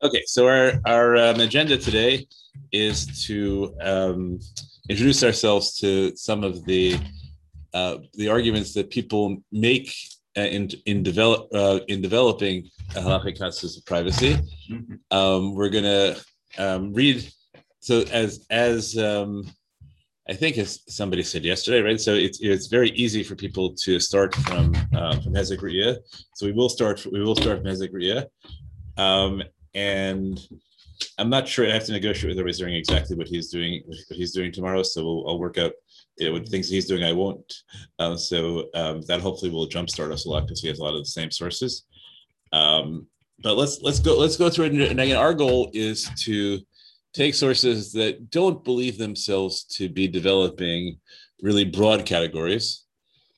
Okay, so our our um, agenda today is to um, introduce ourselves to some of the uh, the arguments that people make uh, in in develop uh, in developing halachic concepts of privacy. Um, we're gonna um, read. So as as um, I think as somebody said yesterday, right? So it's it's very easy for people to start from uh, from Hezek Riyah. So we will start we will start from Hezek Riyah. Um, and I'm not sure I have to negotiate with everybody during exactly what he's doing what he's doing tomorrow. So we'll, I'll work out you know, what things he's doing. I won't. Um, so um, that hopefully will jumpstart us a lot because he has a lot of the same sources. Um, but let's let's go let's go through it. And again, our goal is to take sources that don't believe themselves to be developing really broad categories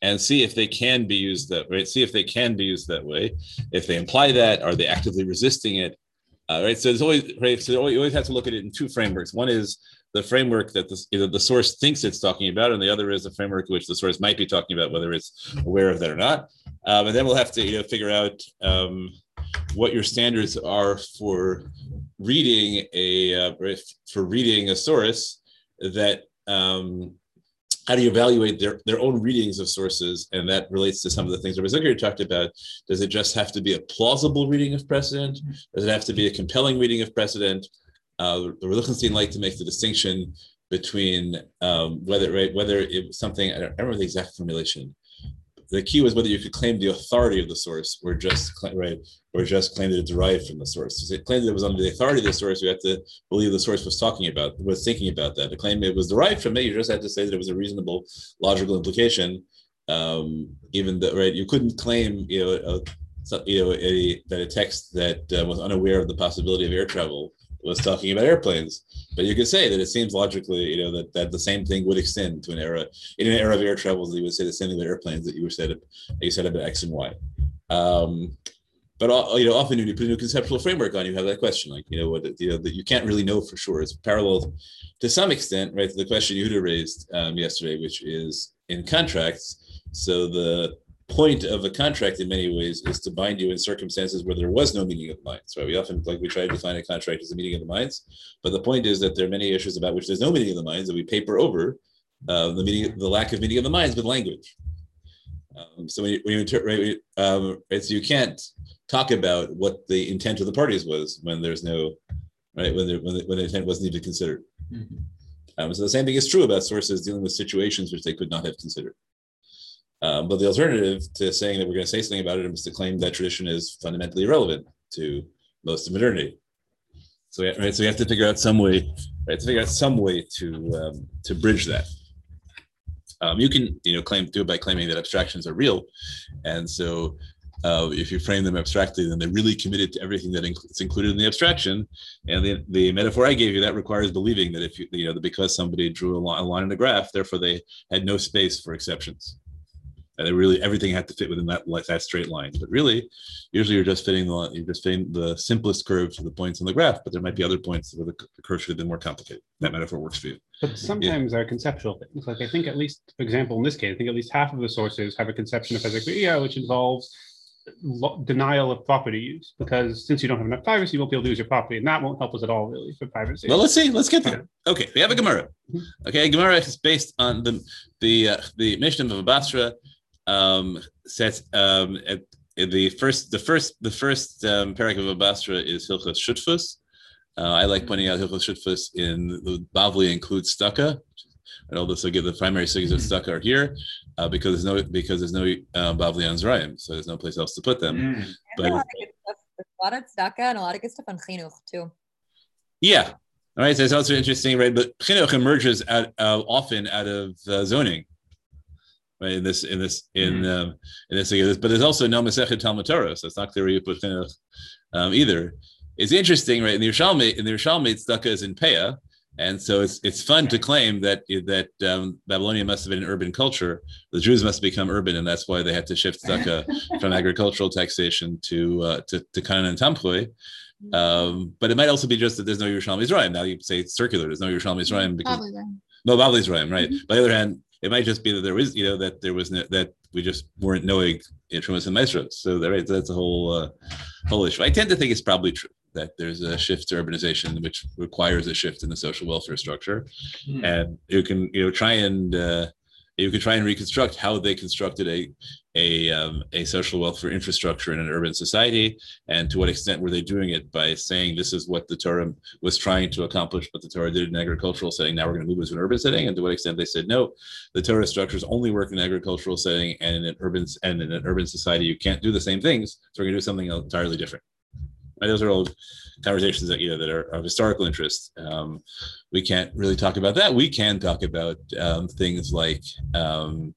and see if they can be used that way. See if they can be used that way. If they imply that, are they actively resisting it? Uh, right. So there's always right. So you always have to look at it in two frameworks. One is the framework that the, either the source thinks it's talking about, and the other is the framework which the source might be talking about, whether it's aware of that or not. Um, and then we'll have to you know figure out um, what your standards are for reading a uh, for reading a source that um, how do you evaluate their, their own readings of sources? And that relates to some of the things Rabbi Zucker talked about. Does it just have to be a plausible reading of precedent? Does it have to be a compelling reading of precedent? Uh, Lichtenstein like to make the distinction between um, whether right, whether it was something, I don't remember the exact formulation, the key was whether you could claim the authority of the source or just right or just claim that it derived from the source. So it claimed that it was under the authority of the source, you had to believe the source was talking about, was thinking about that. To claim it was derived from it, you just had to say that it was a reasonable logical implication. Um, even though right, you couldn't claim you know a, you know a, that a text that uh, was unaware of the possibility of air travel was talking about airplanes. But you could say that it seems logically, you know, that, that the same thing would extend to an era in an era of air travel that you would say the same thing about airplanes that you were said you said about X and Y. Um, but you know, often when you put a new conceptual framework on, you have that question, like you know, what you know that you can't really know for sure. It's parallel to some extent, right, to the question Yehuda raised um, yesterday, which is in contracts. So the point of a contract in many ways is to bind you in circumstances where there was no meeting of the minds right? We often like we try to define a contract as a meeting of the minds but the point is that there are many issues about which there's no meeting of the minds that we paper over uh, the meeting the lack of meeting of the minds with language. Um, so when you, when you um, right, so you can't talk about what the intent of the parties was when there's no right when there, when the, when the intent wasn't even considered. Mm-hmm. um, so the same thing is true about sources dealing with situations which they could not have considered um, but the alternative to saying that we're going to say something about it is to claim that tradition is fundamentally irrelevant to most of modernity. So, right, so we have to figure out some way, right, to figure out some way to um, to bridge that. Um, you can, you know, claim do it by claiming that abstractions are real, and so uh, if you frame them abstractly, then they're really committed to everything that inc- included in the abstraction. And the, the metaphor I gave you that requires believing that if you, you know, because somebody drew a line, a line in a graph, therefore they had no space for exceptions and really everything had to fit within that that straight line. But really, usually you're just fitting the you're just fitting the simplest curve to the points on the graph. But there might be other points where the, the curve should have been more complicated. That metaphor works for you. But sometimes yeah. are conceptual things. Like I think at least, for example, in this case, I think at least half of the sources have a conception of physics, which involves denial of property use because since you don't have enough privacy, you won't be able to use your property, and that won't help us at all, really, for privacy. Well, let's see. Let's get there. Okay, we have a Gemara. Mm-hmm. Okay, Gemara is based on the the uh, the Mishnah of Basra um, says um, at, at the first the first the first um, parak of Abasra is Hilchas Shutfus. Uh, I like pointing out Hilchas Shutfus in the Bavli includes tzedakah. And all this will give the primary sigs of tzedakah are here uh, because there's no because there's no uh, Bavli on Zrayim, so there's no place else to put them. Mm. But a lot, a lot of tzedakah and a lot of good stuff on chinuch too. Yeah, all right, so it's also interesting, right? But chinuch emerges out, uh, often out of uh, zoning right? In this, in this, in mm-hmm. um, in this, but there's also no Masechet Talmud Torah, so it's not clear you put chinuch um, either. It's interesting, right? In the Yerushalmi, in the Yerushalmi, tzedakah is in Peah, and so it's it's fun to claim that that um, Babylonia must have been an urban culture. The Jews must have become urban, and that's why they had to shift tzedakah from agricultural taxation to uh, to to Canaan and Tamchui. Um, but it might also be just that there's no Yerushalmi Israel. Now you say it's circular. There's no Yerushalmi Israel because no Bavli Israel, right? Mm-hmm. By the other hand, it might just be that there was, you know, that there was no, that we just weren't knowing instruments and maestros. So there, that's a whole uh, whole issue. I tend to think it's probably true. that there's a shift to urbanization, which requires a shift in the social welfare structure, Hmm. and you can you know try and uh, you could try and reconstruct how they constructed a a um, a social welfare infrastructure in an urban society, and to what extent were they doing it by saying this is what the Torah was trying to accomplish, but the Torah did in an agricultural setting. Now we're going to move it to an urban setting, and to what extent they said no, the Torah structures only work in an agricultural setting, and in an urban and in an urban society you can't do the same things. So we're going to do something entirely different. Right, those are all conversations that you know that are of historical interest. Um, we can't really talk about that. We can talk about um, things like um,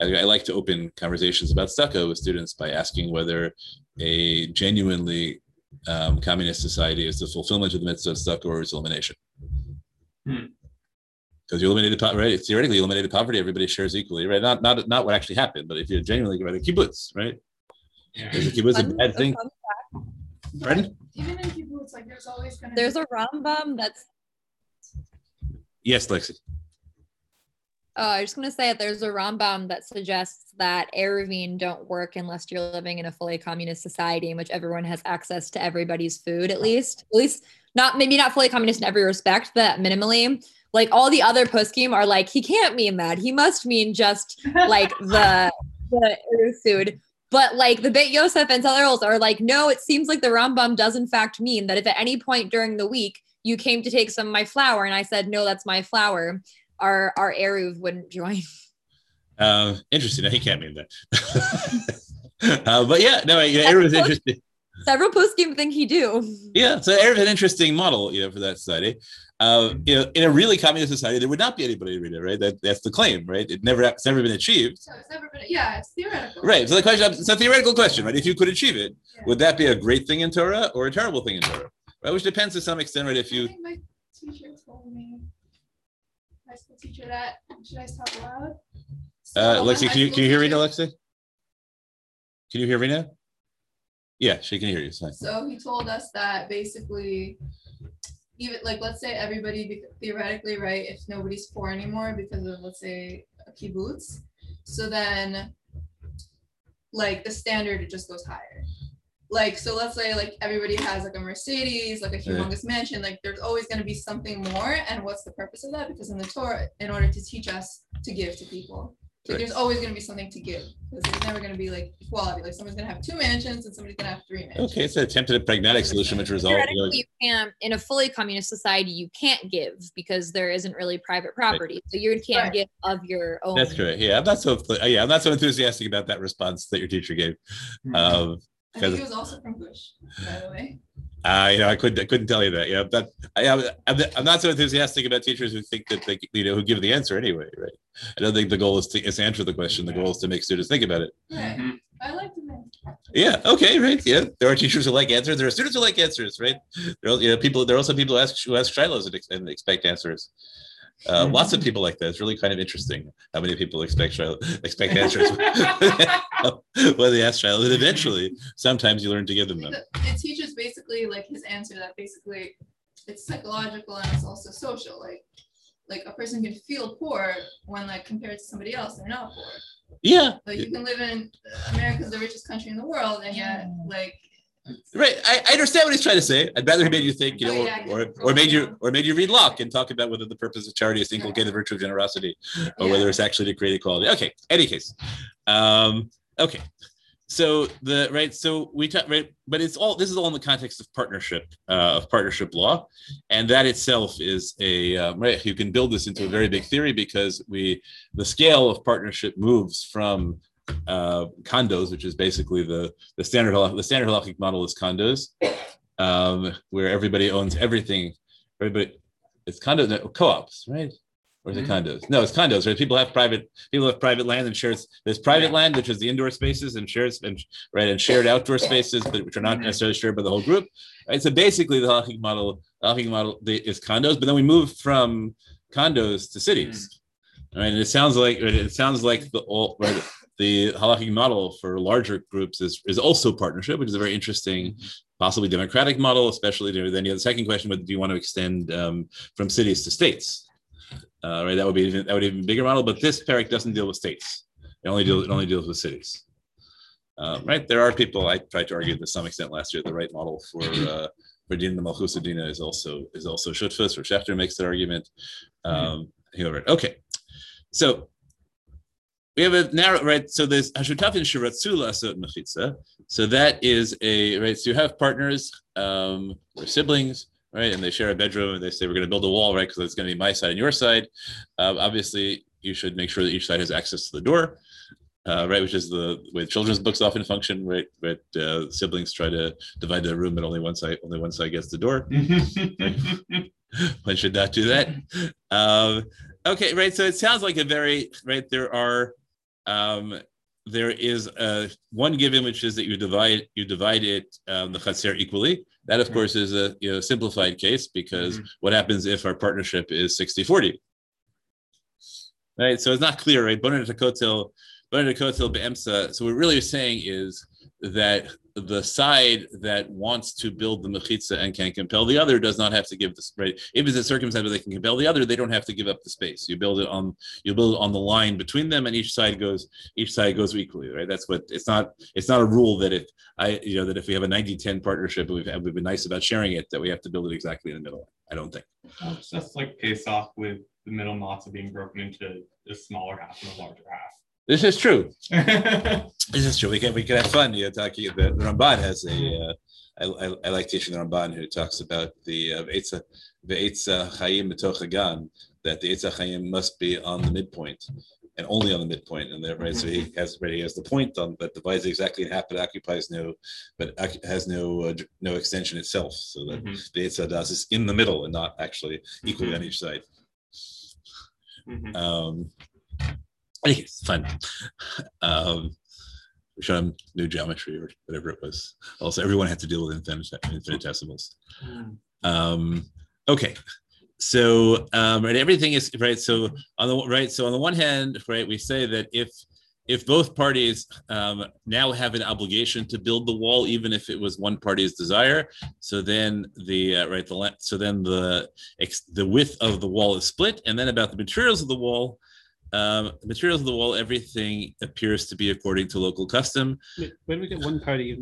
I, I like to open conversations about tzedakah with students by asking whether a genuinely um, communist society is the fulfillment of the mitzvah of tzedakah or its elimination. Hmm. Because you eliminated poverty, right? Theoretically, you eliminated poverty. Everybody shares equally, right? Not not not what actually happened, but if you're genuinely right, the kibbutz, right? Is a kibbutz a Fun- bad a thing? Fun- Pardon? Even in kibbutz, like there's always gonna There's be, a Rambam that's Yes, Lexi. Uh, I was just gonna say that there's a Rambam that suggests that Eruvin don't work unless you're living in a fully communist society in which everyone has access to everybody's food, at least. At least not maybe not fully communist in every respect, but minimally. Like all the other poskim are like, he can't mean that. He must mean just like the the Eruv food. But like the Beit Yosef and others are like, no, it seems like the Rambam does in fact mean that if at any point during the week you came to take some of my flour and I said, no, that's my flour, our our Eruv wouldn't join. Uh, interesting. He can't mean that. uh, but yeah, no, yeah, Eruv is interesting. Several poskim think he do. Yeah, so Eruv is an interesting model, you know, for that society. Uh, you know, in a really communist society, there would not be anybody to read it, right? That, that's the claim, right? It never, it's never been achieved, so it's never been. Yeah, it's theoretical. right? So the question, it's a theoretical question, right? If you could achieve it, Yeah. would that be a great thing in Torah or a terrible thing in Torah? Right, which depends to some extent, right? If I you, think my teacher told me, my school teacher, that should I talk loud? So uh, my Lexi, can you can you hear Rena, Lexi? Can you hear Rena? Yeah, she can hear you. Fine. So he told us that basically, even like, let's say everybody be- theoretically, right, if nobody's poor anymore because of, let's say, a kibbutz, so then like the standard, it just goes higher. Like, so let's say like everybody has like a Mercedes, like a Yeah. humongous mansion, like there's always gonna be something more. And what's the purpose of that? Because in the Torah, in order to teach us to give to people. Like there's always gonna be something to give. Because there's never gonna be like equality. Like someone's gonna have two mansions and somebody's gonna have three mansions. Okay, it's an attempted a pragmatic solution, which results. Theoretically, you can't in a fully communist society. You can't give because there isn't really private property, so you can't Right. give of your own. That's correct. Yeah, I'm not so. Yeah, I'm not so enthusiastic about that response that your teacher gave. Hmm. Um, I think Because- he was also from Bush, by the way. Uh, you know, I couldn't, I couldn't tell you that. Yeah, but I, I'm, I'm I'm not so enthusiastic about teachers who think that they, you know, who give the answer anyway, right? I don't think the goal is to, is to answer the question. The goal is to make students think about it. Right. Mhm. I like the name. Yeah. Okay. Right. Yeah. There are teachers who like answers. There are students who like answers. Right. There are, you know, people. There are also people who ask who ask shailos and, ex- and expect answers. Uh, Lots of people like that. It's really kind of interesting how many people expect shaila, expect answers when they ask shaila. And eventually, sometimes you learn to give them them. It it teaches basically like his answer that basically it's psychological and it's also social. Like like a person can feel poor when like compared to somebody else, they're not poor. Yeah. Like you can live in America's the richest country in the world and yet like Right. I, I understand what he's trying to say. I'd rather he made you think, you know, Oh, yeah, or, or, or made you or made you read Locke and talk about whether the purpose of charity is to inculcate the virtue of generosity or whether it's actually to create equality. Okay. Any case. Um, okay. So the right, so we talk right, but it's all this is all in the context of partnership, uh, of partnership law, and that itself is a um, right. You can build this into a very big theory because we the scale of partnership moves from uh, condos, which is basically the the standard the standard halachic model is condos, um, where everybody owns everything. Everybody, it's condos no, co-ops, right? Or is it condos? No, it's condos. Right? People have private people have private land and shares. There's private land, which is the indoor spaces, and shares and right and shared outdoor spaces, but which are not Mhm. necessarily shared by the whole group. Right. So basically, the halachic model, the halachic model the, is condos, but then we move from condos to cities. Right. And it sounds like it sounds like the all right, the halachic model for larger groups is is also partnership, which is a very interesting, possibly democratic model, especially there. Then you have the second question: But do you want to extend um, from cities to states? Uh, right, that would be even, that would be even bigger model. But this parak doesn't deal with states. It only deals it only deals with cities. Um, right, there are people I tried to argue to some extent last year the right model for uh, for Dina d'Malchusa Dina is also is also Shutfus or Schechter makes that argument. Um, however, okay, so we have a narrow right. So there's Hashutafin Sheratzu La'asot Mechitza. So that is a right. So you have partners um, or siblings, right, and they share a bedroom, and they say we're going to build a wall, right, because it's going to be my side and your side. Um, obviously, you should make sure that each side has access to the door. Uh, right, which is the way children's books often function, right? But uh, siblings try to divide the room, but only one side, only one side gets the door. one should not do that. Um, okay, right. So it sounds like a very right. There are um, there is a one given, which is that you divide you divide it um, the chatzer equally. That, of Mhm. course, is a you know simplified case because Mhm. what happens if our partnership is 60-40? Right. So it's not clear, right? Boner Takotel, Boner Takotel be'emsa. So what we're really saying is that the side that wants to build the mechitza and can compel the other does not have to give this right. If it's a circumstance where they can compel the other, they don't have to give up the space. You build it on you build it on the line between them, and each side goes each side goes equally. Right. That's what it's not. It's not a rule that if I you know that if we have a 90-10 partnership and we've we've been nice about sharing it, that we have to build it exactly in the middle. I don't think. It's just like Pesach with the middle matzah being broken into a smaller half and a larger This is true. This is true. We can we can have fun. You know, talking. The, the Ramban has a. Uh, I, I, I like teaching the Ramban who talks about the uh, Eitza the Eitz HaChaim Mitoch Hagan that the Eitz HaChaim must be on the midpoint and only on the midpoint. And there, right. So he has right, he has the point on but divides exactly in half, but occupies no, but has no uh, no extension itself. So that Mhm, the Eitz Hadaas is in the middle and not actually equally on each side. mhm. Um, anyway, it's fun. Um, we showed him new geometry or whatever it was. Also, everyone had to deal with infinitesimals. Um, okay, so um, right, everything is right. So on the right, so on the one hand, right, we say that if if both parties um, now have an obligation to build the wall, even if it was one party's desire, so then the uh, right the so then the ex- the width of the wall is split, and then about the materials of the wall. Um, the materials of the wall, everything appears to be according to local custom. Wait, When we get one party,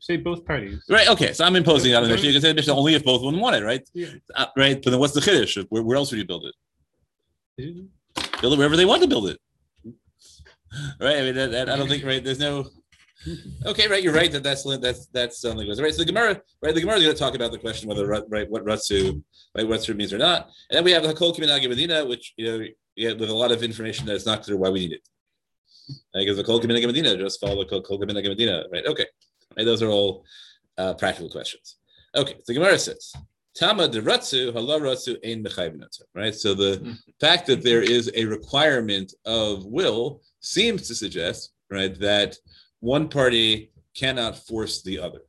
say both parties. Right. Okay. So I'm imposing that on the mission. You can say mission only if both of them want it, right? Yeah. Uh, right. But then what's the chiddush? Where, where else would you build it? Build it wherever they want to build it. Right. I mean, that, that, I don't think. Right. There's no. Okay. Right. You're right. That that's that's that's something goes right. So the Gemara. Right. The Gemara is going to talk about the question whether right what ratsu right what ratsu means or not. And then we have the Hakol K'minhag Hamedina, which you know yeah, with a lot of information that it's not clear why we need it. I Because the Kol K'minhag Hamedina just follow the Kol K'minhag Hamedina. Right. Okay. Right. Those are all uh, practical questions. Okay. So the Gemara says. Tama de ratsu hala ratsu ein. Right. So the fact that there is a requirement of will seems to suggest, right, that one party cannot force the other.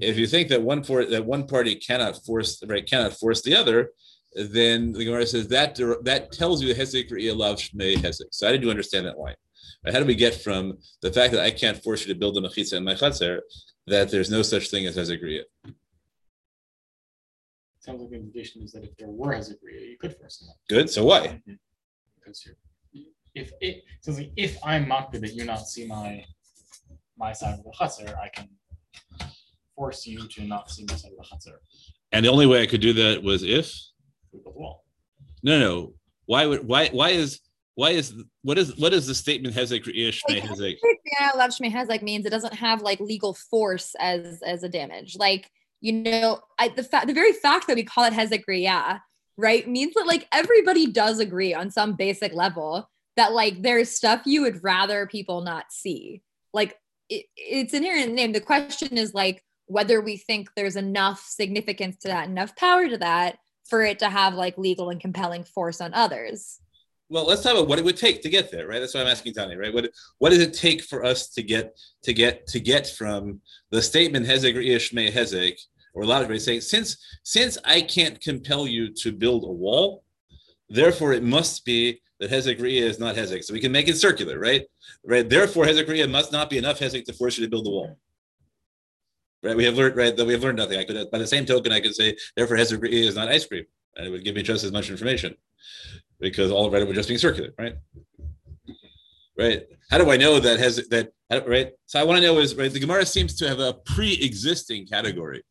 If you think that one for that one party cannot force right cannot force the other, then the Gemara says that that tells you the hezek alav shmei hezek. So how did you understand that line? Right, How do we get from the fact that I can't force you to build a mechitza in my chatzar that there's no such thing as hezek Sounds like the implication is that if there were Hezekiah, you could force them. Good. So why? Because you're, if it, sounds like if I'm mocked that you not see my, my side of the chatzer, I can force you to not see my side of the chatzer. And the only way I could do that was if We build a wall. no no. Why would why why is why is what is what is the statement hezek shmei Like, hezek? Yeah, love shmei has means it doesn't have like legal force as as a damage. Like you know, I, the fact the very fact that we call it hezekriya, right, means that like everybody does agree on some basic level that like there's stuff you would rather people not see. Like it, it's inherent in the name. The question is like whether we think there's enough significance to that, enough power to that for it to have like legal and compelling force on others. Well, let's talk about what it would take to get there, right? That's what I'm asking Tani, right? What what does it take for us to get to get to get from the statement hezek hezek, or a lot of people say, since since I can't compel you to build a wall, therefore it must be that hezek is not hezek. So we can make it circular, right? Right. Therefore, hezek must not be enough hezek to force you to build the wall. Right. We have learned right that we have learned nothing. I could, by the same token, I could say, therefore, hezek is not ice cream, and it would give me just as much information because all of it would just be circular, right? right? How do I know that has that right? So I want to know is right. The Gemara seems to have a pre-existing category,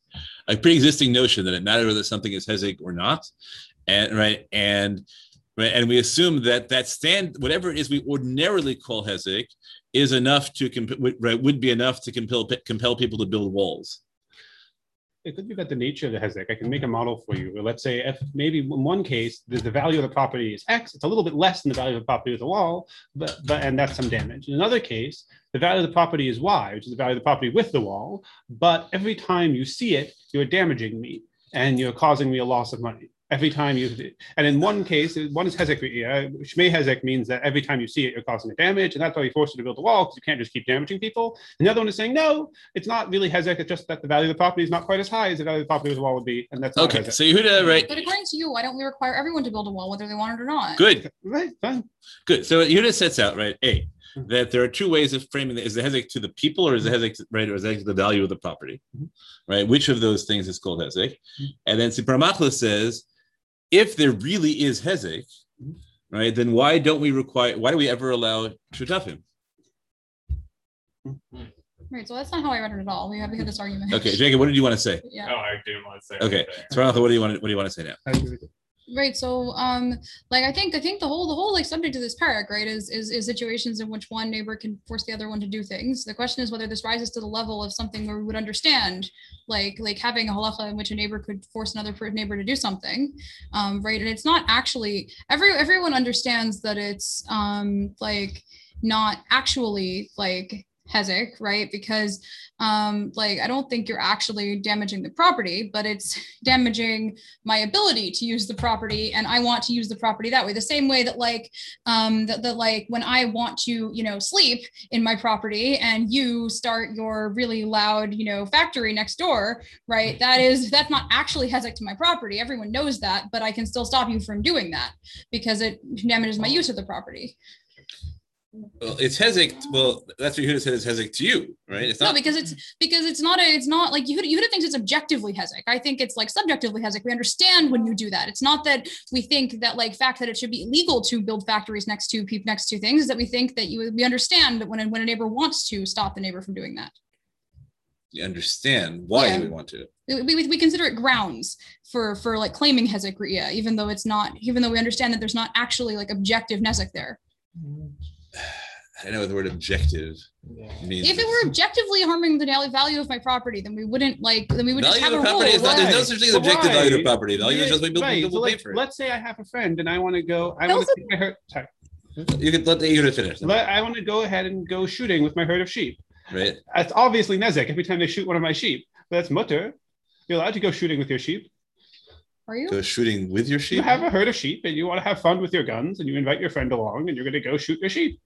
a pre-existing notion that it matters whether something is hezek or not, and right and right and we assume that that stand whatever it is we ordinarily call hezek is enough to comp- would- be enough to compel compel people to build walls. it could be about the nature of the hezek. I can make a model for you. Let's say if maybe in one case the, the value of the property is X, it's a little bit less than the value of the property with the wall, but but and that's some damage. In another case, the value of the property is Y, which is the value of the property with the wall, but every time you see it, you're damaging me and you're causing me a loss of money. Every time you, and in one case, one is hezek. Yeah, shmei hezek means that every time you see it, you're causing a damage, and that's why we force you to build a wall because you can't just keep damaging people. And the other one is saying no, it's not really hezek. It's just that the value of the property is not quite as high as the value of the property with the wall would be, and that's not Okay, hezek. so Yehuda, right? But according to you, why don't we require everyone to build a wall, whether they want it or not? Good, Right, fine. good. So Yehuda sets out right a that there are two ways of framing it. Is the hezek to the people, or is the hezek right, or is the hezek to the value of the property? Mhm. Right. Which of those things is called hezek? Mhm. And then Sipar Machla says, if there really is hezek, right, then why don't we require? Why do we ever allow shutafim? Hmm. Right. So that's not how I read it at all. We have, we had this argument. Okay, Jacob, what did you want to say? Yeah. Oh, I didn't want to say. Okay, anything. so Ranatha, what do you want? To, what do you want to say now? Right. So, um, like I think I think the whole the whole like subject of this parak, right, is is is situations in which one neighbor can force the other one to do things. The question is whether this rises to the level of something where we would understand, like like having a halacha in which a neighbor could force another neighbor to do something, um, right? And it's not actually every everyone understands that it's um like not actually like hezek, right? Because um like I don't think you're actually damaging the property, but it's damaging my ability to use the property and I want to use the property that way. The same way that like um that, like when I want to, you know, sleep in my property and you start your really loud, you know, factory next door, right? That is that's not actually hezek to my property. Everyone knows that, but I can still stop you from doing that because it damages my use of the property. Well, it's hezek. Well, that's what Yehuda said is hezek to you, right? It's No, because it's because it's not a it's not like Yehuda, Yehuda thinks it's objectively hezek. I think it's like subjectively hezek. We understand when you do that. It's not that we think that like fact that it should be illegal to build factories next to people next to things. Is that we think that you we understand that when a, when a neighbor wants to stop the neighbor from doing that. you understand why Yeah. you would want to. We, we, we consider it grounds for for like claiming Hezekiah, even though it's not even though we understand that there's not actually like objective nezek there. Mm-hmm. I don't know what the word objective means. If it were objectively harming the daily value of my property, then we wouldn't like then we would just have of a the rule. is not, there's no such thing as So objective value of property. Value is just we build Right, people so pay like, for it. let's say I have a friend and I want to go. I I want to take my herd. Sorry, You could let the Yehuda finish, let, I want to go ahead and go shooting with my herd of sheep. right? That's obviously nezek every time they shoot one of my sheep. But that's mutar. You're allowed to go shooting with your sheep. Are you? Go shooting with your sheep? You have a herd of sheep and you want to have fun with your guns and you invite your friend along and you're going to go shoot your sheep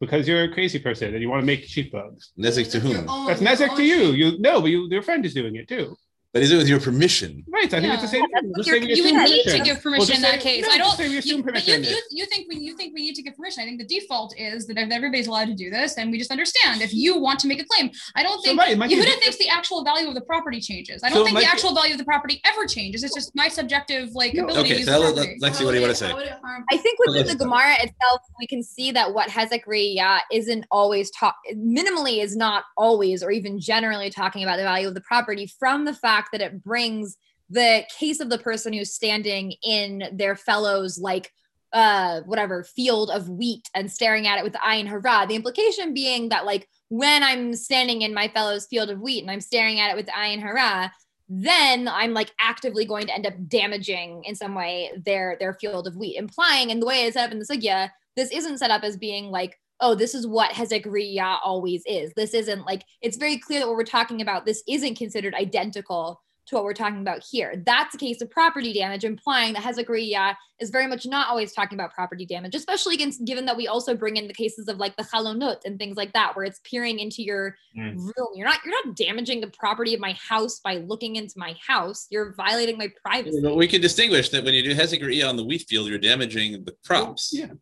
because you're a crazy person and you want to make sheep bugs. Nezek to whom? That's your to you. You no, but you, your friend is doing it too. But is it with your permission? Right. So I think it's the same. thing. You're- say you would need to give permission just in that say- case. no, I don't. You, but you, permission. you, you think we you think we need to give permission. I think the default is that everybody's allowed to do this, and we just understand if you want to make a claim. I don't So, think right, it might be- Yehuda thinks the actual value of the property changes. I don't So think might the actual value of the property ever changes. It's just my subjective like No. ability Okay, to use so the let- property. let- Lexi, what do you want to say? how would it harm I think within Let's the go. Gemara itself, we can see that what Hezek Riyah isn't always talk minimally is not always or even generally talking about the value of the property from the fact that it brings the case of the person who's standing in their fellows like uh whatever field of wheat and staring at it with ayin hara the implication being that like when i'm standing in my fellow's field of wheat and i'm staring at it with ayin hara then I'm like actively going to end up damaging in some way their their field of wheat, implying in the way it's set up in the sugya, this isn't set up as being like, oh, this is what hezek riyah always is. This isn't like it's very clear that what we're talking about, this isn't considered identical to what we're talking about here. That's a case of property damage, implying that hezek riyah is very much not always talking about property damage, especially against given that we also bring in the cases of like the chalonut and things like that, where it's peering into your Mm. room. You're not you're not damaging the property of my house by looking into my house. You're violating my privacy. But we can distinguish that when you do hezek or on the wheat field, you're damaging the crops. Yeah.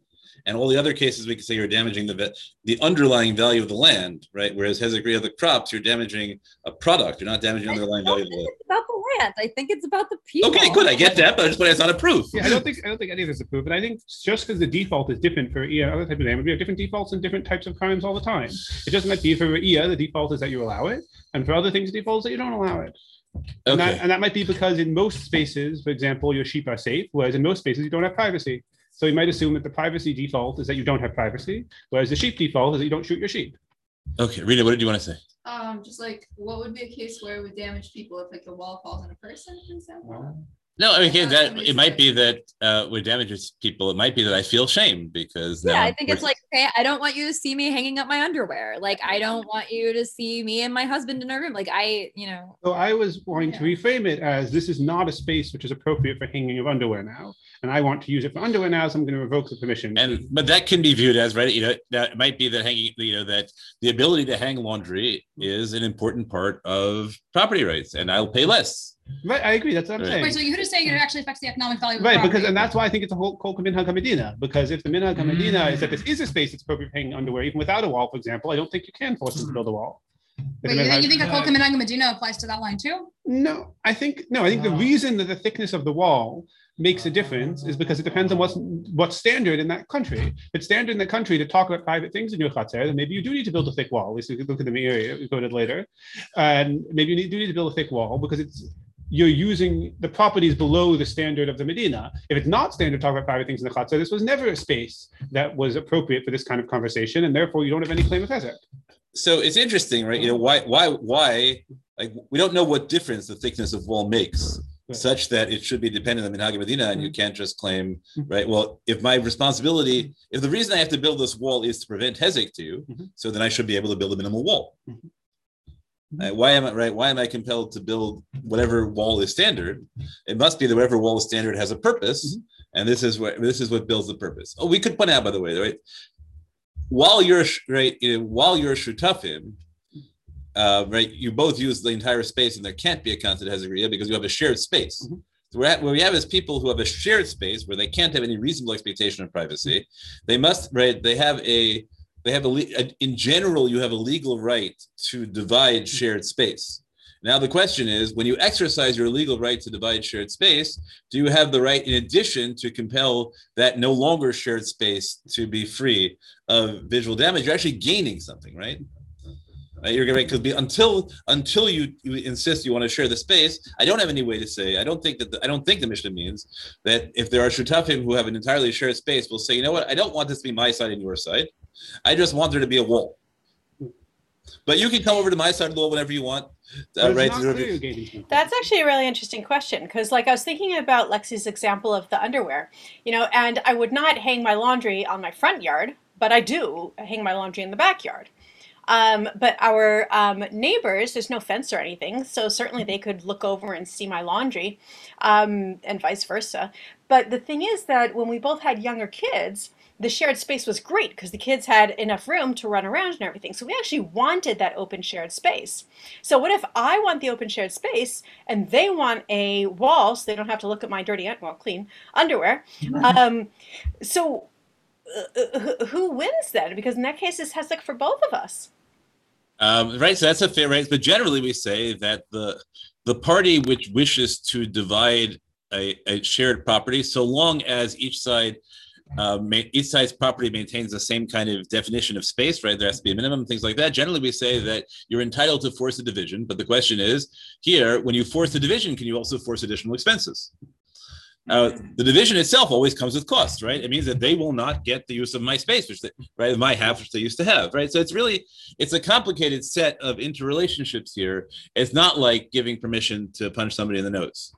And all the other cases, we can say you're damaging the the underlying value of the land, right? Whereas hezek of the crops, you're damaging a product. You're not damaging the underlying value of the land. it's about the land. I think it's about the people. Okay, good. I get that, but I just want it's not a proof. Yeah, I don't think I don't think any of this is proof, But I think just because the default is different for EA other type of name, we have different defaults in different types of crimes all the time. It just might be for EA, the default is that you allow it, and for other things, the default is that you don't allow it. And, that, Okay. and that might be because in most spaces, for example, your sheep are safe, whereas in most spaces you don't have privacy. So you might assume that the privacy default is that you don't have privacy, whereas the sheep default is that you don't shoot your sheep. Okay, Rita, what did you want to say? Um, just like what would be a case where it would damage people if like the wall falls on a person, for example? No, I mean, again, that it might be that uh, what damages people. It might be that I feel shame because Yeah, I think it's like, okay, I don't want you to see me hanging up my underwear. Like, I don't want you to see me and my husband in a room. Like, I, you know, So I was wanting to reframe it as this is not a space which is appropriate for hanging of underwear now, and I want to use it for underwear now, so I'm going to revoke the permission. and but that can be viewed as right. You know, that might be that hanging. You know, that the ability to hang laundry is an important part of property rights, and I'll pay less. Right, I agree. That's what I'm Right. saying. Wait, so you're just saying it actually affects the economic value of Right, because and that's why I think it's a whole called minhag hamedina. Because if the minhag hamedina is that this is a mm. space that's appropriate for hanging underwear, even without a wall, for example, I don't think you can force them to build a wall. If Wait, you think, minhag- you think a Kol K'minhag Medina applies to that line too? No, I think no. I think the reason that the thickness of the wall makes a difference is because it depends on what's what's standard in that country. If it's standard in the country to talk about private things in your chatzar, then maybe you do need to build a thick wall. At least if you look at the area we quoted later, and maybe you need, do need to build a thick wall because it's you're using the properties below the standard of the Medina. If it's not standard to talk about private things in the chatzar, this was never a space that was appropriate for this kind of conversation, and therefore you don't have any claim of hezek. So it's interesting, right? You know, why, why, why? Like, we don't know what difference the thickness of wall makes, Right. such that it should be dependent on the Minhag Medina, and you mm-hmm. can't just claim, mm-hmm. right? Well, if my responsibility, if the reason I have to build this wall is to prevent hezek to you, Mhm. so then I should be able to build a minimal wall. Mm-hmm. Uh, why am I right? Why am I compelled to build whatever wall is standard? It must be that whatever wall is standard has a purpose, and this is what this is what builds the purpose. Oh, we could point out, by the way, right? While you're right, you know, while you're shutafim, uh, right, you both use the entire space, and there can't be a constant hezekria because you have a shared space. Mhm. So at, what we have is people who have a shared space where they can't have any reasonable expectation of privacy. They must right. They have a they have a, uh, in general you have a legal right to divide shared space. Now the question is, when you exercise your legal right to divide shared space, do you have the right, in addition, to compel that no longer shared space to be free of visual damage? You're actually gaining something, right? Right, you're gonna because be until until you, you insist you want to share the space. I don't have any way to say. I don't think that the, I don't think the Mishnah means that if there are shutafim who have an entirely shared space, will say, you know what, I don't want this to be my side and your side. I just want there to be a wall. But you can come over to my side of the wall whenever you want. Uh, right? you're. That's actually a really interesting question because, like, I was thinking about Lexi's example of the underwear, you know, and I would not hang my laundry on my front yard, but I do hang my laundry in the backyard. Um, but our um, neighbors, there's no fence or anything, so certainly they could look over and see my laundry, um, and vice versa. But the thing is that when we both had younger kids, the shared space was great because the kids had enough room to run around and everything. So we actually wanted that open shared space. So what if I want the open shared space and they want a wall so they don't have to look at my dirty, well, clean underwear? Um, so uh, uh, who- wins then? Because in that case, it's Hesek for both of us. Um, right, so that's a fair right. But generally, we say that the the party which wishes to divide a, a shared property, so long as each side uh, each side's property maintains the same kind of definition of space, right? There has to be a minimum, things like that. Generally, we say that you're entitled to force a division, but the question is here: when you force the division, can you also force additional expenses? Uh, the division itself always comes with costs, right? It means that they will not get the use of my space, which they, right, my half, which they used to have, right? So it's really it's a complicated set of interrelationships here. It's not like giving permission to punch somebody in the nose,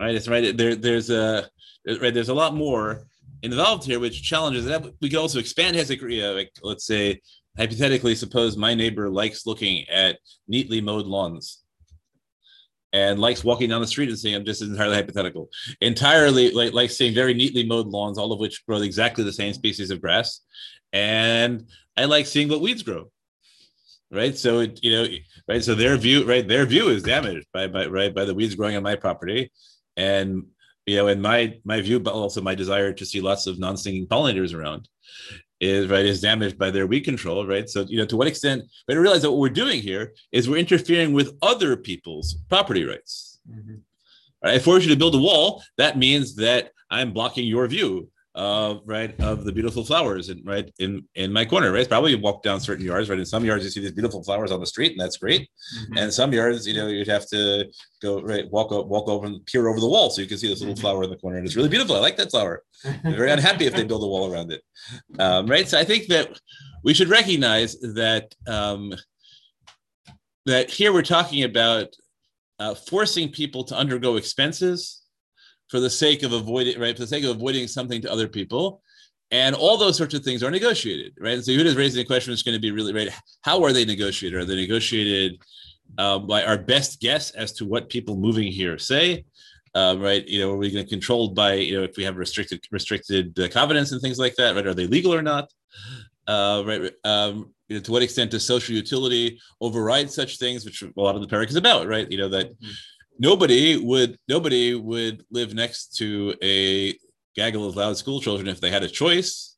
right? It's right there. There's a right. There's a lot more involved here, which challenges that. We could also expand Hezekiah. Like let's say hypothetically, suppose my neighbor likes looking at neatly mowed lawns and likes walking down the street and seeing them. Just entirely hypothetical. Entirely like like seeing very neatly mowed lawns, all of which grow exactly the same species of grass, and I like seeing what weeds grow. Right. So it, you know, right. So their view, right, their view is damaged by by right by the weeds growing on my property. And you know, and my my view, but also my desire to see lots of non-stinging pollinators around. is right is damaged by their weed control, right? So you know to what extent, but I realize that what we're doing here is we're interfering with other people's property rights. Mhm. All right, I force you to build a wall. That means that I'm blocking your view of right of the beautiful flowers and right in in my corner. Right, probably you walk down certain yards. Right, in some yards you see these beautiful flowers on the street, and that's great. Mhm. And some yards, you know, you'd have to go right, walk up walk over and peer over the wall so you can see this little flower in the corner, and it's really beautiful. I like that flower. I'm very unhappy if they build a wall around it. Um, right. So I think that we should recognize that um, that here we're talking about uh, forcing people to undergo expenses for the sake of avoiding right for the sake of avoiding something to other people. And all those sorts of things are negotiated, right? And so Yehuda is raising the question is going to be really right. How are they negotiated? Are they negotiated um, by our best guess as to what people moving here say? um, right? You know, are we going to controlled by you know if we have restricted restricted uh, covenants and things like that, right? Are they legal or not? Uh, right? Um, you know, to what extent does social utility override such things, which a lot of the parak is about, right? You know that nobody would nobody would live next to a gaggle of loud school children if they had a choice.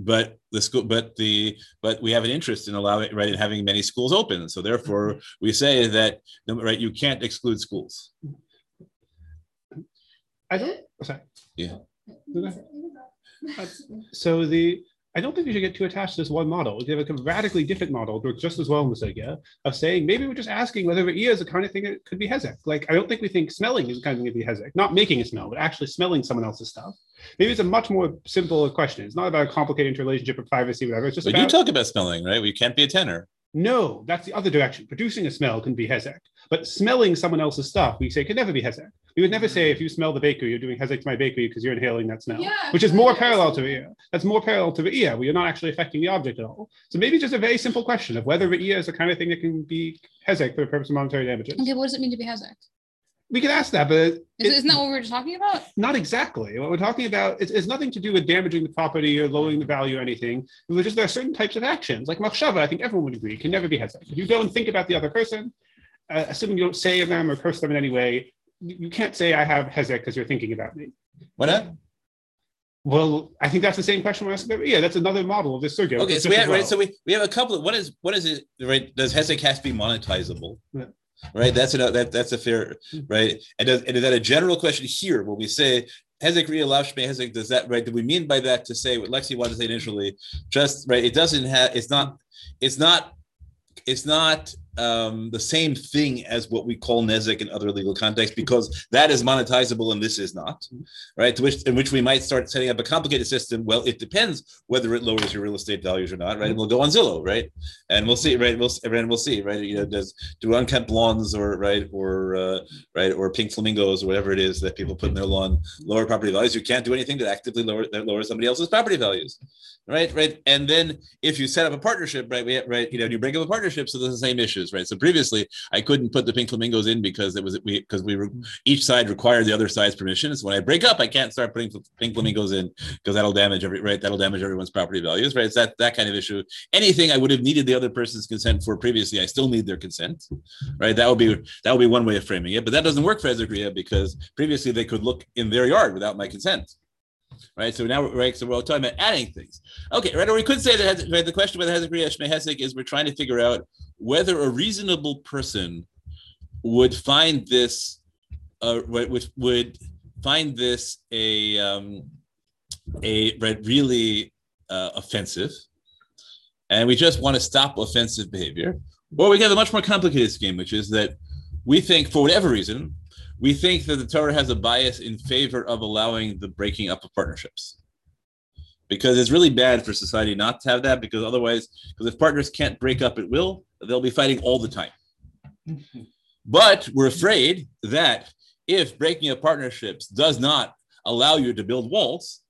But the school, but the, but we have an interest in allowing, right, in having many schools open. So therefore, mm-hmm. we say that, right, you can't exclude schools. I don't. Sorry. Yeah. So the I don't think we should get too attached to this one model. We have a radically different model that works just as well in this idea of saying maybe we're just asking whether Re'iyah is the kind of thing that could be Hezek. Like I don't think we think smelling is the kind of thing that could be Hezek. Not making a smell, but actually smelling someone else's stuff. Maybe it's a much more simple question. It's not about a complicated interrelationship of privacy, whatever. It's just But about you talk about smelling, right? We can't be a tenor. no, that's the other direction. Producing a smell can be Hezek. But smelling someone else's stuff, we say, can never be Hezek. We would never say, if you smell the bakery, you're doing Hezek to my bakery because you're inhaling that smell, Yeah, which is more parallel to. Re'iyah. That's more parallel to Re'iyah, where you're not actually affecting the object at all. So maybe just a very simple question of whether Re'iyah is the kind of thing that can be Hezek for the purpose of monetary damages. Okay, what does it mean to be Hezek? We could ask that, but Is, it- isn't that what we were just talking about? not exactly. What we're talking about is, is nothing to do with damaging the property or lowering the value or anything. It was just there are certain types of actions, like machshava, I think everyone would agree, can never be hezek. If you go and think about the other person, uh, assuming you don't say them or curse them in any way, you, can't say I have hezek because you're thinking about me. Why not? Well, I think that's the same question we're asking. About. Yeah, that's another model of this surrogate. Okay, so we have as right. So we, we have a couple of what is what is it right? Does Hesek has to be monetizable? Yeah. Right. That's a that that's a fair hmm. right. And does and is that a general question here when we say Hezek Ria Lavshme Hezek? Does that right? Do we mean by that to say what Lexi wanted to say initially? Just right. It doesn't have. It's not. It's not. It's not um, the same thing as what we call nezek in other legal contexts because that is monetizable and this is not, right? To which in which we might start setting up a complicated system. Well, it depends whether it lowers your real estate values or not, right? And we'll go on Zillow, right? And we'll see, right? We'll and we'll see, right? You know, does do unkempt lawns or right or uh, right or pink flamingos or whatever it is that people put in their lawn lower property values? You can't do anything to actively lower that lowers somebody else's property values, right? Right. And then if you set up a partnership, right? We right. You know, you bring up a partnership, so there's the same issues, right? So previously, I couldn't put the pink flamingos in because it was we because we were mm-hmm. each side required the other side's permission. So when I break up, I can't start putting pink flamingos in because that'll damage every right. That'll damage everyone's property values, right? It's that that kind of issue. Anything I would have needed the other person's consent for previously, I still need their consent, right? That would be that would be one way of framing it, but that doesn't work for Ezekria because previously they could look in their yard without my consent. Right, so now, right, so we're talking about adding things. Okay, right, or we could say that right, the question whether Hezekria Shmei Hesek is we're trying to figure out whether a reasonable person would find this, uh, would- would find this a um, a right, really uh, offensive, and we just want to stop offensive behavior, or we have a much more complicated scheme, which is that we think for whatever reason we think that the Torah has a bias in favor of allowing the breaking up of partnerships. Because it's really bad for society not to have that, because otherwise, because if partners can't break up at will, they'll be fighting all the time. But we're afraid that if breaking up partnerships does not allow you to build walls,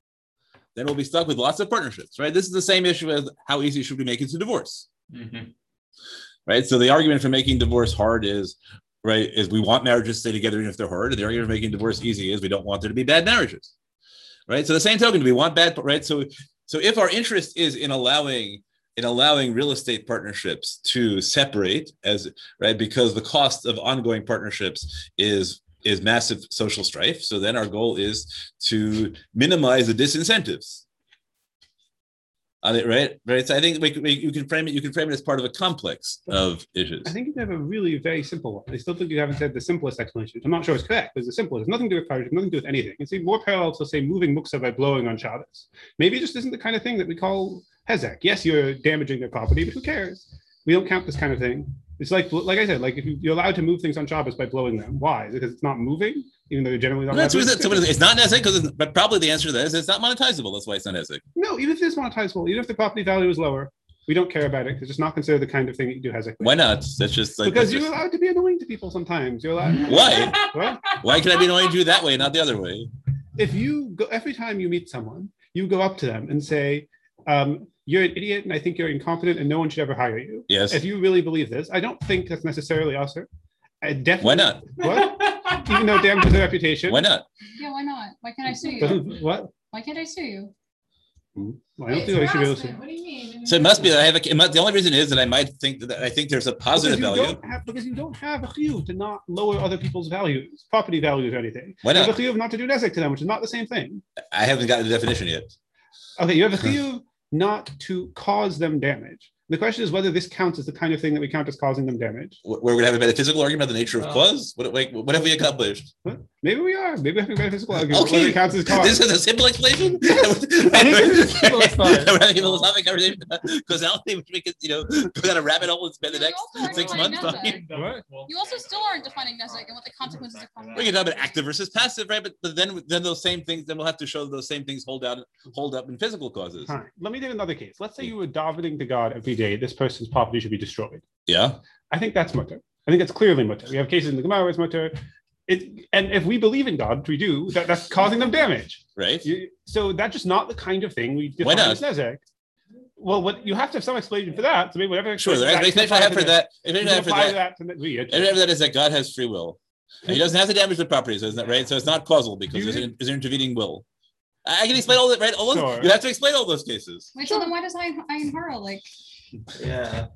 then we'll be stuck with lots of partnerships, right? This is the same issue as how easy should we make it to divorce, Mhm. right? So the argument for making divorce hard is, right, is we want marriages to stay together even if they're hard. The argument for making divorce easy is we don't want there to be bad marriages, right? So the same token, we want bad, right? So, so if our interest is in allowing in allowing real estate partnerships to separate as right because the cost of ongoing partnerships is is massive social strife so then our goal is to minimize the disincentives it, right? Right. So I think we, we, you can frame it. You can frame it as part of a complex of issues. I think you have a really very simple one. I still think you haven't said the simplest explanation. I'm not sure it's correct, but it's the simplest. It's nothing to do with Parsha, nothing to do with anything. It's more parallel to say moving muksa by blowing on Shabbos. Maybe it just isn't the kind of thing that we call hezek. Yes, you're damaging their property, but who cares? We don't count this kind of thing. It's like, like I said, like if you, you're allowed to move things on Shabbos by blowing them. Why? Is it because it's not moving, even though you're generally not. Well, that's allowed what it is. So what is it? Not Nezek because, but probably the answer to that is it's not monetizable. That's why it's not Nezek. No, even if it's monetizable, even if the property value is lower, we don't care about it because it's just not considered the kind of thing that you do hezek. with. Why not? That's just like because that's you're just- allowed to be annoying to people sometimes. You're allowed. Why? What? Why can I be annoying to you that way, not the other way? if you go every time you meet someone, you go up to them and say, um, "You're an idiot, and I think you're incompetent, and no one should ever hire you." Yes. If you really believe this, I don't think that's necessarily assur. I definitely. Why not? What? Even though it damages their reputation. Why not? Yeah, why not? Why can't I sue you? What? Why can't I sue you? Hmm? Well, I don't think I should be able to. What do you mean? So it must be that I have a. it must- The only reason is that I might think that I think there's a positive because value. have because you don't have a chiyuv to not lower other people's values, property values, or anything. Why not? You have a chiyuv not to do nezek to them, which is not the same thing. I haven't gotten the definition yet. Okay, you have a chiyuv not to cause them damage. The question is whether this counts as the kind of thing that we count as causing them damage. Wh- We're going to have a metaphysical argument about the nature of Uh, cause. What, wait, what have we accomplished? Maybe we are. Maybe we have a metaphysical argument. Okay, Whether it counts as cause. this is a simple explanation. I think this is the simplest part. We're having a philosophic conversation uh, because I don't think we could, you know, go down a rabbit hole and spend the next six months talking. You also still aren't defining Nezek and what the consequences of We can talk about active versus passive, right? But, but then then those same things, then we'll have to show those same things hold out hold up in physical causes. Fine. Let me take another case. Let's say hmm. you were davening to God every day. This person's property should be destroyed. Yeah. I think that's mutar. I think that's clearly mutar. We have cases in the Gemara where it's mutar. It, and if we believe in God, which we do, that, that's causing them damage. Right. You, so that's just not the kind of thing we Why define as nezek. Well, what you have to have some explanation for that. So maybe whatever Sure. The explanation explanation I have for that, can explanation I have for that, that to the- for that is that God has free will. And he doesn't have to damage the properties, isn't that right? So it's not causal because there's an, there's an intervening will. I I can explain all that, right? All those, Sure. You have to explain all those cases. Wait, so then why does I Ayin like? Yeah.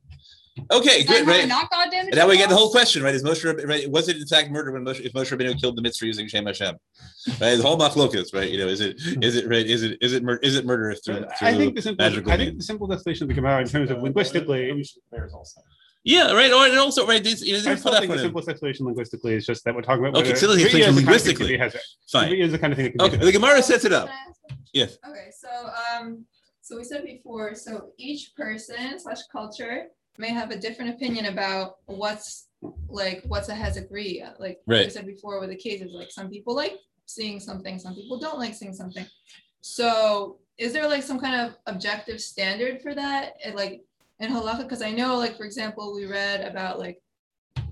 Okay, Is good, Ayin right? not God damage? And now we get the whole question, right? Is Moshe, Rab- right? Was it in fact murder when Moshe, if Moshe Rabbeinu killed the Mitzri using Shem Hashem? Right, the whole machlokas, right? You know, is it is it right? Is it is it mur- is it murder through, I think the simple, magical I think means? the simple explanation of the Gemara in terms of linguistically. Yeah, right. Or and also, right? This, you know, I still think the that simplest explanation linguistically is just that we're talking about. Okay, whether so the explanation is the kind of thing linguistically. that can be hezek. Fine. Kriya is the kind of thing that can Okay, be the Gemara sets it up. Can I ask a question? Yes. Okay, so um, so we said before, so each person slash culture may have a different opinion about what's like what's a hezekria. Like Right. said before with the cases, like some people like seeing something, some people don't like seeing something. So is there like some kind of objective standard for that? And like in halacha, because I know, like for example, we read about like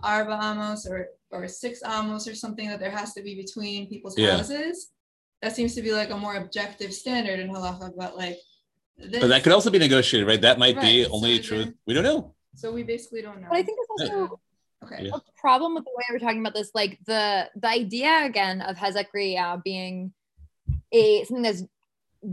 arba amos or or six amos or something that there has to be between people's Yeah. houses. That seems to be like a more objective standard in halacha, but like. But that could also be negotiated, right? That might be Right, so only is true. there- We don't know. So we basically don't know. But I think it's also Okay. Yeah. a problem with the way we're talking about this. Like the the idea again of Hezekriah being a something that's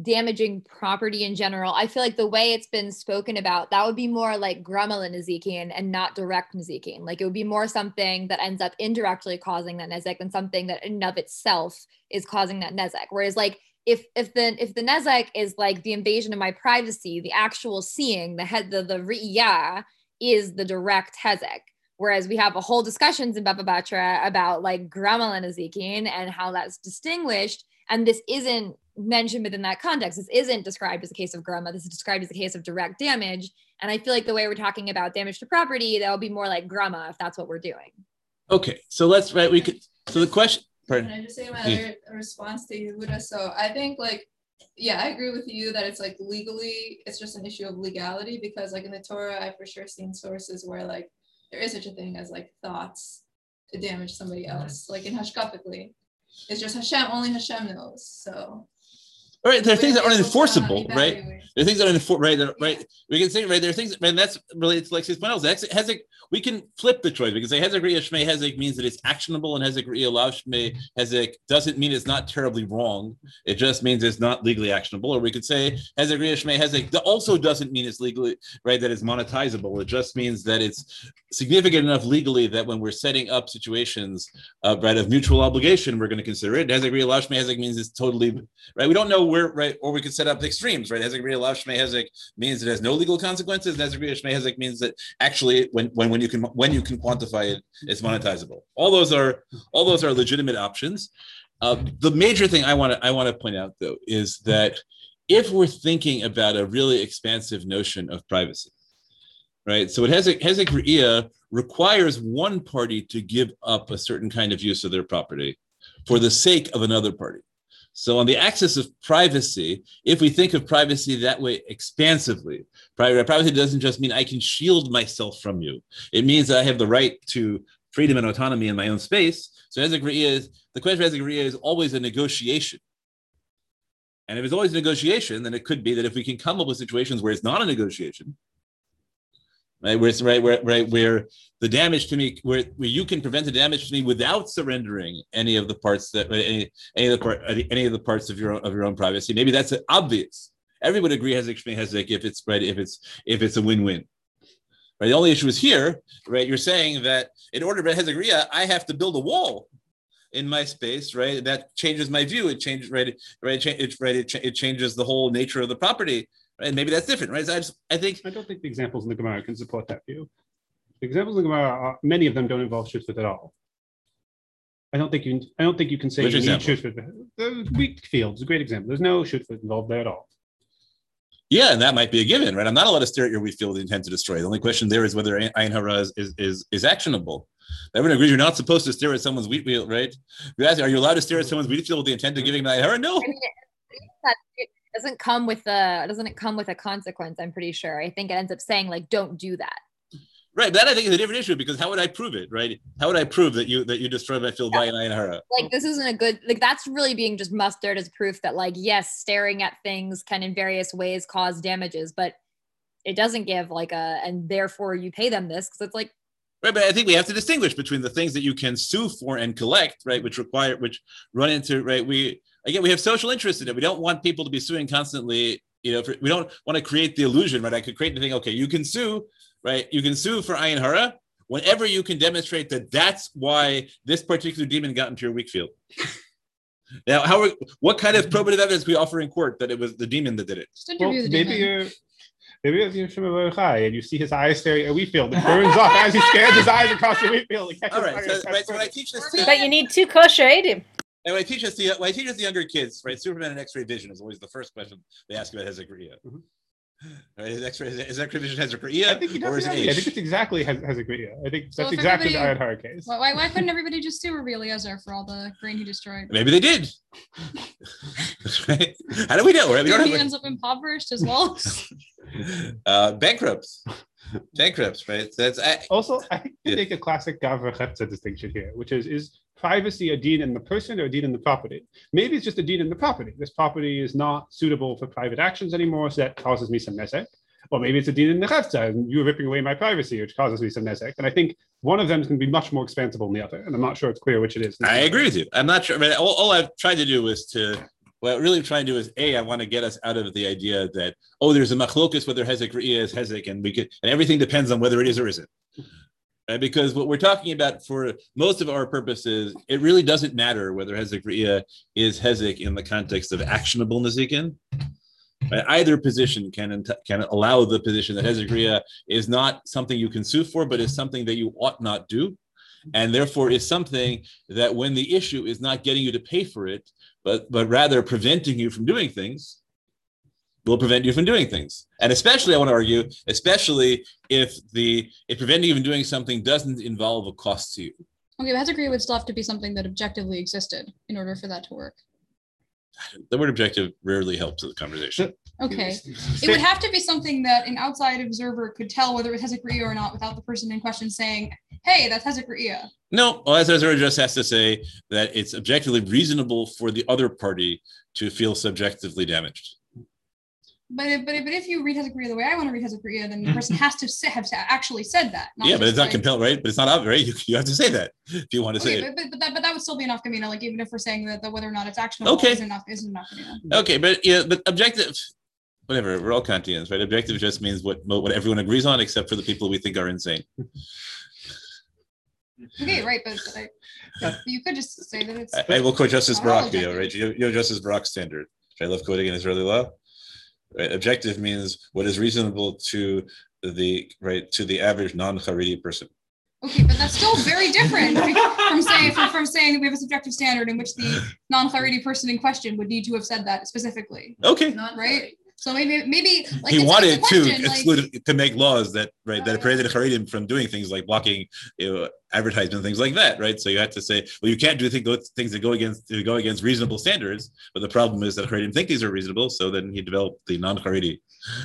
damaging property in general. I feel like the way it's been spoken about, that would be more like Grumel Nezikin and not direct Nezikin. Like it would be more something that ends up indirectly causing that Nezek than something that in of itself is causing that Nezek. Whereas like if if the if the Nezek is like the invasion of my privacy, the actual seeing, the head the the Riyah is the direct Hezek. Whereas we have a whole discussions in Baba Batra about like Grumel and Ezekiel and how that's distinguished. And this isn't mentioned within that context. This isn't described as a case of Grumma. This is described as a case of direct damage. And I feel like the way we're talking about damage to property, that'll be more like Grumma if that's what we're doing. Okay, so let's right. We could. So the question. Can I just say my other response to Yehuda? So I think like, yeah, I agree with you that it's like legally, it's just an issue of legality because like in the Torah, I've for sure seen sources where like there is such a thing as like thoughts to damage somebody else, like in hashkafically. It's just Hashem, only Hashem knows. So. All right, there are things that aren't enforceable, right? There are things that aren't enfor- right, that- right. We can say right there are things, and that's related to Lexis panels. Hezek, we can flip the choice. We can say Hezek Riyah Shmei Hezek means that it's actionable, and Hezek Riyah Lav Shmei Hezek doesn't mean it's not terribly wrong. It just means it's not legally actionable. Or we could say Hezek Riyah Shmei Hezek also doesn't mean it's legally right that it's monetizable. It just means that it's significant enough legally that when we're setting up situations uh, right of mutual obligation, we're going to consider it. Hezek Riyah Lav Shmei Hezek means it's totally right. We don't know we're right, or we could set up extremes, right? Hezek Ria Lav Shmei Hezek means it has no legal consequences. and Hezek Shmei Hezek means that actually, when when when you can when you can quantify it, it's monetizable. All those are all those are legitimate options. Uh, the major thing I want to I want to point out though is that if we're thinking about a really expansive notion of privacy, right? So it a Hezek Ria requires one party to give up a certain kind of use of their property for the sake of another party. So on the axis of privacy, if we think of privacy that way expansively, privacy doesn't just mean I can shield myself from you. It means that I have the right to freedom and autonomy in my own space. So is the question of Hezek Ria is always a negotiation. And if it's always a negotiation, then it could be that if we can come up with situations where it's not a negotiation, right, where right, where right, where the damage to me, where, where you can prevent the damage to me without surrendering any of the parts that any, any of the part any of the parts of your own, of your own privacy. Maybe that's obvious. Everyone agree has Hezek if it's right if it's if it's a win-win. Right. The only issue is here, right? You're saying that in order to Hezek Ria, I have to build a wall in my space, right? That changes my view. It changes, right? Right? It, right? It, it changes the whole nature of the property, right? Maybe that's different, right? So I, just, I think I don't think the examples in the Gemara can support that view. The examples in the Gemara, are, many of them don't involve shutfut at all. I don't think you. I don't think you can say Which you need example? The wheat fields is a great example. There's no shutfut involved there at all. Yeah, and that might be a given, right? I'm not allowed to stare at your wheat field with intent to destroy. The only question there is whether ayin hara is, is, is, is actionable. Everyone agrees you're not supposed to stare at someone's wheat field, right? You ask, are you allowed to stare at someone's wheat field with the intent of giving an ayin hara? No. I mean, it, that- it doesn't come with a doesn't it come with a consequence? I'm pretty sure. I think it ends up saying like, don't do that. Right, that I think is a different issue because how would I prove it, right? How would I prove that you that you destroyed my field by an ayin hara? Like this isn't a good like that's really being just mustered as proof that like yes, staring at things can in various ways cause damages, but it doesn't give like a and therefore you pay them this because it's like Right, but I think we have to distinguish between the things that you can sue for and collect, right, which require which run into right. We again we have social interest in it. We don't want people to be suing constantly. You know, for, we don't want to create the illusion, right? I could create the thing. Okay, you can sue, right? You can sue for ayin hara whenever you can demonstrate that that's why this particular demon got into your weak field. Now, how are, what kind of probative evidence we offer in court that it was the demon that did it? Well, maybe demon. you're. And you see his eyes staring at a wheat field, it burns off as he scans his eyes across the wheat field. All right, so, right, so when I teach this to But you need two kosher edim. And when I teach us the when I teach us the younger kids, right? Superman and X-ray vision is always the first question they ask about Hezek Ria. Mm-hmm. Right? Is X-ray is X-ray vision Hezek I Ria think you or is it definitely. I H? think it's exactly has, has a great. Yeah, I think that's if exactly the everybody- Ayad case. Why, why, why couldn't everybody just sue Rabbi Eliezer for all the grain he destroyed? Maybe they did. right? How do we know? Right? We don't he have ends up impoverished as well. uh, bankrupts. Bankrupts, right? That's I, Also, I think you Yeah. make a classic Gavra distinction here, which is is privacy a deed in the person or a deed in the property? Maybe it's just a deed in the property. This property is not suitable for private actions anymore, so that causes me some nezek. Or maybe it's a deed in the Cheftza, and you're ripping away my privacy, which causes me some nezek. And I think one of them is going to be much more expansible than the other, and I'm not sure it's clear which it is. I agree with you. I'm not sure. I mean, all, all I've tried to do is to what I'm really trying to do is a I want to get us out of the idea that oh there's a machlokus whether hezek Ria is hezek and we could and everything depends on whether it is or isn't. Right? Because what we're talking about for most of our purposes, it really doesn't matter whether hezek Ria is hezek in the context of actionable nezikin. Right? Either position can can allow the position that hezek Ria is not something you can sue for, but is something that you ought not do and therefore is something that when the issue is not getting you to pay for it but but rather preventing you from doing things will prevent you from doing things and especially i want to argue especially if the if preventing you from doing something doesn't involve a cost to you Okay, but Hezekria would still have to be something that objectively existed in order for that to work. the word objective rarely helps the conversation Okay. It would have to be something that an outside observer could tell whether it was Hezekria or not without the person in question saying, hey, that's Hezekria. no well, as Ezra just has to say that it's objectively reasonable for the other party to feel subjectively damaged But if, but if, but if you read Hezekria the way I want to read Hezekria, then the person mm-hmm. has to say, have actually said that. yeah but it's not like- compelled right but it's not obvious right you, you have to say that if you want to say Okay, it but, but, but, that, but that would still be enough Camino, like even if we're saying that, that whether or not it's actionable Okay. is enough is enough. Okay, but yeah, but objective, whatever. We're all Kantians, right? Objective just means what what everyone agrees on, except for the people we think are insane. Okay, right, but, but I, but you could just say that it's I, I will quote Justice Not all Barak, you know, right? You, you know Justice Barak's standard. I love quoting in Israeli law. Right? Objective means what is reasonable to the right to the average non-Haredi person. Okay, but that's still very different from saying from, from saying that we have a subjective standard in which the non-clarity person in question would need to have said that specifically, Okay. Not right? So maybe maybe like he wanted it's to question, like- exclude to make laws that right that oh, prohibited Haredim from doing things like blocking you know, advertisement things like that right so you have to say well you can't do things that go against to go against reasonable standards but the problem is that Haredim think these are reasonable so then he developed the non-Haredi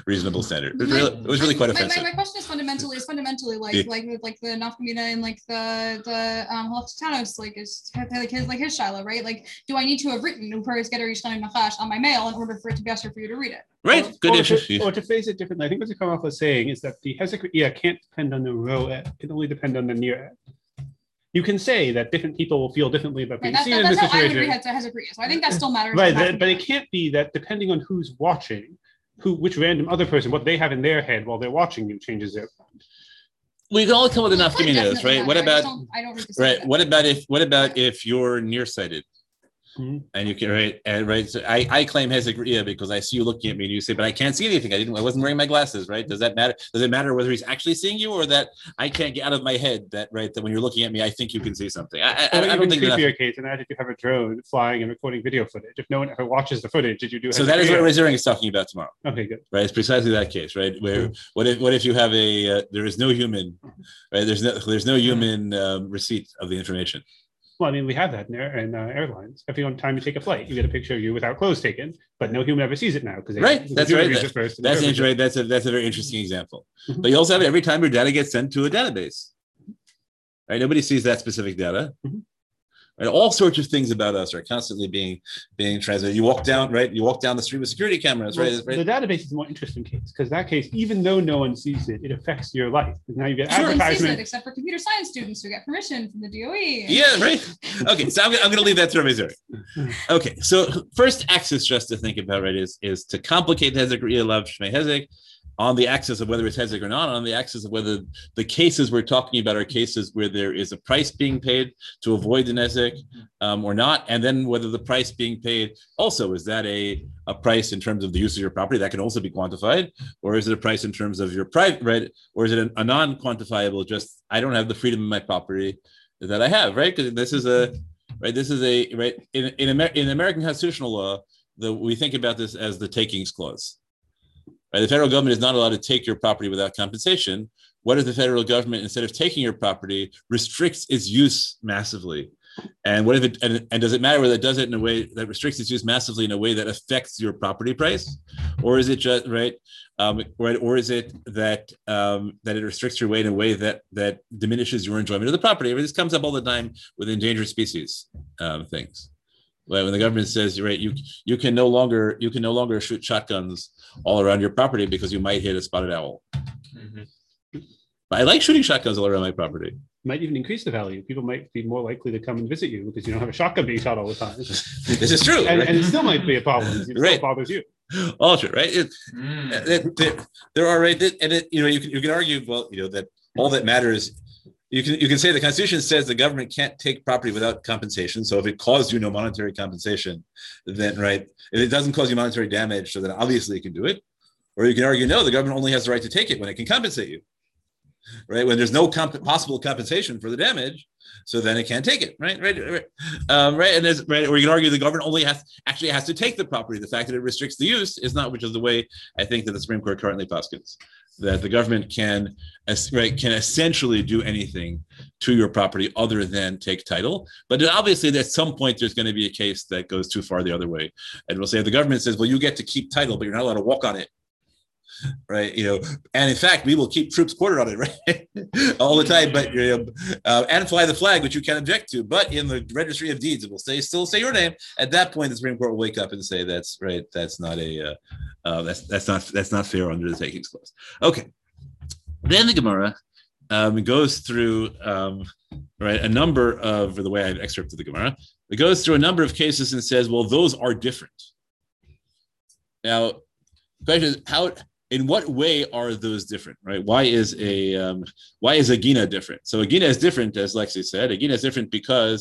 reasonable standard it was My- really, it was really quite my, my, offensive my question is fundamentally is fundamentally like Yeah. like like the Nafkamina and like the the um Halachtanos like is like his like his Shiloh, right? Like, do I need to have written U'poretz Geder Yishchenu Nachash on my mail in order for it to be asked for you to read it? right Or- good or issue to, or to phrase it differently, I think what the Kamal was saying is that the Hezek Riyah can't depend on the row ad, it can only depend on the near ad. You can say that different people will feel differently about Right, being that's, seen in that's this how I would situation. read to Hezek Riyah. So I think that still matters. Right, that- but it can't be that depending on who's watching, who which random other person, what they have in their head while they're watching you changes their we can all come with Well, enough it could communities definitely right what matter. I about don't- I don't right what about if what about if you're nearsighted Mhm. and you can right and right so I, I claim Hezek Riyah because I see you looking at me and you say but I can't see anything I didn't I wasn't wearing my glasses right does that matter does it matter whether he's actually seeing you or that I can't get out of my head that right that when you're looking at me I think you can see something I, I, I don't think enough creepier case, imagine you have a drone flying and recording video footage. If no one ever watches the footage, did you do so that is what? Rizering is talking about tomorrow Okay, good. right it's precisely that case right where what if what if you have a uh, there is no human right there's no there's no human um, receipt of the information Well, I mean, we have that in, air, in uh, airlines. Every time you take a flight, you get a picture of you without clothes taken, but no human ever sees it now because Right, that's right. It first That's interesting. That's a that's a very interesting example. Mhm. But you also have every time your data gets sent to a database. Right? Nobody sees that specific data. Mhm. Right? All sorts of things about us are constantly being being transmitted. You walk down, right? You walk down the street with security cameras, Well, right? right? The database is a more interesting case because that case, even though no one sees it, it affects your life. 'Cause Now you get Everyone sees it except for computer science students who get permission from the. DOE. Yeah, right. Okay, so I'm, gonna- I'm going to leave that to Missouri. Okay, so first axis just to think about, right, is is to complicate the Hezek Lav Shmei Hezek on the axis of whether it's Hezek or not, on the axis of whether the cases we're talking about are cases where there is a price being paid to avoid the Hezek um, or not, and then whether the price being paid also is that a a price in terms of the use of your property that can also be quantified, or is it a price in terms of your private, right, or is it a, a non-quantifiable? Just I don't have the freedom of my property that I have, right? Because this is a right. This is a right in in, Amer- in American constitutional law. The we think about this as the takings clause. Right, the federal government is not allowed to take your property without compensation. What if the federal government, instead of taking your property, restricts its use massively? And what if it and, and does it matter whether it does it in a way that restricts its use massively in a way that affects your property price, or is it just right, um, right, or is it that um, that it restricts your way in a way that that diminishes your enjoyment of the property? I mean, this comes up all the time with endangered species um, things. Right, when the government says, right, you you can no longer you can no longer shoot shotguns all around your property because you might hit a spotted owl. Mhm. But I like shooting shotguns all around my property. Might even increase the value. People might be more likely to come and visit you because you don't have a shotgun being shot all the time. This is true. and, right? and it still might be a problem. It still Right. bothers you. all true, right? It, Mm. it- there, there are right, that- and it, you know, you can you can argue, well, you know, that all that matters. You can you can say the Constitution says the government can't take property without compensation. So if it caused you no monetary compensation, then right, if it doesn't cause you monetary damage, so then obviously it can do it. Or you can argue, no, the government only has the right to take it when it can compensate you. Right when there's no comp- possible compensation for the damage, so then it can't take it. Right, right, right, um, right. And there's right, or you can argue the government only has actually has to take the property. The fact that it restricts the use is not, which is the way I think that the Supreme Court currently poskins that the government can right, can essentially do anything to your property other than take title. But obviously, at some point, there's going to be a case that goes too far the other way, and we'll say if the government says, "Well, you get to keep title, but you're not allowed to walk on it." Right, you know, and in fact, we will keep troops quartered on it, right, all the time. But you know, uh, and fly the flag, which you can object to. But in the registry of deeds, it will say still say your name. At that point, the Supreme Court will wake up and say that's right. That's not a uh, uh, that's that's not that's not fair under the takings clause. Okay. Then the Gemara um, goes through um, right a number of the way I've excerpted the Gemara. It goes through a number of cases and says, well, those are different. Now, the question is how in what way are those different, right? Why is a um, why is a gina different? So a gina is different, as Lexi said. A gina is different because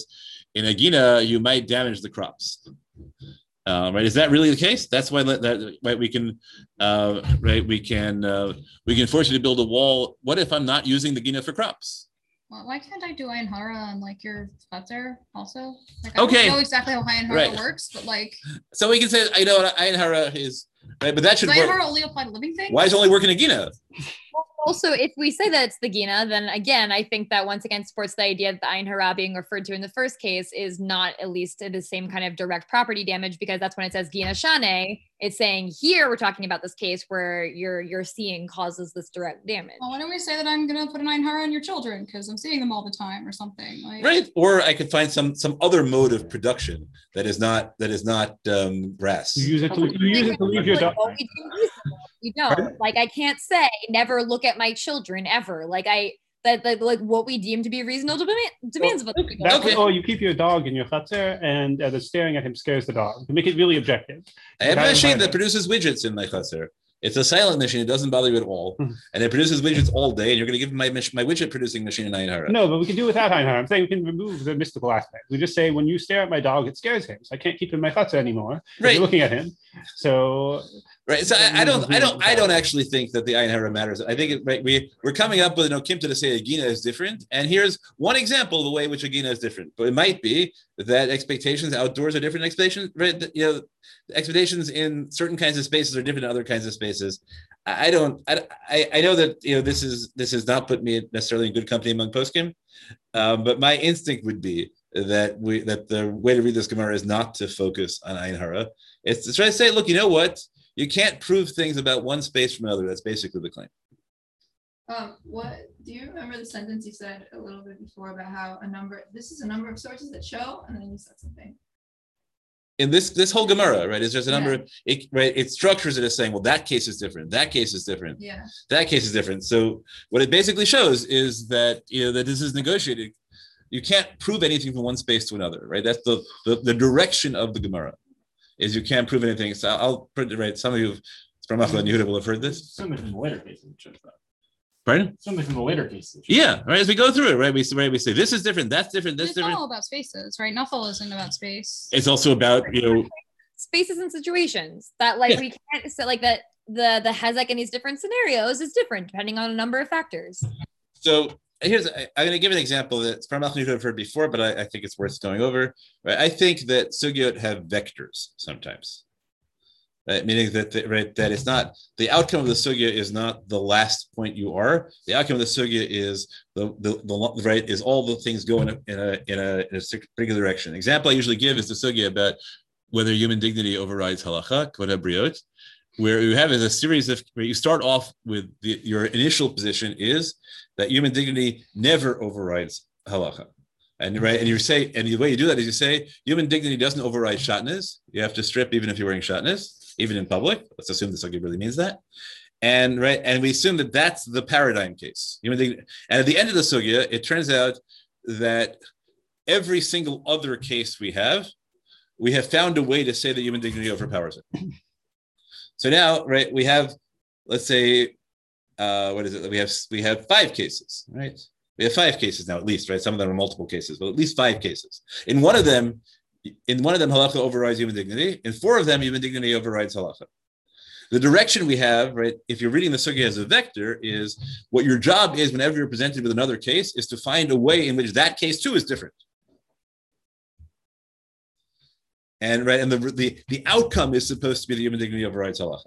in a gina you might damage the crops, Uh, right? Is that really the case? That's why that, that right we can uh, right we can uh, we can force you to build a wall. What if I'm not using the gina for crops? Well, why can't I do Ayin Hara on like your Fetzer also? Like, I Okay. don't know exactly how Ayin Hara Right. works, but like, So we can say I know Ayin Hara is, right? But that should work. Hara only apply to living things? Why is it only working in Gina? Also, if we say that it's the Gina, then again, I think that once again supports the idea that the Ayin Hara being referred to in the first case is not at least the same kind of direct property damage because that's when it says Gina Shani. It's saying here we're talking about this case where your your seeing causes this direct damage. Well, why don't we say that I'm gonna put an Ayin Hara on your children because I'm seeing them all the time or something? Like, Right? Or I could find some some other mode of production that is not that is not um, grass. You use it to, you use it to leave your Like, dog. What we do reasonable. We don't. Like I can't say never look at my children ever. Like I that, that like what we deem to be reasonable demand, demands of other people. That's Okay. or you keep your dog in your chutzner and uh, the staring at him scares the dog. To make it really objective. I have a machine that that. produces widgets in my cluster. It's a silent machine. It doesn't bother you at all, Mhm. and it produces widgets all day. And you're going to give my my widget producing machine an ayin hara. No, but we can do without ayin hara. I'm saying we can remove the mystical aspect. We just say when you stare at my dog, it scares him. So I can't keep him in my chutzner anymore. Right. You're looking at him. So Right. So I, I don't I don't I don't actually think that the ayin hara matters. I think it, right, we we're coming up with an Okimta to say a Gina is different. And here's one example of the way which a Gina is different. But it might be that expectations outdoors are different expectations. Right. You know, expectations in certain kinds of spaces are different in other kinds of spaces. I don't I, I know that you know this is this has not put me necessarily in good company among poskim, um, but my instinct would be that we that the way to read this Gemara is not to focus on ayin hara. It's to try to say, look, you know what? You can't prove things about one space from another. That's basically the claim. Um, what do you remember the sentence you said a little bit before about how a number this is a number of sources that show and then you said something. In this this whole Gemara, right, is just a number. Yeah. It right, it structures it as saying, well, that case is different. That case is different. Yeah. That case is different. So what it basically shows is that you know that this is negotiated. You can't prove anything from one space to another, right? That's the the, the direction of the Gemara, is you can't prove anything. So I'll put it right. Some of you from Achla and Yehuda will have heard this. Something from the later cases that shows that. Pardon? Something from the later cases. Yeah, right. As we go through it, right, we right, we say this is different, that's different, But that's it's not different. all about spaces, right? Nuffle isn't about space. It's also about you know spaces and situations that like Yeah. we can't say like that the the hezek in these different scenarios is different depending on a number of factors. So here's I- I'm going to give an example that's from Malcolm you've heard before, but I, I think it's worth going over. Right, I think that sugyot have vectors sometimes. Right, meaning that the, right that it's not the outcome of the sugya is not the last point you are. The outcome of the sugya is the the, the right is all the things go in a in a in a, in a particular direction. Example I usually give is the sugya about whether human dignity overrides halacha, kvod habriot, where you have is a series of where you start off with the, your initial position is that human dignity never overrides halacha. And right, and you say, and the way you do that is you say human dignity doesn't override shatnez. You have to strip even if you're wearing shatnez, even in public. Let's assume the this really means that. And right, and we assume that that's the paradigm case. Human dignity, and at the end of the sugya, it turns out that every single other case we have, we have found a way to say that human dignity overpowers it. So now, right, we have, let's say, uh, what is it? We have we have five cases, right? We have five cases now, at least, right? Some of them are multiple cases, but at least five cases. In one of them, in one of them, halacha overrides human dignity. In four of them, human dignity overrides halacha. The direction we have, right? If you're reading the sugya as a vector, is what your job is whenever you're presented with another case, is to find a way in which that case too is different. And right, and the the the outcome is supposed to be the human dignity overrides halacha,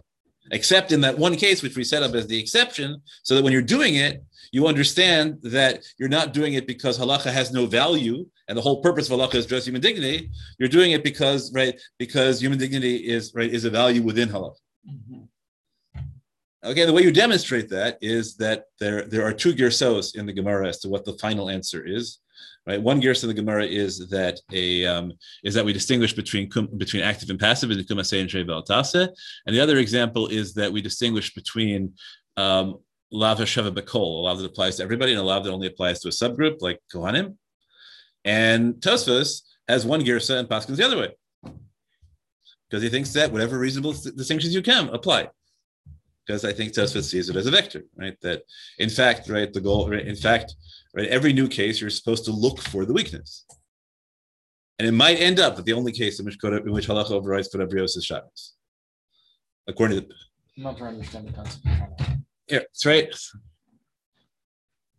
except in that one case which we set up as the exception, so that when you're doing it, you understand that you're not doing it because halacha has no value, and the whole purpose of halacha is just human dignity. You're doing it because right because human dignity is right is a value within halacha. Mm-hmm. Okay, the way you demonstrate that is that there there are two gersos in the Gemara as to what the final answer is. Right, one gersa of the Gemara is that a um, is that we distinguish between between active and passive in the kum aseh and sheva altase, and the other example is that we distinguish between um, lav sheva bekol, a lav that applies to everybody, and a lav that only applies to a subgroup like kohanim. And Tosfos has one gersa and paskins the other way because he thinks that whatever reasonable distinctions you can apply because I think Tosfot sees it as a vector, right? That in fact, right, the goal, right, in fact, right, every new case you're supposed to look for the weakness. And it might end up that the only case in which in which halacha overrides Kvod Brios is Shabbos. According to the, I'm not trying to understand the concept. yeah, that's right.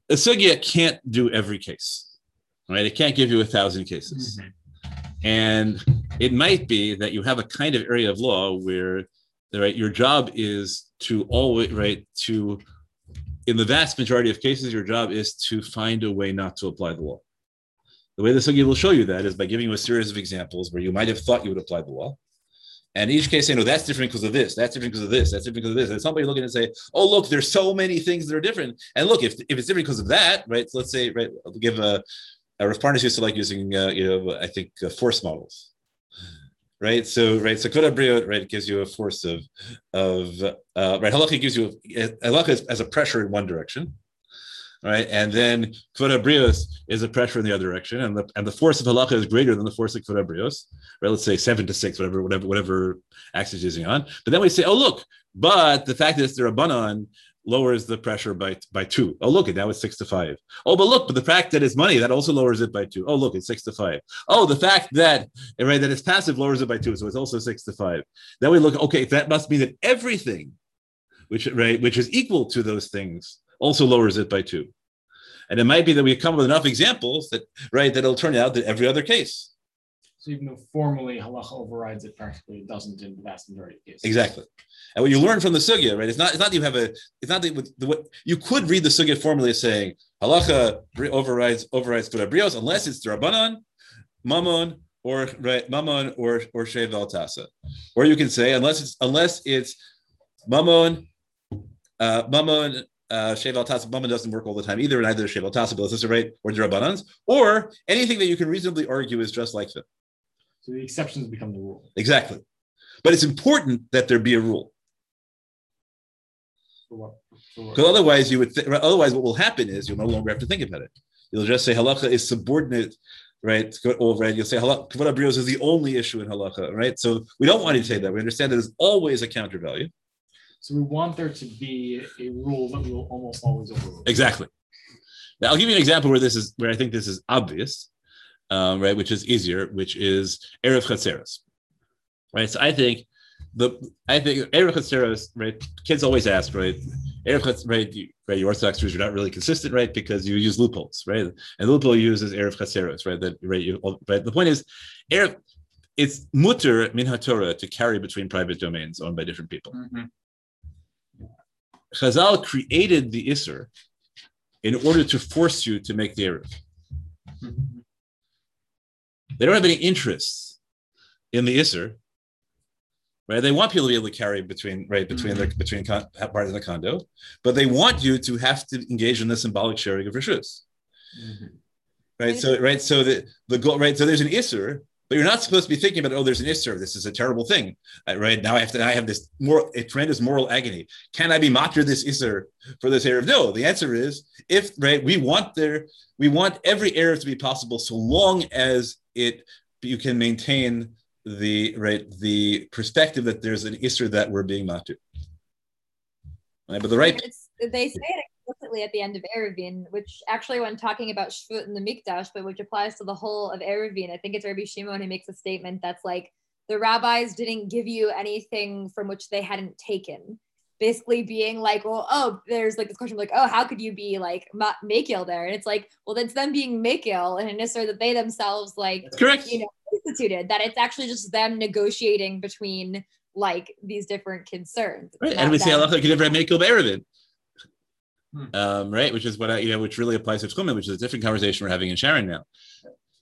A sugya can't do every case, right? It can't give you a thousand cases. Mm-hmm. And it might be that you have a kind of area of law where right, your job is to always right to in the vast majority of cases, your job is to find a way not to apply the law. The way the sugi will show you that is by giving you a series of examples where you might have thought you would apply the law. And each case saying, no, that's different because of this, that's different because of this, that's different because of this. And somebody looking and say, oh, look, there's so many things that are different. And look, if, if it's different because of that, right? So let's say, right, I'll give a, a Rav Parnas used to like using, uh, you know, I think uh, force models, right? So, right, so Briot, right, gives you a force of, of, uh, right, halacha gives you, halacha is as a pressure in one direction, right? And then Kvod Brios is a pressure in the other direction, and the and the force of halacha is greater than the force of Kvod Brios, right? Let's say seven to six, whatever, whatever, whatever axis you're using on. But then we say, oh look, but the fact that it's the Rabbanon lowers the pressure by by two. Oh look, now it's six to five. Oh, but look, but the fact that it's money that also lowers it by two. Oh look, it's six to five. Oh, the fact that right that it's passive lowers it by two, so it's also six to five. Then we look, okay, that must mean that everything, which right, which is equal to those things, also lowers it by two. And it might be that we come up with enough examples that right that it'll turn out that every other case. So even though formally halacha overrides it, practically it doesn't in the vast majority of cases. Exactly. And what you learn from the sugya, right? It's not. It's not that you have a. It's not that the what you could read the sugya formally as saying halacha overrides overrides brios unless it's drabanan, mammon, or right mammon or or shev al tasa, or you can say unless it's unless it's mammon, uh, mammon. Uh, Sheval tasa, mammon doesn't work all the time either, and either Shev al tasa, this right, or drabanans, or anything that you can reasonably argue is just like them. So the exceptions become the rule. Exactly. But it's important that there be a rule. For what? For what? Because otherwise, you would. Th- otherwise, what will happen is you'll no longer have to think about it. You'll just say halacha is subordinate, right? Over, and you'll say halacha kavod brios is the only issue in halacha, right? So we don't want you to say that. We understand that there's always a counter value. So we want there to be a rule that we will almost always overrule. Exactly. Now I'll give you an example where this is where I think this is obvious, um, right? Which is easier, which is eruv chatzeros, right? So I think the I think eruv chatzeros, right? Kids always ask, right? Eruv right? You, right? You Orthodox Jews are not really consistent, right? Because you use loopholes, right? And loophole uses eruv chatzeros, right? That right? You, right? The point is, eruv. It's mutar min haTorah to carry between private domains owned by different people. Mhm. Chazal created the Isser in order to force you to make the Eruv. They don't have any interest in the Isser, right? They want people to be able to carry between, right, between the mm-hmm. between con- part of the condo, but they want you to have to engage in the symbolic sharing of mm-hmm. rishus, right? So, right, so the the goal, right? So there's an Isser, but you're not supposed to be thinking about, oh, there's an Isser. This is a terrible thing, Uh, right? Now I have to, I have this more a tremendous moral agony. Can I be matter this Isser for this Eruv? No. The answer is if right, we want there, we want every Eruv to be possible so long as it you can maintain the right the perspective that there's an Isser that we're being matter. Right, but the right It's, they say it explicitly at the end of Eruvin, which actually, when talking about Shvut and the Mikdash, but which applies to the whole of Eruvin, I think it's Rabbi Shimon who makes a statement that's like, the rabbis didn't give you anything from which they hadn't taken. Basically, being like, well, oh, there's like this question, like, oh, how could you be like ma- Makil there? And it's like, well, that's them being Makil and an Isser that they themselves like correct. you know instituted that it's actually just them negotiating between like these different concerns Right, and we say Allah could never make Eruvin. Hmm. Um, right, which is what I, you know, which really applies to Techumin, which is a different conversation we're having in Sharon now.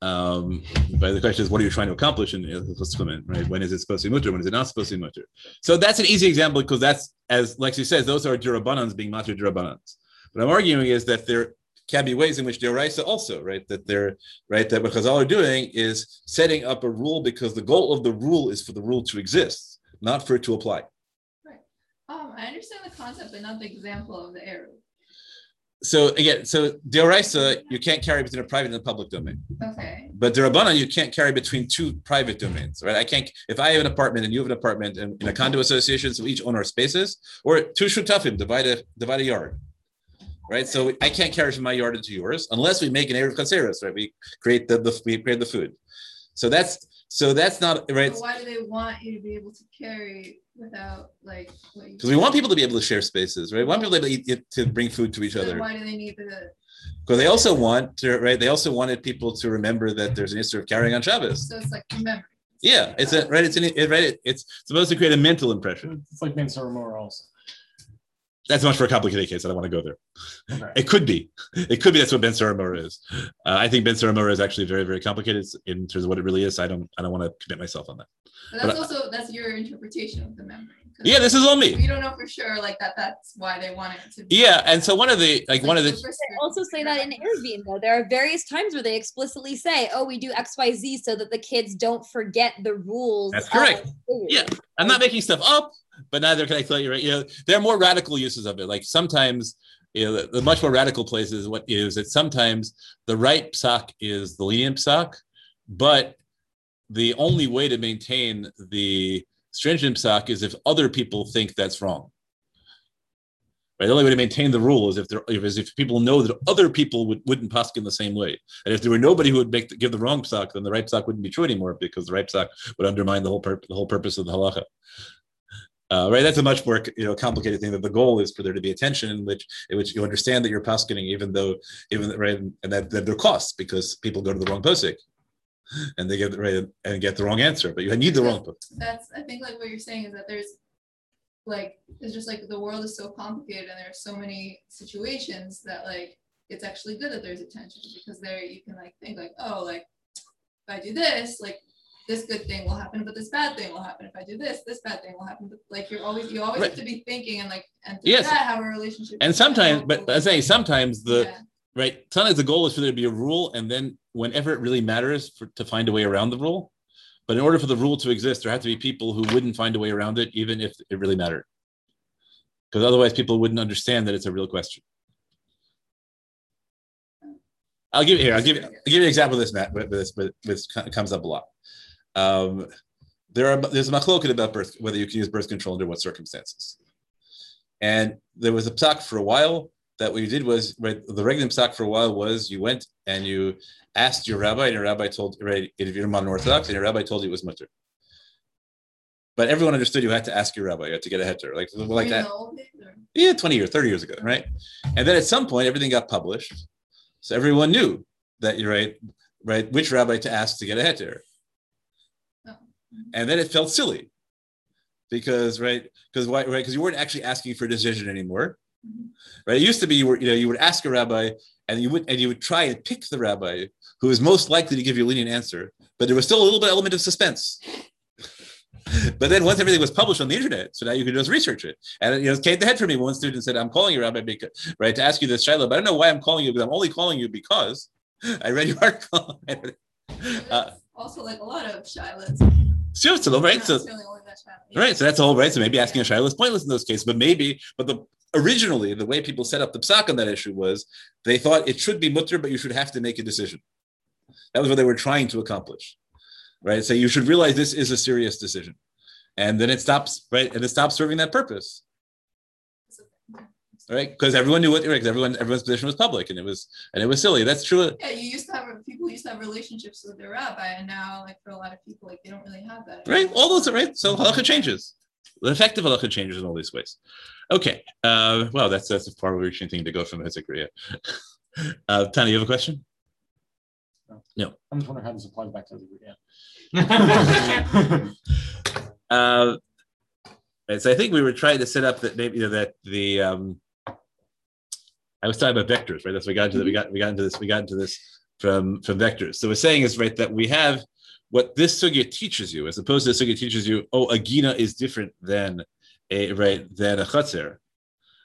Um, but the question is, what are you trying to accomplish in Techumin, right? When is it supposed to be mutar? When is it not supposed to be mutar? So that's an easy example because that's, as Lexi says, those are durabanans being mutar durabanans. What I'm arguing is that there can be ways in which Deoraisa also, right? That they're right that what Chazal are doing is setting up a rule because the goal of the rule is for the rule to exist, not for it to apply. Right. Um, I understand the concept, but not the example of the arrow. So again, so Deoraisa, you can't carry between a private and a public domain. Okay. But Derabana, you can't carry between two private domains, right? I can't, if I have an apartment and you have an apartment and in a condo association, so we each own our spaces, or two shutafim, divide a, divide a yard. Right, so I can't carry from my yard into yours unless we make an eruv Chatzeros, right? We create the, the we create the food. So that's so that's not right But why do they want you to be able to carry without like because we want people to be able to share spaces, right? We want people to be able to, eat, to bring food to each Then other. why do they need the Because they also want to, right? They also wanted people to remember that there's an issue of carrying on Shabbos. so it's like remember. Yeah, it's a right. It's an it, right. It's supposed to create a mental impression. It's like Ben Sarah also. That's much for a complicated case. I don't want to go there. Okay. It could be. It could be that's what Ben Sorer U'Moreh is. Uh, I think Ben Sorer U'Moreh is actually very, very complicated in terms of what it really is. I don't. I don't want to commit myself on that. But But that's also that's your interpretation of the memory. 'Cause Yeah, this is all me. We don't know for sure like that. That's why they want it to. be Yeah, and so one of the like one of the They also say that in Eruvin, though. There are various times where they explicitly say, oh, we do XYZ so that the kids don't forget the rules. That's correct. Yeah, I'm not making stuff up, but neither can I tell you. Right? You know, there are more radical uses of it. Like sometimes, you know, the, the much more radical place is what is that sometimes the right psak is the lenient psak, but the only way to maintain the stringent psak is if other people think that's wrong. Right? The only way to maintain the rule is if there is if people know that other people would, wouldn't paskin in the same way. And if there were nobody who would make the, give the wrong psak, then the right psak wouldn't be true anymore because the right psak would undermine the whole pur- the whole purpose of the halacha. Uh, right, that's a much more you know complicated thing. That the goal is for there to be attention in which in which you understand that you're paskening, even though even right, and that, that there are costs because people go to the wrong posik, and they get the right and get the wrong answer. But you need the wrong. That's I think like what you're saying is that there's like it's just like the world is so complicated and there are so many situations that like it's actually good that there's attention because there you can like think like oh like if I do this like this good thing will happen but this bad thing will happen if I do this this bad thing will happen but like you're always you always Right. have to be thinking and like and Yes. that have a relationship And sometimes, but. I say sometimes the Yeah. Right sometimes the goal is for there to be a rule, and then whenever it really matters for to find a way around the rule. But in order for the rule to exist, there have to be people who wouldn't find a way around it, even if it really mattered. Because otherwise, people wouldn't understand that it's a real question. I'll give you here. I'll give. I'll give you an example of this, Matt. But this, but this comes up a lot. Um, there are there's a machloket about birth, whether you can use birth control under what circumstances. And there was a talk for a while that what you did was right, the regular psak for a while was you went and you asked your rabbi, and your rabbi told right if you're modern Orthodox, and your rabbi told you it was mutar. But everyone understood you had to ask your rabbi, you had to get a heter, like like that. the old days, or- Yeah, 20 years, 30 years ago, right? And then at some point, everything got published. So everyone knew that you're right, right, which rabbi to ask to get a heter. Oh. And then it felt silly because, right, because why, right, because you weren't actually asking for a decision anymore. Right. It used to be you were, you know, you would ask a rabbi and you would and you would try and pick the rabbi who is most likely to give you a lenient answer, but there was still a little bit element of suspense. But then once everything was published on the internet, so now you can just research it. And you know, it came to head for me. One student said, "I'm calling you, Rabbi, because, right, to ask you this, shaila, but I don't know why I'm calling you, but I'm only calling you because I read your article." uh, also like a lot of shailos. so, so, right, so Right. So that's all right. So maybe asking a shaila is pointless in those cases, but maybe, but the originally the way people set up the psak on that issue was they thought it should be mutar, but you should have to make a decision. That was what they were trying to accomplish. Right. So you should realize this is a serious decision. And then it stops, right? And it stops serving that purpose. Right. Because everyone knew what because everyone everyone's position was public and it was and it was silly. That's true. Yeah, you used to have people used to have relationships with their rabbi, and now, like for a lot of people, like they don't really have that. Right. All those right. So halacha changes. The effective halacha changes in all these ways. Okay. Uh, well, that's that's a far reaching thing to go from Hezek Riyah. Uh, Tanya, you have a question? No. I'm just wondering how this applies back to the yeah. Uh, so I think we were trying to set up that maybe you know, that the um, I was talking about vectors, right? That's we got into that. We got we got into this. We got into this from from vectors. So we're saying is right that we have what this sugya teaches you, as opposed to the sugya teaches you, oh, a gina is different than a right than a chatzir.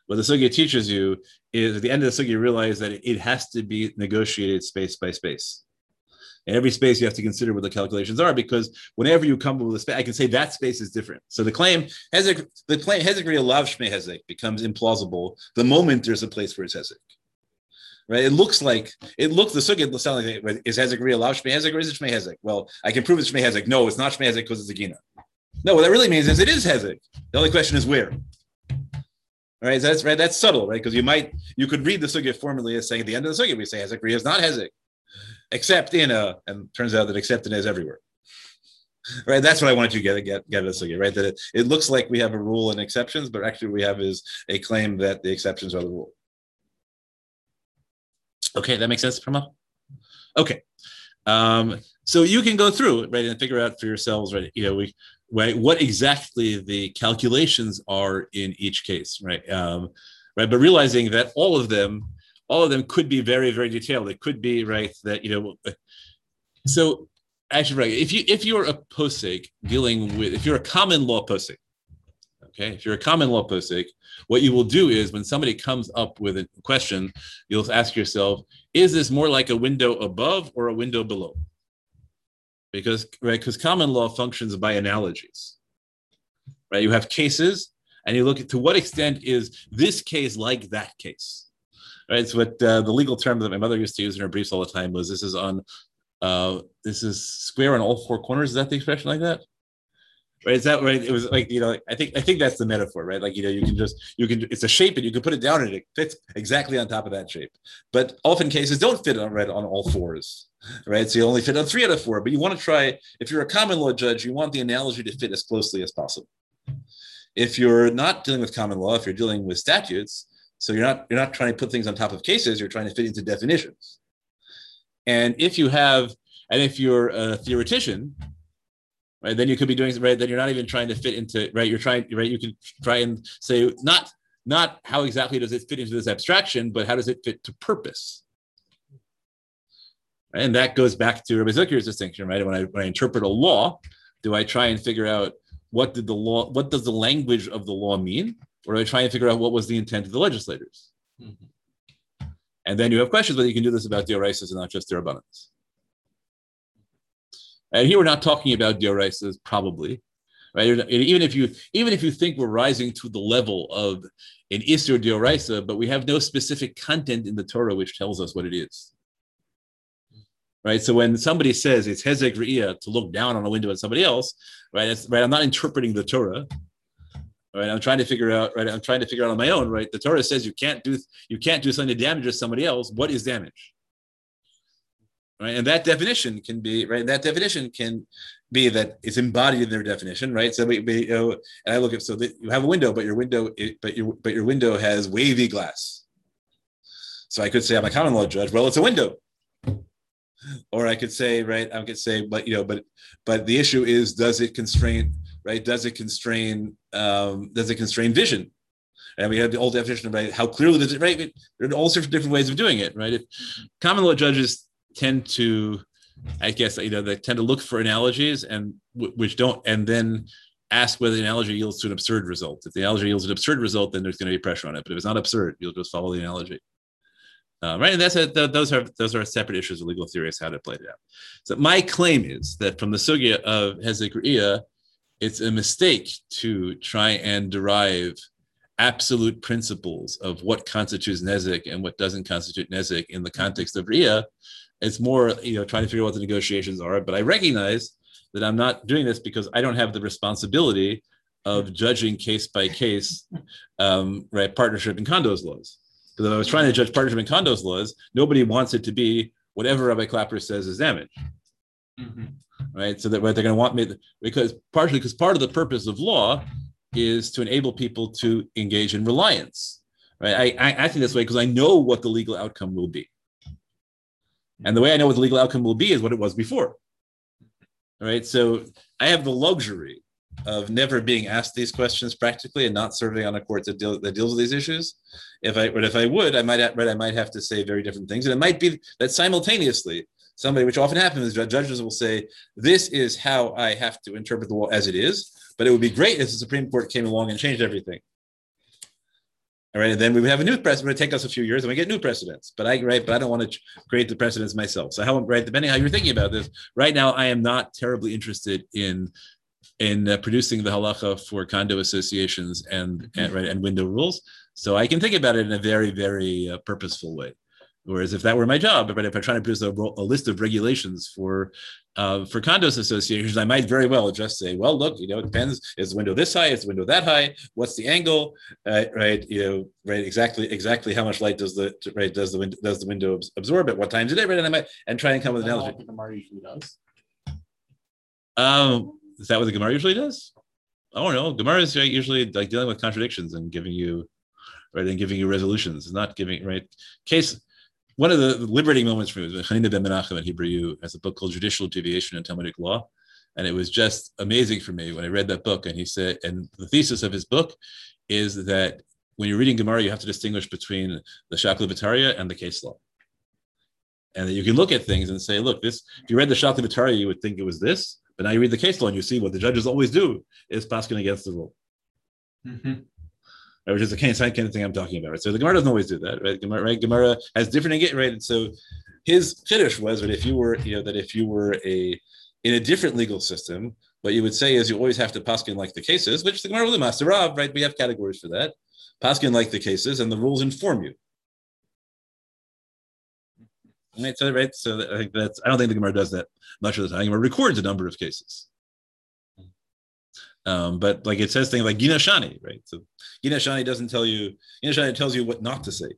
What the sugya teaches you is at the end of the sugya, you realize that it has to be negotiated space by space. In every space, you have to consider what the calculations are because whenever you come with a space, I can say that space is different. So the claim Hezek, the claim Hezek lav shmei Hezek becomes implausible the moment there's a place where it's Hezek. Right? It looks like it looks the sugya will sound like is Hezek lav shmei Hezek or is it shmei Hezek? Well, I can prove it's shmei Hezek. No, it's not shmei Hezek because it's a gina. No, what that really means is it is Hezek. The only question is where. All right, that's right. That's subtle, right? Because you might you could read the sugya formally as saying at the end of the sugya we say Hezek is not Hezek. except in a, and turns out that except in is everywhere. Right, that's what I wanted you to get get get us again. Right, that it, it looks like we have a rule and exceptions, but actually we have is a claim that the exceptions are the rule. Okay, that makes sense, Prama? Okay. Um, so you can go through right and figure out for yourselves, right? You know, we right what exactly the calculations are in each case, right? Um, right, but realizing that all of them, all of them could be very, very detailed. It could be right that you know. So actually, right, if you if you're a posik dealing with if you're a common law posik, okay, if you're a common law posik, what you will do is when somebody comes up with a question, you'll ask yourself, is this more like a window above or a window below? Because right, because common law functions by analogies. Right? You have cases and you look at to what extent is this case like that case. Right. So what uh, the legal term that my mother used to use in her briefs all the time was this is on uh this is square on all four corners. Is that the expression like that? Right? Is that right? It was like you know i think i think that's the metaphor right? Like you know you can just you can it's a shape and you can put it down and it fits exactly on top of that shape. But often cases don't fit on right on all fours right? So you only fit on three out of four but you want to try if you're a common law judge you want the analogy to fit as closely as possible. If you're not dealing with common law if you're dealing with statutes so you're not you're not trying to put things on top of cases you're trying to fit into definitions. And if you have and if you're a theoretician right? Then you could be doing right? Then you're not even trying to fit into right? You're trying right? You could try and say not not how exactly does it fit into this abstraction but how does it fit to purpose? And that goes back to Rabbi Zucker's distinction right? When I when I interpret a law do I try and figure out what did the law what does the language of the law mean? Or do I try and figure out what was the intent of the legislators? Mm-hmm. and then you have questions whether you can do this about deoraisas and not just derabbanans and here we're not talking about dioraisas, probably, right? Even if you even if you think we're rising to the level of an isur dioraisa, but we have no specific content in the Torah which tells us what it is. Right. So when somebody says it's hezek to look down on a window at somebody else, right? Right. I'm not interpreting the Torah. Right. I'm trying to figure out, right. I'm trying to figure out on my own, right? The Torah says you can't do you can't do something to damage somebody else. What is damage? Right? And that definition can be right. That definition can be that it's embodied in their definition, right? So we, we you know, and I look at so that you have a window, but your window, but your but your window has wavy glass. So I could say I'm a common law judge. Well, it's a window. Or I could say, right? I could say, but you know, but but the issue is, does it constrain, right? Does it constrain? Um, does it constrain vision? and we have the old definition about how clearly does it right there are all sorts of different ways of doing it right if common law judges tend to i guess you know they tend to look for analogies and which don't and then ask whether the analogy yields to an absurd result. If the analogy yields an absurd result then there's going to be pressure on it. But if it's not absurd you'll just follow the analogy. Uh, right and that's a, those are those are separate issues of legal theory how to play it out. So my claim is that from the sugya of Hezek Riyah it's a mistake to try and derive absolute principles of what constitutes nezek and what doesn't constitute nezek in the context of ria it's more you know trying to figure out what the negotiations are but i recognize that i'm not doing this because i don't have the responsibility of judging case by case um, right partnership and condos laws. Because if i was trying to judge partnership and condos laws nobody wants it to be whatever rabbi clapper says is damage mm-hmm. right? So that right, they're going to want me because partially because part of the purpose of law is to enable people to engage in reliance. Right? I, I, I think this way because i know what the legal outcome will be and the way I know what the legal outcome will be is what it was before. All right. So I have the luxury of never being asked these questions practically and not serving on a court that, deal, that deals with these issues. If I, but if I would, I might, right, I might have to say very different things. And it might be that simultaneously somebody, which often happens, judges will say, this is how I have to interpret the law as it is. But it would be great if the Supreme Court came along and changed everything. All right, and then we have a new president. It take us a few years, and we get new precedents. But I right, but I don't want to create the precedents myself. So how right, depending how you're thinking about this, right now I am not terribly interested in in uh, producing the halacha for condo associations and, and right and window rules. So I can think about it in a very very uh, purposeful way. Whereas if that were my job, but if I'm trying to produce a, a list of regulations for uh, for condos associations, I might very well just say, well, look, you know, it depends. Is the window this high? Is the window that high? What's the angle? Uh, right, you know, right, exactly, exactly how much light does the right does the window does the window absorb at what times of day? Right, and I might and try and come with an analogy. The Gemara usually does. Um, is that what the Gemara usually does? I don't know. Gemara is right, usually like dealing with contradictions and giving you right and giving you resolutions. It's not giving right case one of the liberating moments for me was Hanina ben Menachem at Hebrew has a book called Judicial Deviation in Talmudic Law. And it was just amazing for me when I read that book. And he said, and the thesis of his book is that when you're reading Gemara, you have to distinguish between the Shakla Vitaria and the case law. And that you can look at things and say, look, this, if you read the Shakla Vitaria, you would think it was this. But now you read the case law and you see what the judges always do is passing against the rule. Mm-hmm which is the kind of thing I'm talking about. Right? So the Gemara doesn't always do that, right? Gemara, right? Gemara has different right. And so his chiddush was that if you were, you know, that if you were a in a different legal system, what you would say is you always have to paskin like the cases, which the Gemara really master of, right? We have categories for that. Paskin like the cases, and the rules inform you. Right, so right, so I think that's. I don't think the Gemara does that much of the time. Gemara records a number of cases. Um, but like it says things like Gina Shani, right? So Gina Shani doesn't tell you, Gina Shani tells you what not to say,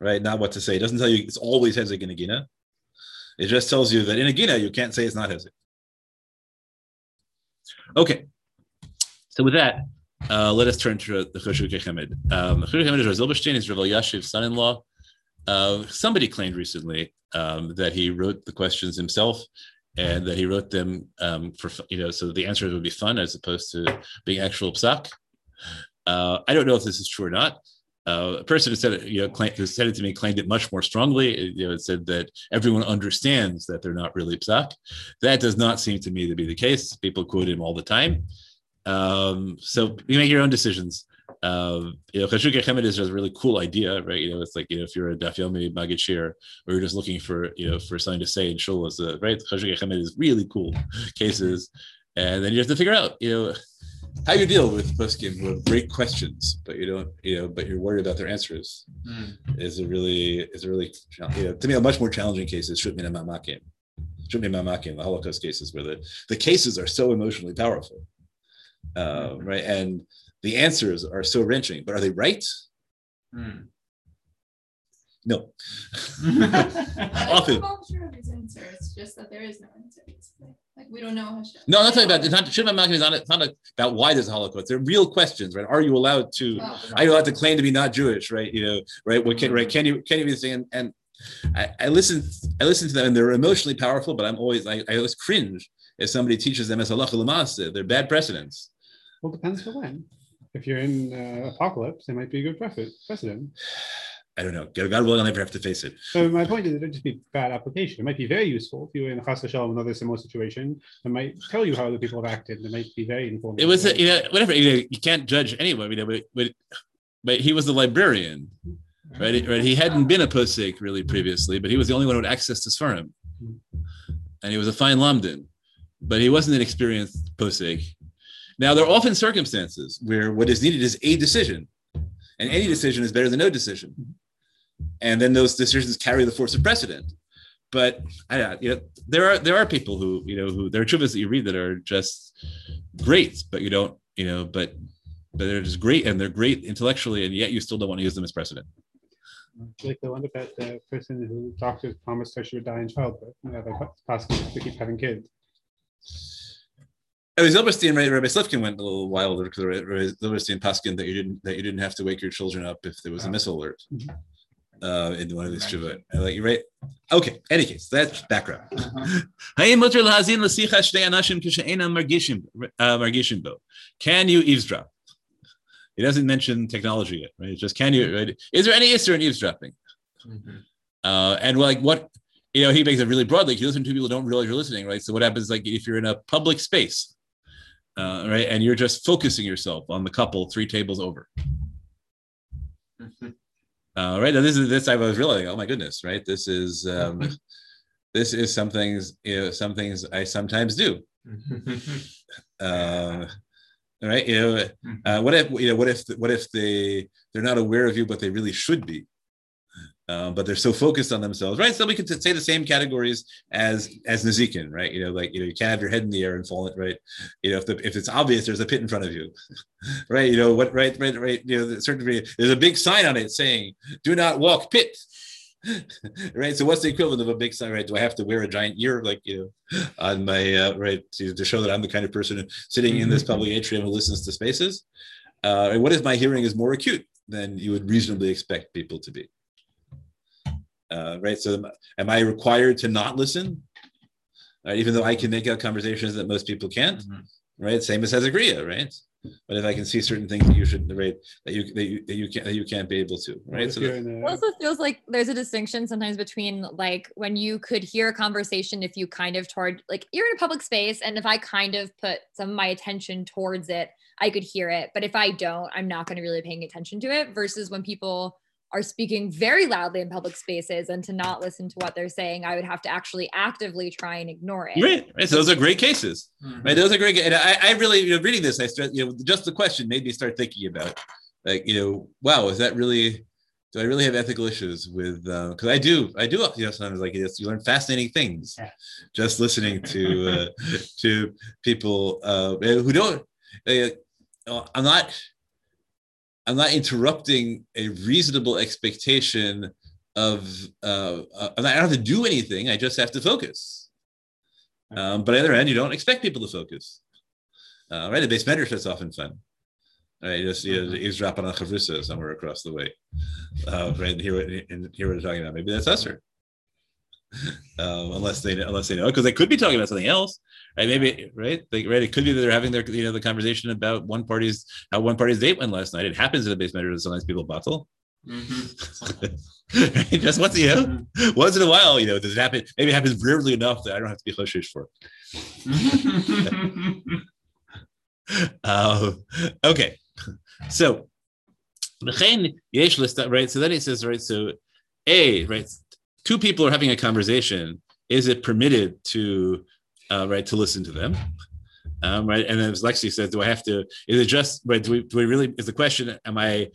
right? Not what to say. It doesn't tell you it's always Hezek in a Gina. It just tells you that in a Gina, you can't say it's not Hezek. Okay. So with that, uh, let us turn to the Chashukei Chemed. Um, Chashukei Chemed is Rav Yashiv's son-in-law. Uh, somebody claimed recently um, that he wrote the questions himself and that he wrote them um, for you know so the answers would be fun as opposed to being actual psak. Uh, I don't know if this is true or not. Uh, a person who said it, you know, claimed, who said it to me claimed it much more strongly. You know, it said that everyone understands that they're not really psak. That does not seem to me to be the case. People quote him all the time. Um, so you make your own decisions um, you know, Chashukei Chemed is a really cool idea, right? You know, it's like you know, if you're a Daf Yomi Magid Shir, or you're just looking for you know for something to say in Shul, is a, right? Chashukei Chemed is really cool cases, and then you have to figure out, you know, how you deal with poskim with great questions, but you don't, you know, but you're worried about their answers. Mm. Is a really is a really you know, to me a much more challenging case is Shutmin and Mamakim. Shut Mima'amakim, the Holocaust cases, where the the cases are so emotionally powerful, uh, right? And the answers are so wrenching, but are they right? Hmm. No. Often. I'm sure of his answer. It's just that there is no answer. Like we don't know Hashem. No, that's not about. It's not. Shema Makim is not. It's not about why there's a Holocaust. They're real questions, right? Are you allowed to? Oh, are you allowed to claim to be not Jewish, right? You know, right? What can, right? Can you? Can you be saying? And I, I listen. I listen to them, and they're emotionally powerful. But I'm always. I, I always cringe if somebody teaches them as halacha They're bad precedents. Well, depends for when if you're in uh, apocalypse, it might be a good precedent. I don't know. God willing, I'll never have to face it. So my point is, it would just be bad application. It might be very useful if you're in a chas v'shalom, another similar situation. It might tell you how other people have acted. It might be very informative. It was, a, you know, whatever. You, know, you can't judge anyone. You know, but, but, but he was the librarian, right? Right. He hadn't been a posek really previously, but he was the only one who had access to Sfarim, and he was a fine lamdan, but he wasn't an experienced posek. Now, there are often circumstances where what is needed is a decision, and any decision is better than no decision. And then those decisions carry the force of precedent. But I, you know, there are there are people who you know who there are chuvas that you read that are just great, but you don't you know, but but they're just great and they're great intellectually, and yet you still don't want to use them as precedent. Like the one about the person who doctors promised her she would die in childbirth, you know, they possibly to keep having kids. Oh, Zilberstein, right? Rabbi Slifkin went a little wilder because Rabbi Zilberstein Paskin that you didn't that you didn't have to wake your children up if there was a missile alert. Mm-hmm. Uh, in one of these shuvot. Like you right. Okay. Any case, that's background. Uh-huh. Uh, can you eavesdrop? He doesn't mention technology yet, right? It's just can you? Right? Is there any issue in eavesdropping? Mm-hmm. Uh, and like what you know, he makes it really broadly. Like you listen to people who don't realize you're listening, right? So what happens, like if you're in a public space, uh, right? And you're just focusing yourself on the couple three tables over. Mm-hmm. Uh, right now, this is this I was realizing. Oh my goodness, right? This is um, mm-hmm. this is some things. You know, some things I sometimes do. uh, right? You know, uh, what if you know? What if what if they they're not aware of you, but they really should be? Um, but they're so focused on themselves, right? So we could say the same categories as as Nezikin, right? You know, like you know, you can't have your head in the air and fall it, right? You know, if the if it's obvious, there's a pit in front of you, right? You know what, right, right, right? You know, certain there's a big sign on it saying, "Do not walk pit." right. So what's the equivalent of a big sign? Right? Do I have to wear a giant ear like you know, on my uh, right to, to show that I'm the kind of person sitting in this public atrium who listens to spaces? Uh, and what if my hearing is more acute than you would reasonably expect people to be? Uh, right. So am I required to not listen? Right? Even though I can make out conversations that most people can't. Mm-hmm. Right. Same as Hezek Riyah, right? But if I can see certain things that you should right that you that you that you can't that you can't be able to, right? So it also feels like there's a distinction sometimes between like when you could hear a conversation if you kind of toward like you're in a public space and if I kind of put some of my attention towards it, I could hear it. But if I don't, I'm not going to really paying attention to it. Versus when people are speaking very loudly in public spaces and to not listen to what they're saying, I would have to actually actively try and ignore it. Right. right. So those are great cases. Mm-hmm. Right. Those are great. And I, I really, you know, reading this, I start, you know, just the question made me start thinking about like, you know, wow, is that really, do I really have ethical issues with, because uh, I do, I do, you know, sometimes like this, you learn fascinating things yeah. just listening to, uh, to people uh, who don't, uh, I'm not, I'm not interrupting a reasonable expectation of, uh, uh, I don't have to do anything. I just have to focus. Um, but on the other hand, you don't expect people to focus. Uh, right? The base measure is often fun. Right, you just you know, eavesdrop on a chavrusa somewhere across the way. Uh, right, and hear and hear what they're talking about. Maybe that's assur. Um, unless they unless they know because they could be talking about something else right? Maybe right? They, right? It could be that they're having their you know the conversation about one party's how one party's date went last night. It happens in the base measure that sometimes people battle mm-hmm. just once you know mm-hmm. once in a while you know does it happen? Maybe it happens rarely enough that i don't have to be choshish for uh, okay. So right? So then he says right? So a right two people are having a conversation, is it permitted to uh, right to listen to them? Um, right, and then as Lexi says, do I have to? Is it just right? Do we, do we really? Is the question? Am I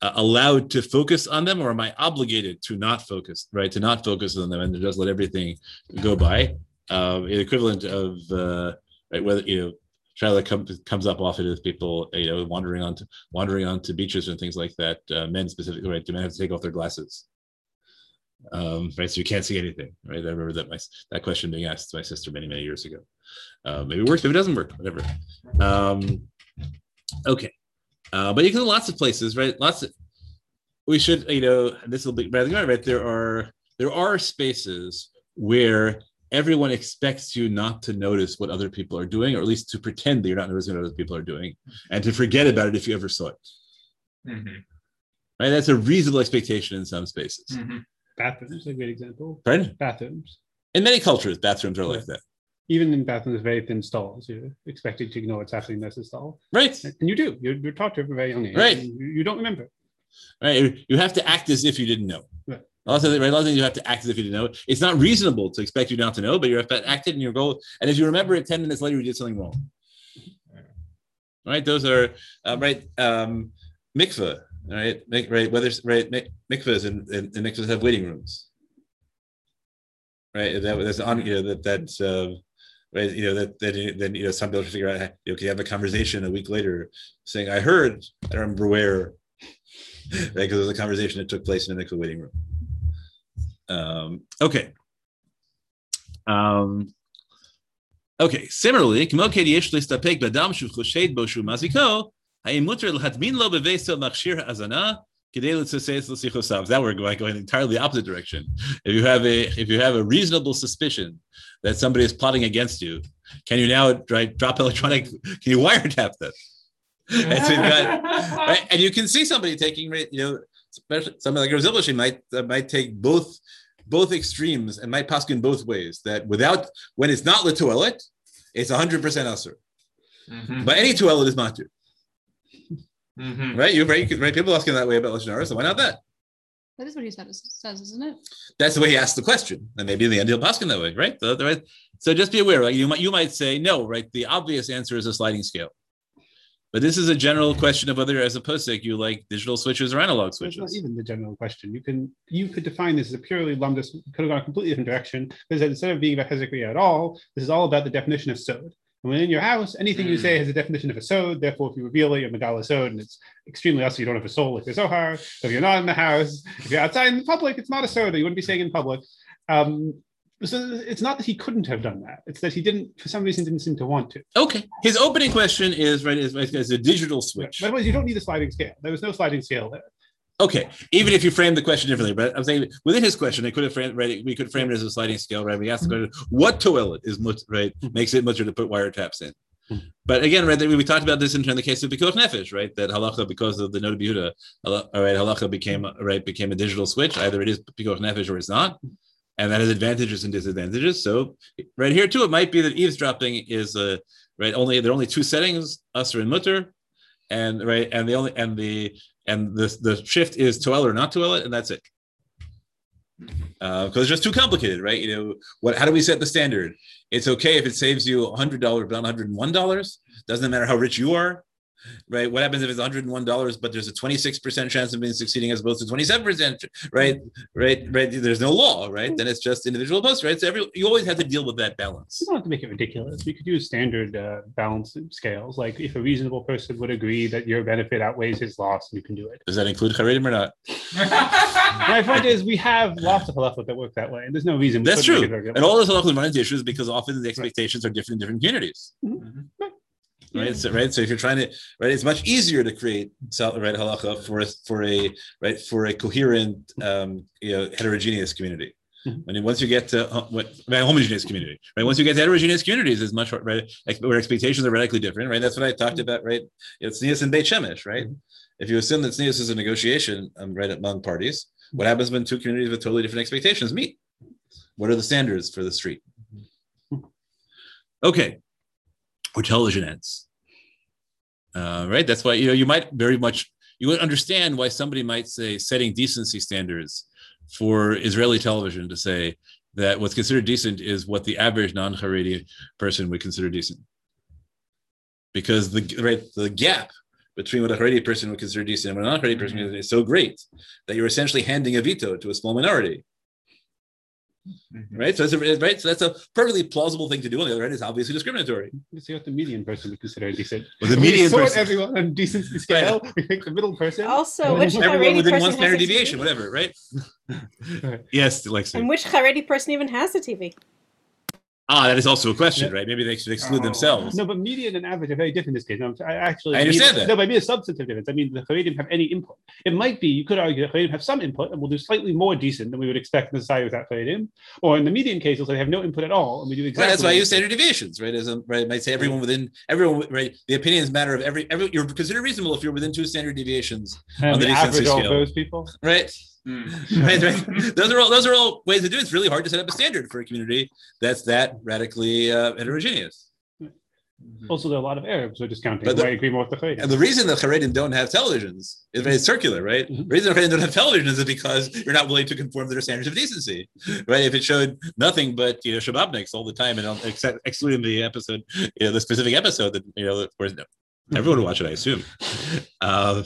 uh, allowed to focus on them, or am I obligated to not focus? Right, to not focus on them and to just let everything go by? Uh, the equivalent of uh, right, whether you know Charlotte comes comes up often with people, you know, wandering onto wandering onto beaches and things like that. Uh, men specifically, right? Do men have to take off their glasses? Um, right? So you can't see anything, right? I remember that my that question being asked to my sister many many years ago. Uh, maybe it works, maybe it doesn't work, whatever. Um, okay, uh, but you can lots of places, right? Lots of we should, you know, this will be rather right. There are there are spaces where everyone expects you not to notice what other people are doing, or at least to pretend that you're not noticing what other people are doing, and to forget about it if you ever saw it. Mm-hmm. Right, that's a reasonable expectation in some spaces. Mm-hmm. Bathrooms a great example. Pardon? Bathrooms. In many cultures, bathrooms are like that. Even in bathrooms, very thin stalls, you're expected to ignore what's happening in the stall. Right. And you do. You're, you're taught to from a very young age. Right. You, don't remember. Right. You have to act as if you didn't know. Right. Also, right, a lot of things you have to act as if you didn't know. It's not reasonable to expect you not to know, but you have to act it in your goal. And if you remember it 10 minutes later, you did something wrong. Right. Those are, uh, right. Um, mikveh, right? Right. Whether, right. Mikvahs and, and, and mikvahs have waiting rooms right? That that's on you know that that's uh, right. You know that that then you know some people figure out you know can you have a conversation a week later saying I heard I don't remember where right because it was a conversation that took place in a mikvah waiting room. Um, okay. Um, okay. Similarly, Hayim mutter l'hatmin lo we're going, going entirely the opposite direction. If you have a if you have a reasonable suspicion that somebody is plotting against you, can you now drop electronic? Can you wiretap them? and, so got, right? and you can see somebody taking you know especially somebody like Rosilbashi might uh, might take both both extremes and might pass in both ways. That without when it's not letoilet, it's hundred percent assur. Mm-hmm. But any toilet is mutar. Mm-hmm. Right? You right? right? People asking that way about Lashon so why not that? That is what he said, says, isn't it? That's the way he asked the question, and maybe in the end he'll pass that way, right? So, right? so just be aware. Like you might you might say no, right? The obvious answer is a sliding scale, But this is a general question of whether, as a posek, you like digital switches or analog It's not switches. even the general question. You can you could define this as a purely lumdus, could have gone a completely different direction. Because instead of being about Hezek Riyah at all, this is all about the definition of sod. And within your house, anything you say has a definition of a sod. Therefore, if you reveal it, you're Megala sod, and it's extremely us. You don't have a soul if you're Zohar. If you're not in the house, if you're outside in the public, it's not a soda. You wouldn't be saying in public. Um, so it's not that he couldn't have done that. It's that he didn't, for some reason, didn't seem to want to. Okay. His opening question is right is, is a digital switch. By the way, you don't need a sliding scale. There was no sliding scale there. Okay, even if you frame the question differently, but I'm saying within his question, it could have framed right. We could frame it as a sliding scale, right? We asked the question, what toilet is mut, right makes it mutar to put wiretaps in. But again, right, we talked about this in terms of the case of Pikuach Nefesh, right? That halacha because of the note of Yehuda, all right, halacha became right became a digital switch. Either it is Pikuach Nefesh or it's not, and that has advantages and disadvantages. So right here too, it might be that eavesdropping is uh, right. Only there are only two settings, assur and mutar, and right, and the only and the and the the shift is toel or not toel, and that's it. Uh, because it's just too complicated, right? You know, what? How do we set the standard? It's okay if it saves you hundred dollars, but not hundred and one dollars. Doesn't matter how rich you are, right? What happens if it's hundred and one dollars, but there's a twenty six percent chance of being succeeding as opposed to twenty seven percent, right? Right? Right? There's no law, right? Then it's just individual posts, right? So every you always have to deal with that balance. You don't have to make it ridiculous. We could use standard uh, balance scales. Like if a reasonable person would agree that your benefit outweighs his loss, you can do it. Does that include Haredim or not? My point is, we have lots of halachot that work that way, and there's no reason. That's true. make it regular. And all those halachas run into issues because often the expectations are different in different communities. Mhm. Right. So right. So if you're trying to right, it's much easier to create right halacha for a for a right for a coherent um, you know heterogeneous community. Mhm. When you, once you get to uh, what, right, homogeneous community, right? Once you get to heterogeneous communities, is much right where expectations are radically different, right? That's what I talked about, right? It's tznius and Beit Shemesh, right? If you assume that tznius is a negotiation, um, right, among parties, what happens when two communities with totally different expectations meet? What are the standards for the street? Okay, or television ends. Uh, right. That's why you know you might very much you would understand why somebody might say setting decency standards for Israeli television to say that what's considered decent is what the average non-Haredi person would consider decent, because the right the gap between what a Haredi person would consider decent and what a non-Haredi person consider is so great that you're essentially handing a veto to a small minority Mm-hmm. right? So that's a, right. So that's a perfectly plausible thing to do. On the other hand, it's obviously discriminatory. You see what the median person would consider decent. Well, the We median sort person, everyone on decency scale. We pick the middle person. Also, which then everyone within person one standard a TV? deviation, whatever, right? Right. yes, Lexi. And which Haredi person even has a TV? Ah, that is also a question, right? Maybe they should exclude Oh. themselves. No, but median and average are very different in this case. I actually I understand mean, that. No, but I mean a substantive difference. I mean, the Haredim have any input. It might be you could argue that Haredim have some input and will do slightly more decent than we would expect in a society without Haredim. Or in the median case, they'll say have no input at all, and we do exactly. Right, that's why I what we use standard deviations, right? As a, right, I might say everyone within everyone, right? The opinions matter of every every. You're considered reasonable if you're within two standard deviations, And on the average all scale. those people. right? Mm. right, right. Those are all those are all ways to do it. It's really hard to set up a standard for a community that's that radically uh, heterogeneous. Also, there are a lot of Arabs who are discounting. But the- I agree more with the Haredim. And the reason that Haredim don't have televisions is very circular, right? Mhm. The reason the Haredim don't have televisions is because you're not willing to conform to their standards of decency, right? If it showed nothing but you know shababniks all the time, and except excluding the episode, you know, the specific episode that you know, where no, everyone would watch it, I assume. Uh,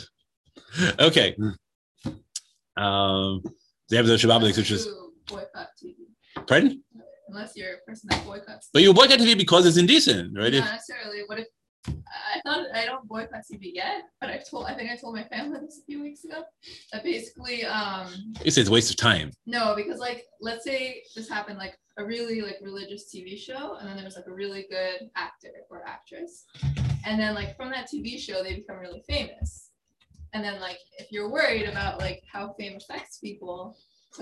okay. Um, the episode of Shababniks, which is boycott TV. pardon, Unless you're a person that boycotts. but you boycott TV because it's indecent, right? If, Not necessarily. What if I thought I don't boycott TV yet, but I've told I think I told my family this a few weeks ago. That basically, um, it's a waste of time. no, because like let's say this happened like a really like religious TV show, and then there was like a really good actor or actress, and then like from that TV show they become really famous, and then like if you're worried about like how fame affects people,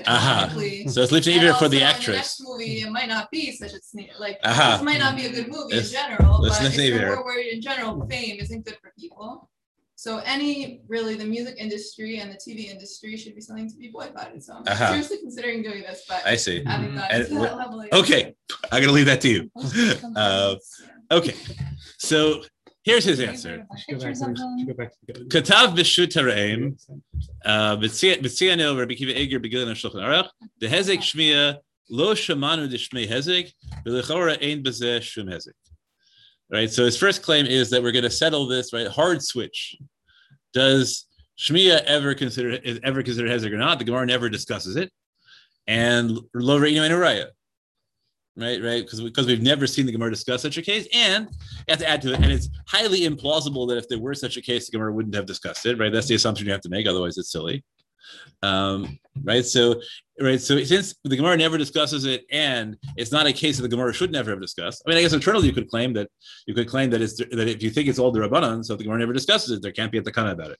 Aha. Uh-huh. economically, So it's lifting and even for the actress. The next movie, it might not be such a sne- like Aha. this might not be a good movie Let's- in general, let's but not if say you're more worried in general, fame isn't good for people. So any really the music industry and the TV industry should be something to be boycotted. So I'm Aha. seriously considering doing this, but I see. having mm-hmm. gotten And to that level. Okay, I'm gonna leave that to you. Uh, okay, so here's his answer. Should go back to- should go back to the- Katav b'shut haraim, uh, b'tziyanu Rabbi Akiva Eiger begilin Shulchan Aruch, the hezek shmiya lo shamanu de shmei hezek, v'lechora ein bezeh shum hezek. right? So his first claim is that we're going to settle this right hard switch. Does Shmiya ever consider is ever considered hezek or not? The Gemara never discusses it, and lo re'inu and raya, right? Right? Because because we've never seen the Gemara discuss such a case, and you have to add to it, and it's highly implausible that if there were such a case, the Gemara wouldn't have discussed it, right? That's the assumption you have to make, otherwise it's silly. Um, right. So, right. So, since the Gemara never discusses it, and it's not a case that the Gemara should never have discussed. I mean, I guess internally you could claim that you could claim that it's that if you think it's all the Rabbanan, so if the Gemara never discusses it, there can't be a takana about it.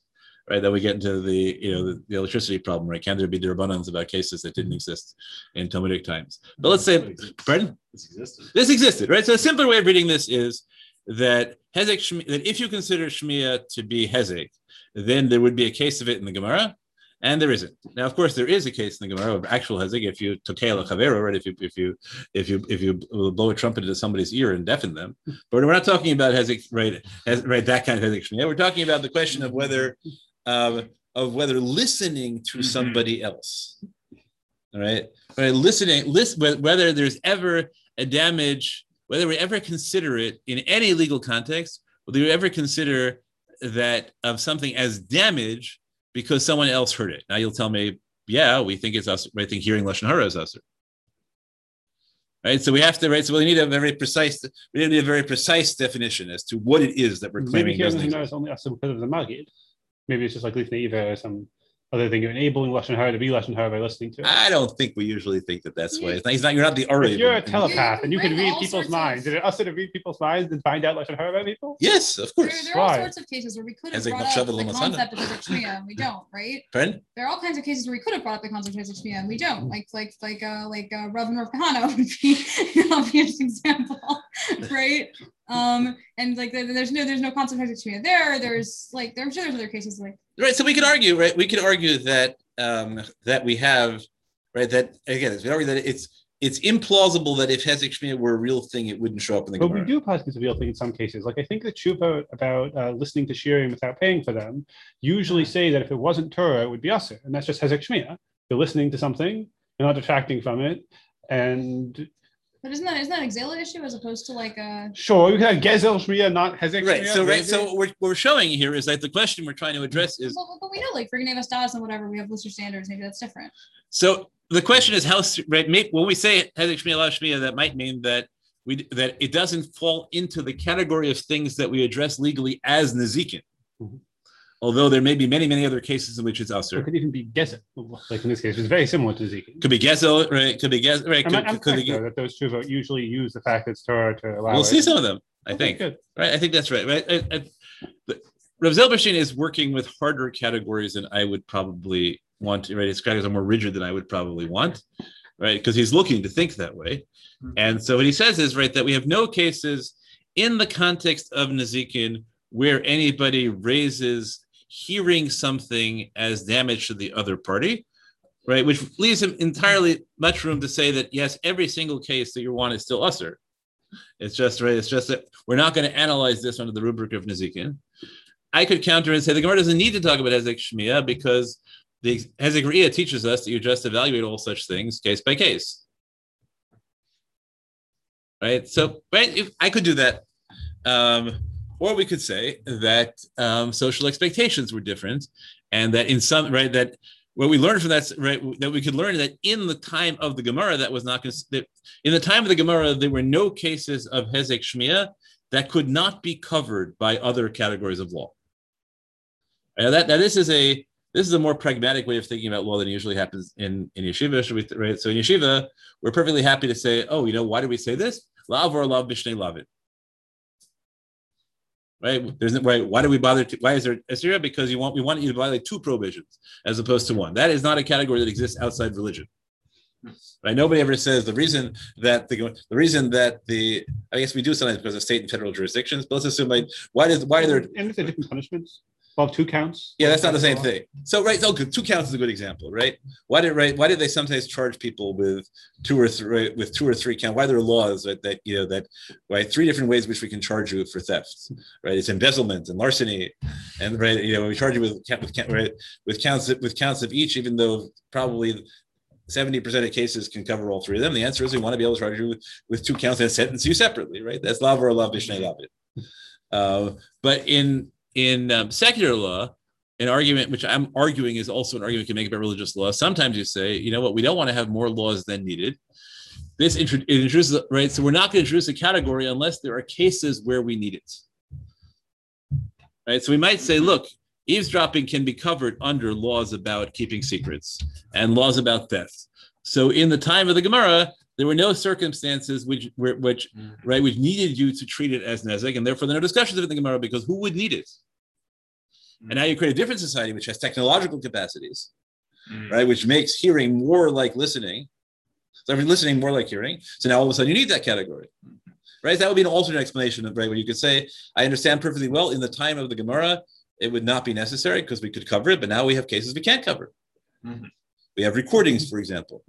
Right, Then we get into the you know the, the electricity problem, right? Can there be derabbanans about cases that didn't exist in Talmudic times? But let's say, pardon, This existed. this existed, right? So a simpler way of reading this is that hezek Shmi- that if you consider shmiya to be hezek, then there would be a case of it in the Gemara, and there isn't. Now, of course, there is a case in the Gemara of actual hezek. If you tokei chavero, right? If you if you if you if you blow a trumpet into somebody's ear and deafen them, but we're not talking about hezek, right? Hez, right, that kind of hezek shmiya. We're talking about the question of whether uh, of whether listening to somebody else, all right? Right, listening, listen, whether there's ever a damage, whether we ever consider it in any legal context, whether we ever consider that of something as damage because someone else heard it. Now you'll tell me, yeah, we think it's us. I think hearing lashon hara is us. Right, so we have to right. So we need a very precise. We need a very precise definition as to what it is that we're claiming doesn't you know exist. it's only us because of the magid. Maybe it's just like Lifnei Iver or some other thing. You're enabling lashon hara to be lashon hara by listening to it. I don't think we usually think that that's why. It's not, he's not. You're not the Ari. If you're a of- telepath and you can read people's minds, is it us to read people's minds and find out lashon hara about people? Yes, of course. there are all sorts of cases where we could have As like brought Machshav up the Lamasana. concept of Hezek Shmiya and we don't, right? Pardon? There are all kinds of cases where we could have brought up the concept of Hezek Shmiya and we don't. Like like like uh like uh Rav and Rav Kahana would be an obvious example, right? Um and like there's no there's no concept of Hezek Shmiya there. There's like there- I'm sure there's other cases like Right. So we could argue, right? We could argue that um, that we have, right? That again, we argue that it's it's implausible that if Hezek Shmiya were a real thing, it wouldn't show up in the But we do posit it's a real thing in some cases. Like I think the tshuva about uh, listening to shirim without paying for them usually say that if it wasn't Torah, it would be aser, and that's just hezek shmiya. You're listening to something, you're not detracting from it, and but isn't that isn't that an exala issue as opposed to like a sure you can have gezel shmiya, not hezek Right. shmiya, So right. maybe. So what we're, what we're showing here is that the question we're trying to address is but, but we know like for Gneva Stas and whatever we have lister standards maybe that's different. so the question is how right may- when we say Hezek Shmiya La Shmiya, that might mean that we that it doesn't fall into the category of things that we address legally as Nezikin. Mhm. Although there may be many, many other cases in which it's it could even be gezel, like in this case, it's very similar to Zeke. Could be Gezel, right? Could be Gezel, right? I'm, Could, I'm could correct, be, though, that those tshuva usually use the fact that it's Torah to allow we'll it. see some of them, I Okay, think. good. Right, I think that's right. Right, I, I, the- Rav Zilberstein is working with harder categories than I would probably want. to- Right, his categories are more rigid than I would probably want. Right, because he's looking to think that way, mm-hmm. and so what he says is right that we have no cases in the context of Nezikin where anybody raises hearing something as damage to the other party. Right, which leaves him entirely much room to say that yes, every single case that you want is still assur. It's just right. It's just that we're not going to analyze this under the rubric of Nezikin. I could counter and say the Gemara doesn't need to talk about Hezek Shmiya because the Hezek Riyah teaches us that you just evaluate all such things case by case. Right. So, right, if I could do that. Um, or we could say that um, social expectations were different, and that in some right that what we learned from that right that we could learn that in the time of the Gemara that was not that in the time of the Gemara there were no cases of Hezek Shmiya that could not be covered by other categories of law. Now that now this is a this is a more pragmatic way of thinking about law than usually happens in in yeshiva. Should we, right? So in yeshiva, we're perfectly happy to say, oh, you know, why do we say this? Lav or lav b'shnei lavin. Right? There's right. Why do we bother? To, why is there Assyria? Because you want we want you to violate two prohibitions as opposed to one. That is not a category that exists outside religion. Right? Nobody ever says the reason that the the reason that the I guess we do sometimes because of state and federal jurisdictions. But let's assume like why does why are there And different punishments, well, two counts. yeah, that's not the same thing. So right, so two counts is a good example, right? Why did right? Why did they sometimes charge people with two or three with two or three count? Why there are laws that, that you know that right three different ways which we can charge you for theft, right? It's embezzlement and larceny, and right you know we charge you with with right with counts with counts of each, even though probably. 70% of cases can cover all three of them. The answer is we want to be able to charge you with, with two counts and sentence you separately, right? That's lav or lav b'shnei lavit. Uh, but in in um, secular law, an argument which I'm arguing is also an argument you can make about religious law. Sometimes you say, you know what, we don't want to have more laws than needed. This intro- introduces right, so we're not going to introduce a category unless there are cases where we need it. Right, so we might say, look, eavesdropping can be covered under laws about keeping secrets and laws about theft. So in the time of the Gemara, there were no circumstances which were- which right which needed you to treat it as nezek, and therefore there are no discussions of it in the Gemara because who would need it? And now you create a different society which has technological capacities, Mm. right, which makes hearing more like listening. So every listening more like hearing. So now all of a sudden you need that category. Right? That would be an alternate explanation of right where you could say, I understand perfectly well in the time of the Gemara, it would not be necessary because we could cover it, but now we have cases we can't cover. Mhm. We have recordings, for example.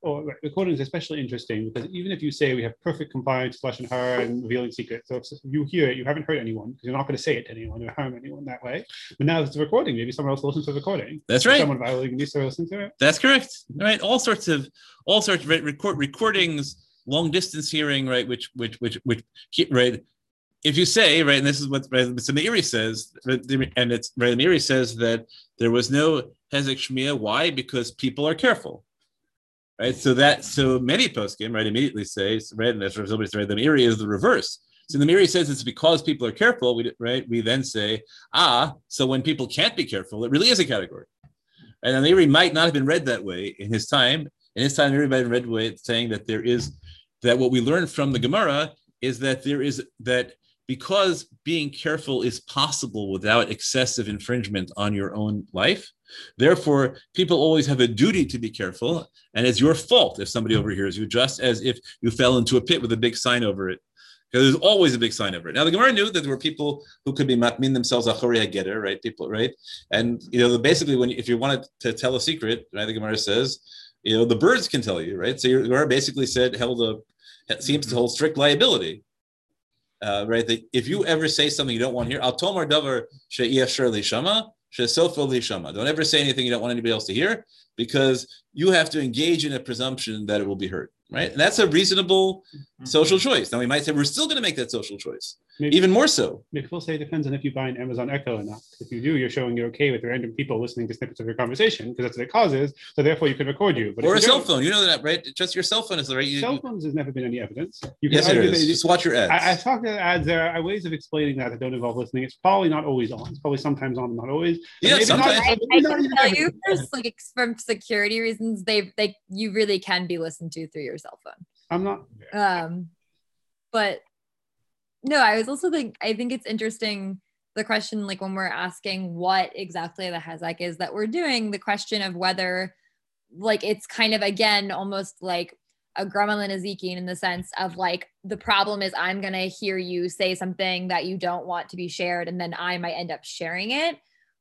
Or right, recording is especially interesting because even if you say we have perfect compliance, flush and her, and revealing secrets, so if you hear it, you haven't hurt anyone because you're not going to say it to anyone or harm anyone that way. But now it's a recording. Maybe someone else listens to the recording. That's right. Someone violating needs to listen to it. That's correct. Right. All sorts of all sorts of record recordings, long distance hearing, right, which which which which right. If you say right, and this is what right, so Meiri says, and it's right, says that there was no hezek shmia. Why? Because people are careful. Right. So that so many poskim right immediately say right, and that's what somebody said. The Meiri is the reverse. So the Meiri says it's because people are careful. We right. We then say ah. So when people can't be careful, it really is a category. And the Meiri might not have been read that way in his time. In his time, everybody read way saying that there is that what we learn from the Gemara is that there is that because being careful is possible without excessive infringement on your own life. Therefore, people always have a duty to be careful, and it's your fault if somebody overhears you, just as if you fell into a pit with a big sign over it. Because there's always a big sign over it. Now, the Gemara knew that there were people who could be matmin themselves achori getter, right? People, right? And you know, basically, when if you wanted to tell a secret, right? The Gemara says, you know, the birds can tell you, right? So your Gemara basically said held a seems to hold strict liability. Uh, right? That if you ever say something you don't want to hear, al tomar davar she'iyashar lishama, she'sofo lishama. Don't ever say anything you don't want anybody else to hear, because you have to engage in a presumption that it will be heard, right? And that's a reasonable social choice. Now we might say we're still going to make that social choice, Maybe, even more so. maybe we'll say it depends on if you buy an Amazon Echo or not. If you do, you're showing you're okay with random people listening to snippets of your conversation because that's what it causes. So therefore, you can record you. But or a cell phone. You know that, right? Just your cell phone is the right. You, Cell phones has never been any evidence. You can yes, it argue is. that- Just watch your ads. I, I talked to ads. There are ways of explaining that that don't involve listening. It's probably not always on. It's probably sometimes on, not always. Yeah, maybe not- sometimes. I, maybe I can tell you there's like from security reasons they they you really can be listened to through your cell phone I'm not. um but no i was also think i think it's interesting the question like when we're asking what exactly the hezek is that we're doing the question of whether like it's kind of again almost like a gremlin Ezekiel in the sense of like the problem is i'm gonna hear you say something that you don't want to be shared and then i might end up sharing it.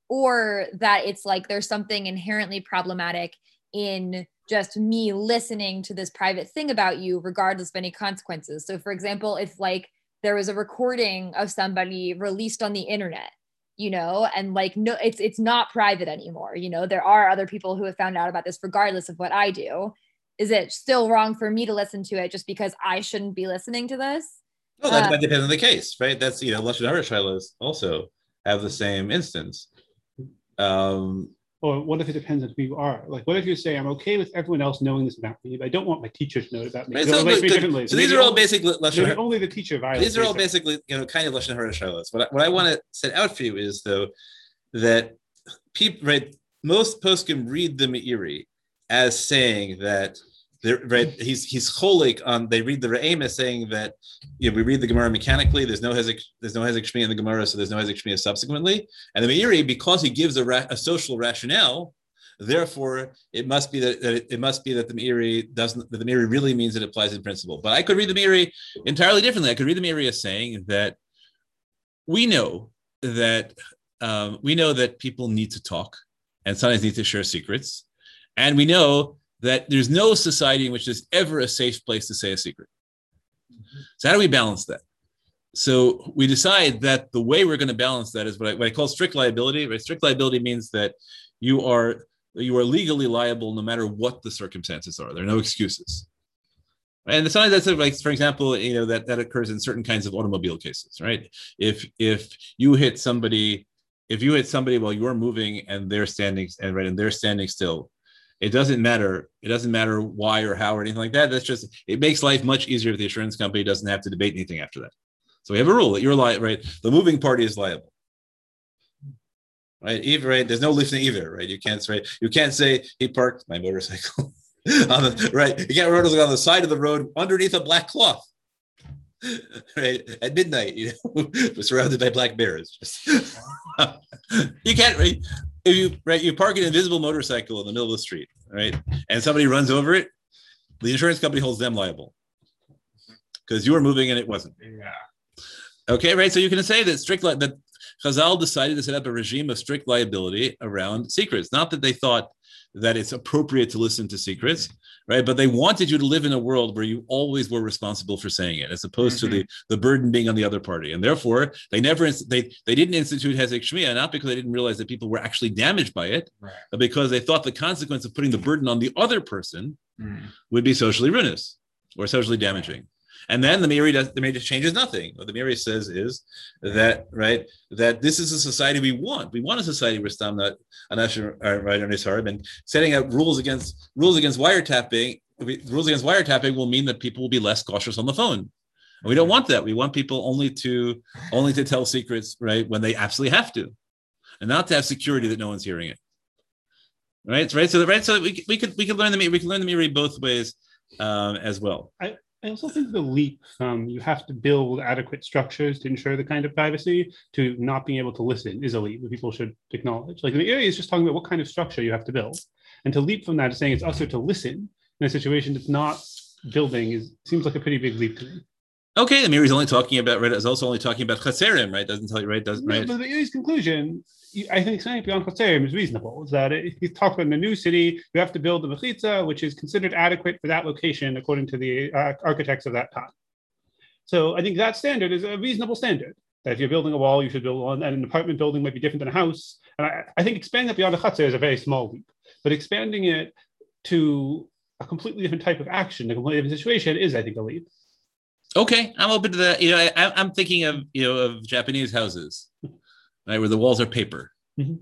Or that it's like there's something inherently problematic in just me listening to this private thing about you regardless of any consequences. So for example if like there was a recording of somebody released on the internet you know and like no it's it's not private anymore you know there are other people who have found out about this regardless of what i do is it still wrong for me to listen to it just because i shouldn't be listening to this Well, that, Uh, that depends on the case, right? That's you know, lashon hara shailos also have the same instance. Um, Or what if it depends on who you are? Like, what if you say, I'm okay with everyone else knowing this about me, but I don't want my teacher to know it about me. so, make me good- differently. so these are all basically basic lashon hara- only the teacher violates. these are all basically you know kind of lashon hara shailos. What I, what I want to set out for you is though that people right most poskim read the Meiri as saying that right he's he's cholik on they read the Re'em as saying that you know, we read the Gemara mechanically there's no hezek there's no hezek shmi in the Gemara so there's no hezek shmi subsequently. And the Meiri because he gives a, ra- a social rationale therefore it must be that, that it, it must be that the Meiri doesn't that the Meiri really means it applies in principle. But I could read the Meiri entirely differently. I could read the Meiri as saying that we know that um, we know that people need to talk and sometimes need to share secrets. And we know that there's no society in which there's ever a safe place to say a secret. So how do we balance that? So we decide that the way we're going to balance that is what I, what I call strict liability. Right? Strict liability means that you are you are legally liable no matter what the circumstances are. There are no excuses. And sometimes that's like, for example, you know that that occurs in certain kinds of automobile cases, right? If if you hit somebody, if you hit somebody while you're moving and they're standing and right and they're standing still, it doesn't matter. It doesn't matter why or how or anything like that. That's just it makes life much easier if the insurance company doesn't have to debate anything after that. So we have a rule that you're liable, right? The moving party is liable. Right, either right. There's no lifting either, right? You can't right. You can't say he parked my motorcycle on the right. You can't run on the side of the road underneath a black cloth. Right at midnight, you know, surrounded by black bears. you can't right. If you right, you park an invisible motorcycle in the middle of the street, right, and somebody runs over it, the insurance company holds them liable because you were moving and it wasn't. Yeah. Okay, right. So you can say that strict li- that Chazal decided to set up a regime of strict liability around secrets. Not that they thought that it's appropriate to listen to secrets, right? But they wanted you to live in a world where you always were responsible for saying it, as opposed to the the burden being on the other party. And therefore, they never they they didn't institute Hezek Shmiyah not because they didn't realize that people were actually damaged by it, Right. but because they thought the consequence of putting the burden on the other person Mm. would be socially ruinous or socially damaging. And then the Meiri does the Meiri changes nothing. What the Meiri says is that right that this is a society we want. We want a society where Stam not right on his harm and setting out rules against rules against wiretapping. Rules against wiretapping will mean that people will be less cautious on the phone. And we don't want that. We want people only to only to tell secrets right when they absolutely have to, and not to have security that no one's hearing it. Right, right. So, right. So we, we could we could learn the we can learn the Meiri both ways um, as well. I also think the leap from you have to build adequate structures to ensure the kind of privacy to not being able to listen is a leap that people should acknowledge. Like the area is just talking about what kind of structure you have to build. And to leap from that to saying it's also to listen in a situation that's not building is seems like a pretty big leap to me. Okay, the Meiri's only talking about right. Is also only talking about chaserim, right? Doesn't tell you right. Doesn't No, right. But the Uri's conclusion, I think saying beyond Chaserim is reasonable. Is that if you talk about in a new city, you have to build the mechitza, which is considered adequate for that location according to the uh, architects of that time. So I think that standard is a reasonable standard. That if you're building a wall, you should build one, and an apartment building might be different than a house. And I, I think expanding that beyond a chatzer is a very small leap, but expanding it to a completely different type of action, a completely different situation, is I think a leap. Okay, I'm open to that. You know, I, I'm thinking of you know of Japanese houses, right, where the walls are paper, Mhm.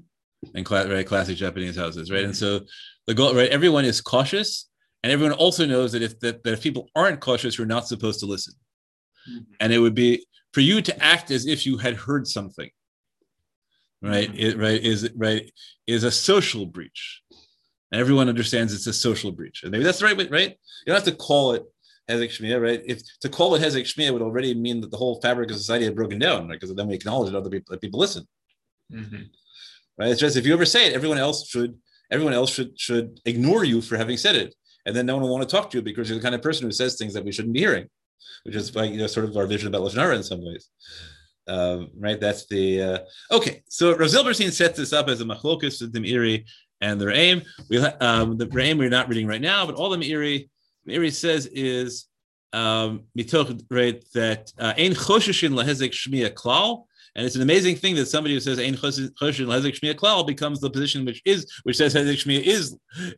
and cla- right, classic Japanese houses, right. And so the goal, right, everyone is cautious, and everyone also knows that if that, that if people aren't cautious, you're not supposed to listen, Mhm. and it would be for you to act as if you had heard something, right? It right is right is a social breach, and everyone understands it's a social breach, and maybe that's the right way, right? You don't have to call it Hezek right? If to call it Hezek would already mean that the whole fabric of society had broken down, right? Because then we acknowledge that other people, that people listen, Mhm. right? It's just if you ever say it, everyone else should everyone else should should ignore you for having said it, and then no one will want to talk to you because you're the kind of person who says things that we shouldn't be hearing, which is like you know sort of our vision about lashon in some ways. Um, right, that's the uh, okay. So Rav Zilberstein sets this up as a machlokus the Meiri and the aim. We um, the aim we're not reading right now, but all the Meiri Meiri says is um, mitoch right that uh, ein choshishin and it's an amazing thing that somebody who says ein choshishin lahezek shmiya klal becomes the position which is which says hezek shmiya is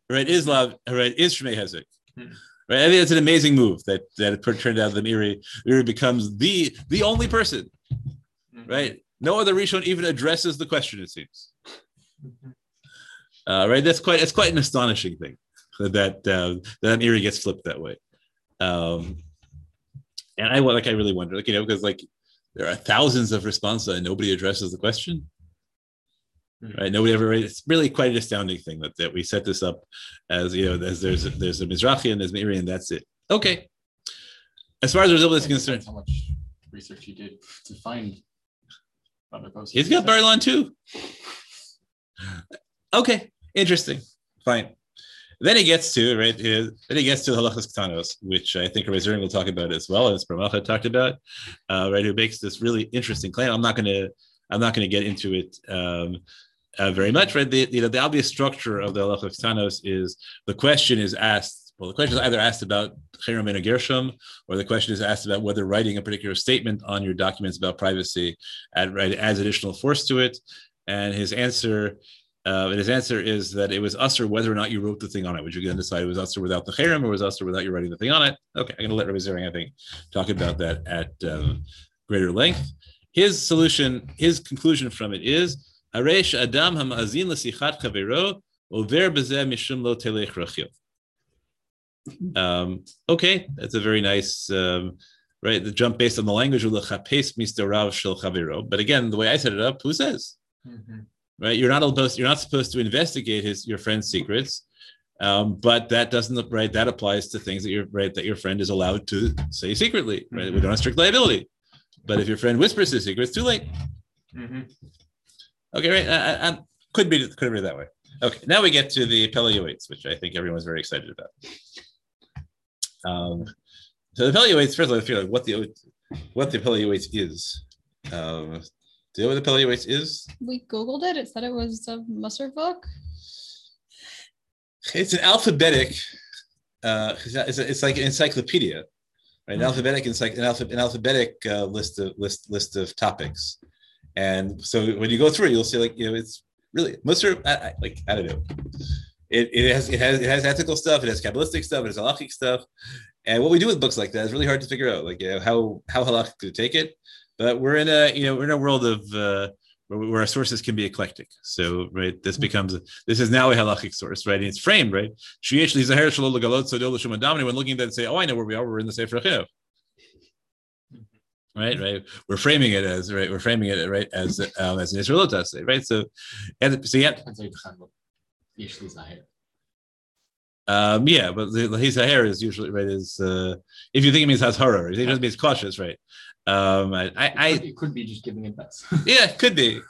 right is lav right is shmei hezek. Hmm. Right, I think it's an amazing move that that it turned out that Meiri Meiri becomes the the only person Mhm. right? No other Rishon even addresses the question. It seems, Mhm. uh, right? That's quite it's quite an astonishing thing that uh, that Meiri gets flipped that way. Um, and I like I really wonder, like you know, because like there are thousands of responses and nobody addresses the question. Mhm. Right? Nobody ever. It's really quite an astounding thing that, that we set this up as you know, as there's a, there's a Mizrahi and there's Meiri and that's it. Okay. As far as Rizal is Depends concerned, How much research he did to find other posts. He's got Barlon too. Okay, interesting. Fine. Then he gets to right. uh, Then he gets to the halachas ktanos, which I think Rabbi Ziering will talk about as well as Bramacha talked about. Uh, right, who makes this really interesting claim. I'm not going to. I'm not going to get into it um, uh, very much. Right, the you know the obvious structure of the halachas ktanos is the question is asked. Well, the question is either asked about Cherem and Gershom, or the question is asked about whether writing a particular statement on your documents about privacy add, right, adds additional force to it. And his answer Uh, and his answer is that it was assur whether or not you wrote the thing on it. Would you then decide it was assur without the cherem or was assur without you writing the thing on it? Okay, I'm going to let Rabbi Ziering, I think, talk about that at um, greater length. His solution, his conclusion from it is, Aresh Adam Hamazin L'Sichat Chavero Over Bezeh Mishum Lo Telech Rachil. Um, okay, that's a very nice, um, right? The jump based on the language of the Chapes Mr. Rav Shel Chavero. But again, the way I set it up, who says? Right? You're not supposed you're not supposed to investigate his your friend's secrets, um, but that doesn't right. That applies to things that you're right that your friend is allowed to say secretly. Right? We don't have strict liability, but if your friend whispers his secret, it's too late. Okay, right? I, I, could be could be that way. Okay, now we get to the Pele Yoetz, which I think everyone's very excited about. Um, so the Pele Yoetz, first of all, I feel like what the what the Pele Yoetz is. Um, do you know what the Pele Yoetz is? We Googled it. It said it was a Musser book. it's an alphabetic uh it's, it's, it's like an encyclopedia right an alphabetic encyc- an, alpha, an alphabetic uh, list of list list of topics and so when you go through it you'll see like you know it's really of I, I, like i don't know it, it has it has it has ethical stuff it has kabbalistic stuff it has halachic stuff and what we do with books like that is really hard to figure out like you know how how halachic to take it but we're in a you know we're in a world of uh where, where our sources can be eclectic. So, right, this becomes this is now a halachic source, right? And it's framed, right? Sheyesh li zaher shelo legalot sodol l'shum adamni. When looking at that and say, oh, I know where we are. We're in the Sefer Chinuch. Right, right. We're framing it as right. We're framing it right as um, as an Israelite essay, right? So, and so yeah, um, yeah, but the the Hizaher is usually right. Is uh, if you think it means Hazhara, it just means cautious, right? Um, I, I, I it could be just giving advice. yeah, could be,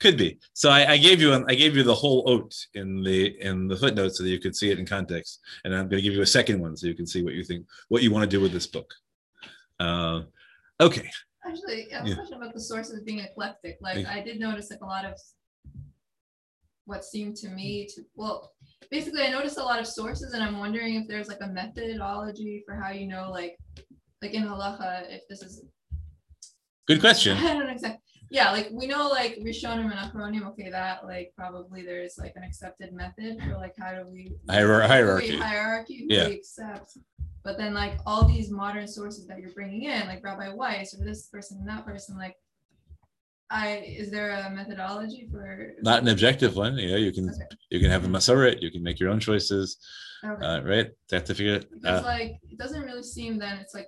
could be. So I, I gave you an, I gave you the whole oat in the in the footnote so that you could see it in context, and I'm going to give you a second one so you can see what you think, what you want to do with this book. Uh, okay, Actually, I was Yeah. talking about the sources being eclectic. Like Yeah. I did notice like a lot of what seemed to me to well, basically I noticed a lot of sources and I'm wondering if there's like a methodology for how you know like like in halacha if this is good question. I don't exactly. Yeah, like we know like Rishonim and Achronim, okay, that like probably there's like an accepted method for like how do we Hier- hierarchy. we hierarchy, Yeah. we accept. But then like all these modern sources that you're bringing in, like Rabbi Weiss or this person and that person, like I is there a methodology for Not an objective one. You know, you can Okay. you can have a masoret, you can make your own choices, Okay. uh, right? Have to figure it. because Uh, like it doesn't really seem then it's like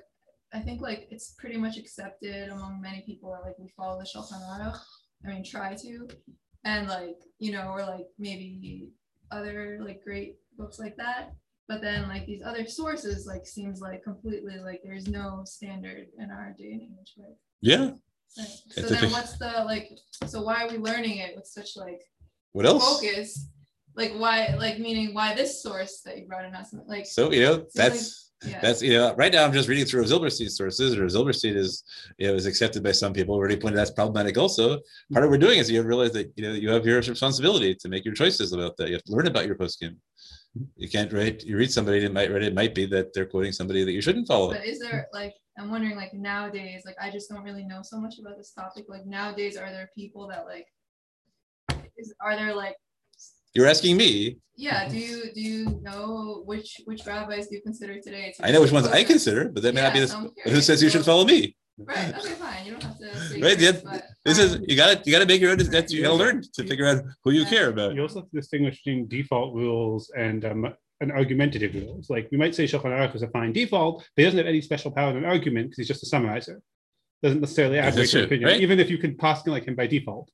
I think like it's pretty much accepted among many people that like we follow the Shulchan Aruch. I mean, try to, and like you know, or like maybe other like great books like that. But then like these other sources like seems like completely like there's no standard in our day and age. Right? yeah. Right. So It's then what's the like? So why are we learning it with such like What else? focus? Like why? Like meaning why this source that you brought in us? Like So you know like- that's. Yeah. That's you know right now I'm just reading through Zilberstein sources. Or Zilberstein is you know is accepted by some people. Already pointed that's problematic. Also, part of what we're doing is you realize that you know you have your responsibility to make your choices about that. You have to learn about your poskim. You can't write. You read somebody that might read it might be that they're quoting somebody that you shouldn't follow. But is there like I'm wondering like nowadays like I just don't really know so much about this topic. Like nowadays, are there people that like is are there like You're asking me. yeah? Do you do you know which which rabbis do you consider today? to I know which ones I consider, but that may not be Yeah, the. so Who says you should follow me? Right. Okay. Fine. You don't have to. Right, yours, yeah, but This is you gotta you gotta make your own. That's you gotta learn to figure out who you care about. You also have to distinguish between default rules and um, and argumentative rules. Like we might say Shulchan Aruch is a fine default, but he doesn't have any special power in an argument because he's just a summarizer. Doesn't necessarily add That's weight to true, opinion, right? even if you can pass like him by default.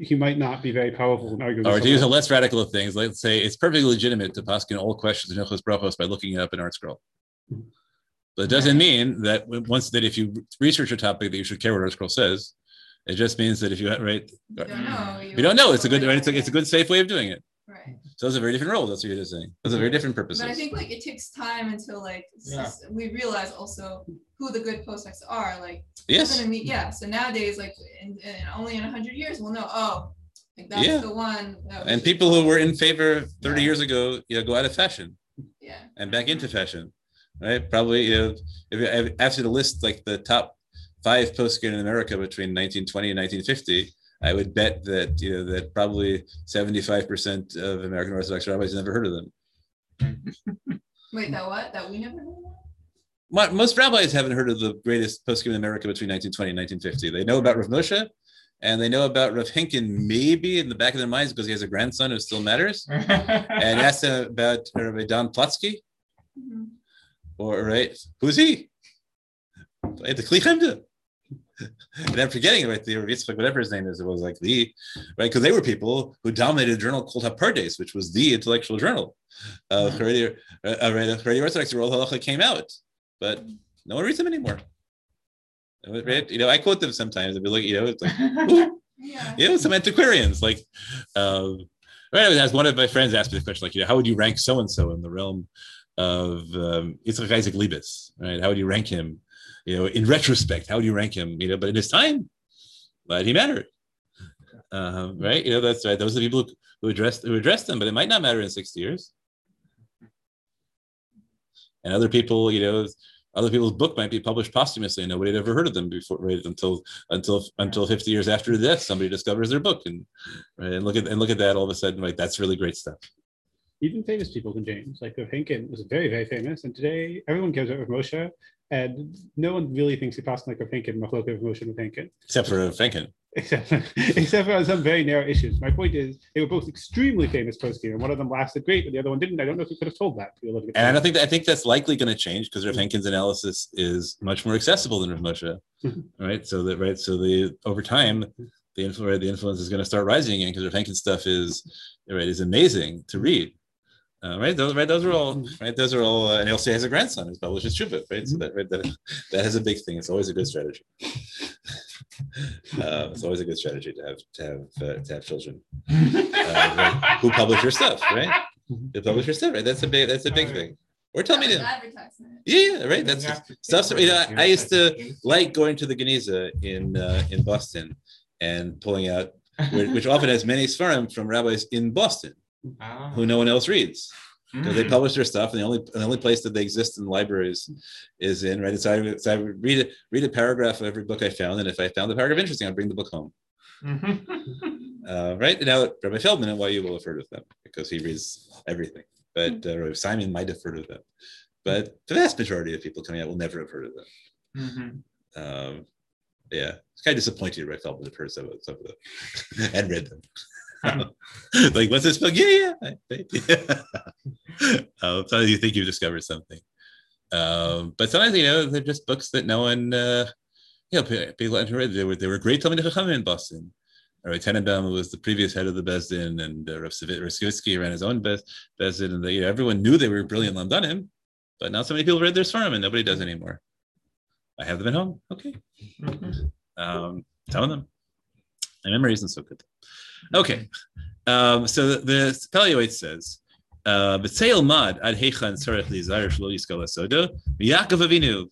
He might not be very powerful in arguing. Or with to use a less radical of things, let's say it's perfectly legitimate to paskin all questions in Hilchos Brachos by looking it up in Art Scroll. But it doesn't mean that once that if you research a topic that you should care what Art Scroll says. It just means that if you right, You don't know. if you don't know, it's a good it's a, it's a good safe way of doing it. Right. So those are very different roles. That's what you're saying. Those are very different purposes. But I think like it takes time until like Yeah. we realize also who the good postdocs are. Like yes. gonna meet, yeah. So nowadays, like in, in only in hundred years, we'll know. Oh, like that's Yeah. the one. that And people who were in favor 30 Yeah. years ago, you know, go out of fashion. yeah. and back into fashion, right? Probably you know, if you after the list like the top five postscript in America between 1920 and 1950, I would bet that you know that probably 75% of American Orthodox rabbis never heard of them. Wait, that what? That we never heard of? Mo- Most rabbis haven't heard of the greatest poskim in America between 1920 and 1950. They know about Rav Moshe, and they know about Rav Henkin maybe in the back of their minds because he has a grandson who still matters. And asked them about Rabbi Don Platsky, Mhm. or right, who's he? Right, the Kli Chemda. And I'm forgetting right the Yitzchak, whatever his name is, it was like the right because they were people who dominated a journal called Hapardes, which was the intellectual journal. Uh, Haredi, uh, Haredi Orthodox World Halacha came out, but no one reads them anymore. Right? You know, I quote them sometimes. I'd be like, you know, it's like, Yeah. you know, some antiquarians. Like, um, right, as one of my friends asked me the question, like, you know, how would you rank so and so in the realm of um, Yitzchak Isaac Liebes, right? How would you rank him? You know, in retrospect, how would you rank him? You know, but in his time, but he mattered, um, right? You know, that's right. Those are the people who, who addressed who addressed them, but it might not matter in sixty years. And other people, you know, other people's book might be published posthumously and nobody had ever heard of them before right until until until 50 years after their death somebody discovers their book and right, and look at and look at that all of a sudden like that's really great stuff Even famous people can change. Like Henkin was very, very famous, and today everyone cares about Moshe, and no one really thinks he passed like Rav Henkin, Machlok Rav Moshe and Rav except for Franken. except except for on some very narrow issues. My point is, they were both extremely famous poskim, and one of them lasted great, but the other one didn't. I don't know if you could have told that. if you living and I don't think that I think that's likely going to change because Rav Henkin's analysis is much more accessible than Rav Moshe, Mhm. right? So that right, so the over time the influence the influence is going to start rising again because Rav Henkin's stuff is right is amazing to read. Uh, right, those right, those are all right. Those are all, uh, and he also has a grandson who's published his Shuvah, right? So that right, that, that has a big thing. It's always a good strategy. uh, it's always a good strategy to have to have uh, to have children uh, right, who publish your stuff, right? Who publish your stuff, right? That's a big that's a big thing. Or tell That me to that. advertisement. Yeah, yeah, right. That's stuff. You know, I used to like going to the Geniza in uh, in Boston and pulling out, which which often has many svarim from rabbis in Boston who no one else reads. Because they publish their stuff, and the only the only place that they exist in libraries is in right. So I, so I read it, read a paragraph of every book I found, and if I found the paragraph interesting, I'd bring the book home. Uh, right now, Rabbi Feldman at YU will have heard of them because he reads everything. But uh, Rabbi Simon might have heard of them. But the vast majority of people coming out will never have heard of them. Um, yeah, it's kind of disappointed Rabbi Feldman have heard some of them and read them. like, what's this book? Yeah, yeah. Uh, sometimes you think you've discovered something. Um, but sometimes, you know, they're just books that no one, uh, you know, people haven't read. They were, they were great Talmud Chachamim in Boston. All right, Tenenbaum was the previous head of the Bezdin, and uh, Rav Savit- Rav Skivitsky ran his own Bez, Bezdin, and they, you know, everyone knew they were brilliant Lamdanim, but now so many people read their Svarim, and nobody does anymore. I have them at home. Okay. Um, some them. My memory isn't so good. Okay. Um, so the, the Paleo says, uh, B'tzeil mad ad yiskal asodo, Yaakov Avinu.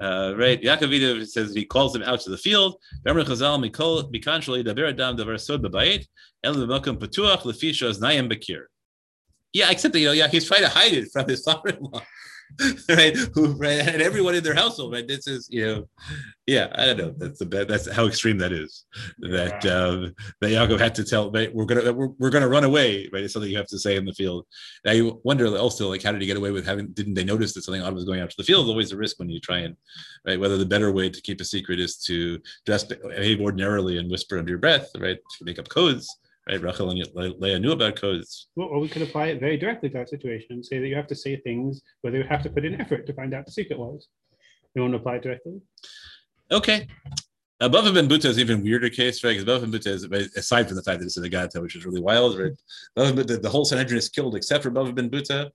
Uh, right, Yaakov Avinu says he calls him out to the field. Yeah, except that you know, yeah, he's trying to hide it from his father-in-law, right? Who right, and everyone in their household, right? This is you know, yeah, I don't know. That's the. That's how extreme that is. That um, that Yaakov had to tell, right, we're gonna we're, we're gonna run away, right? It's something you have to say in the field. Now you wonder also, like, how did he get away with having? Didn't they notice that something odd was going out to the field? Always a risk when you try and, right? Whether the better way to keep a secret is to just behave ordinarily and whisper under your breath, right? To make up codes, right? Rachel and Leah knew about codes. Well, or we could apply it very directly to our situation and say that you have to say things where you have to put in effort to find out the secret was. You want to apply it directly? Okay. Bava Ben Buta is even weirder case, right? Because Bava Ben Buta is aside from the fact that it's in the Gata, which is really wild, right? Ben- the, the whole Sanhedrin is killed except for Bava Ben Buta,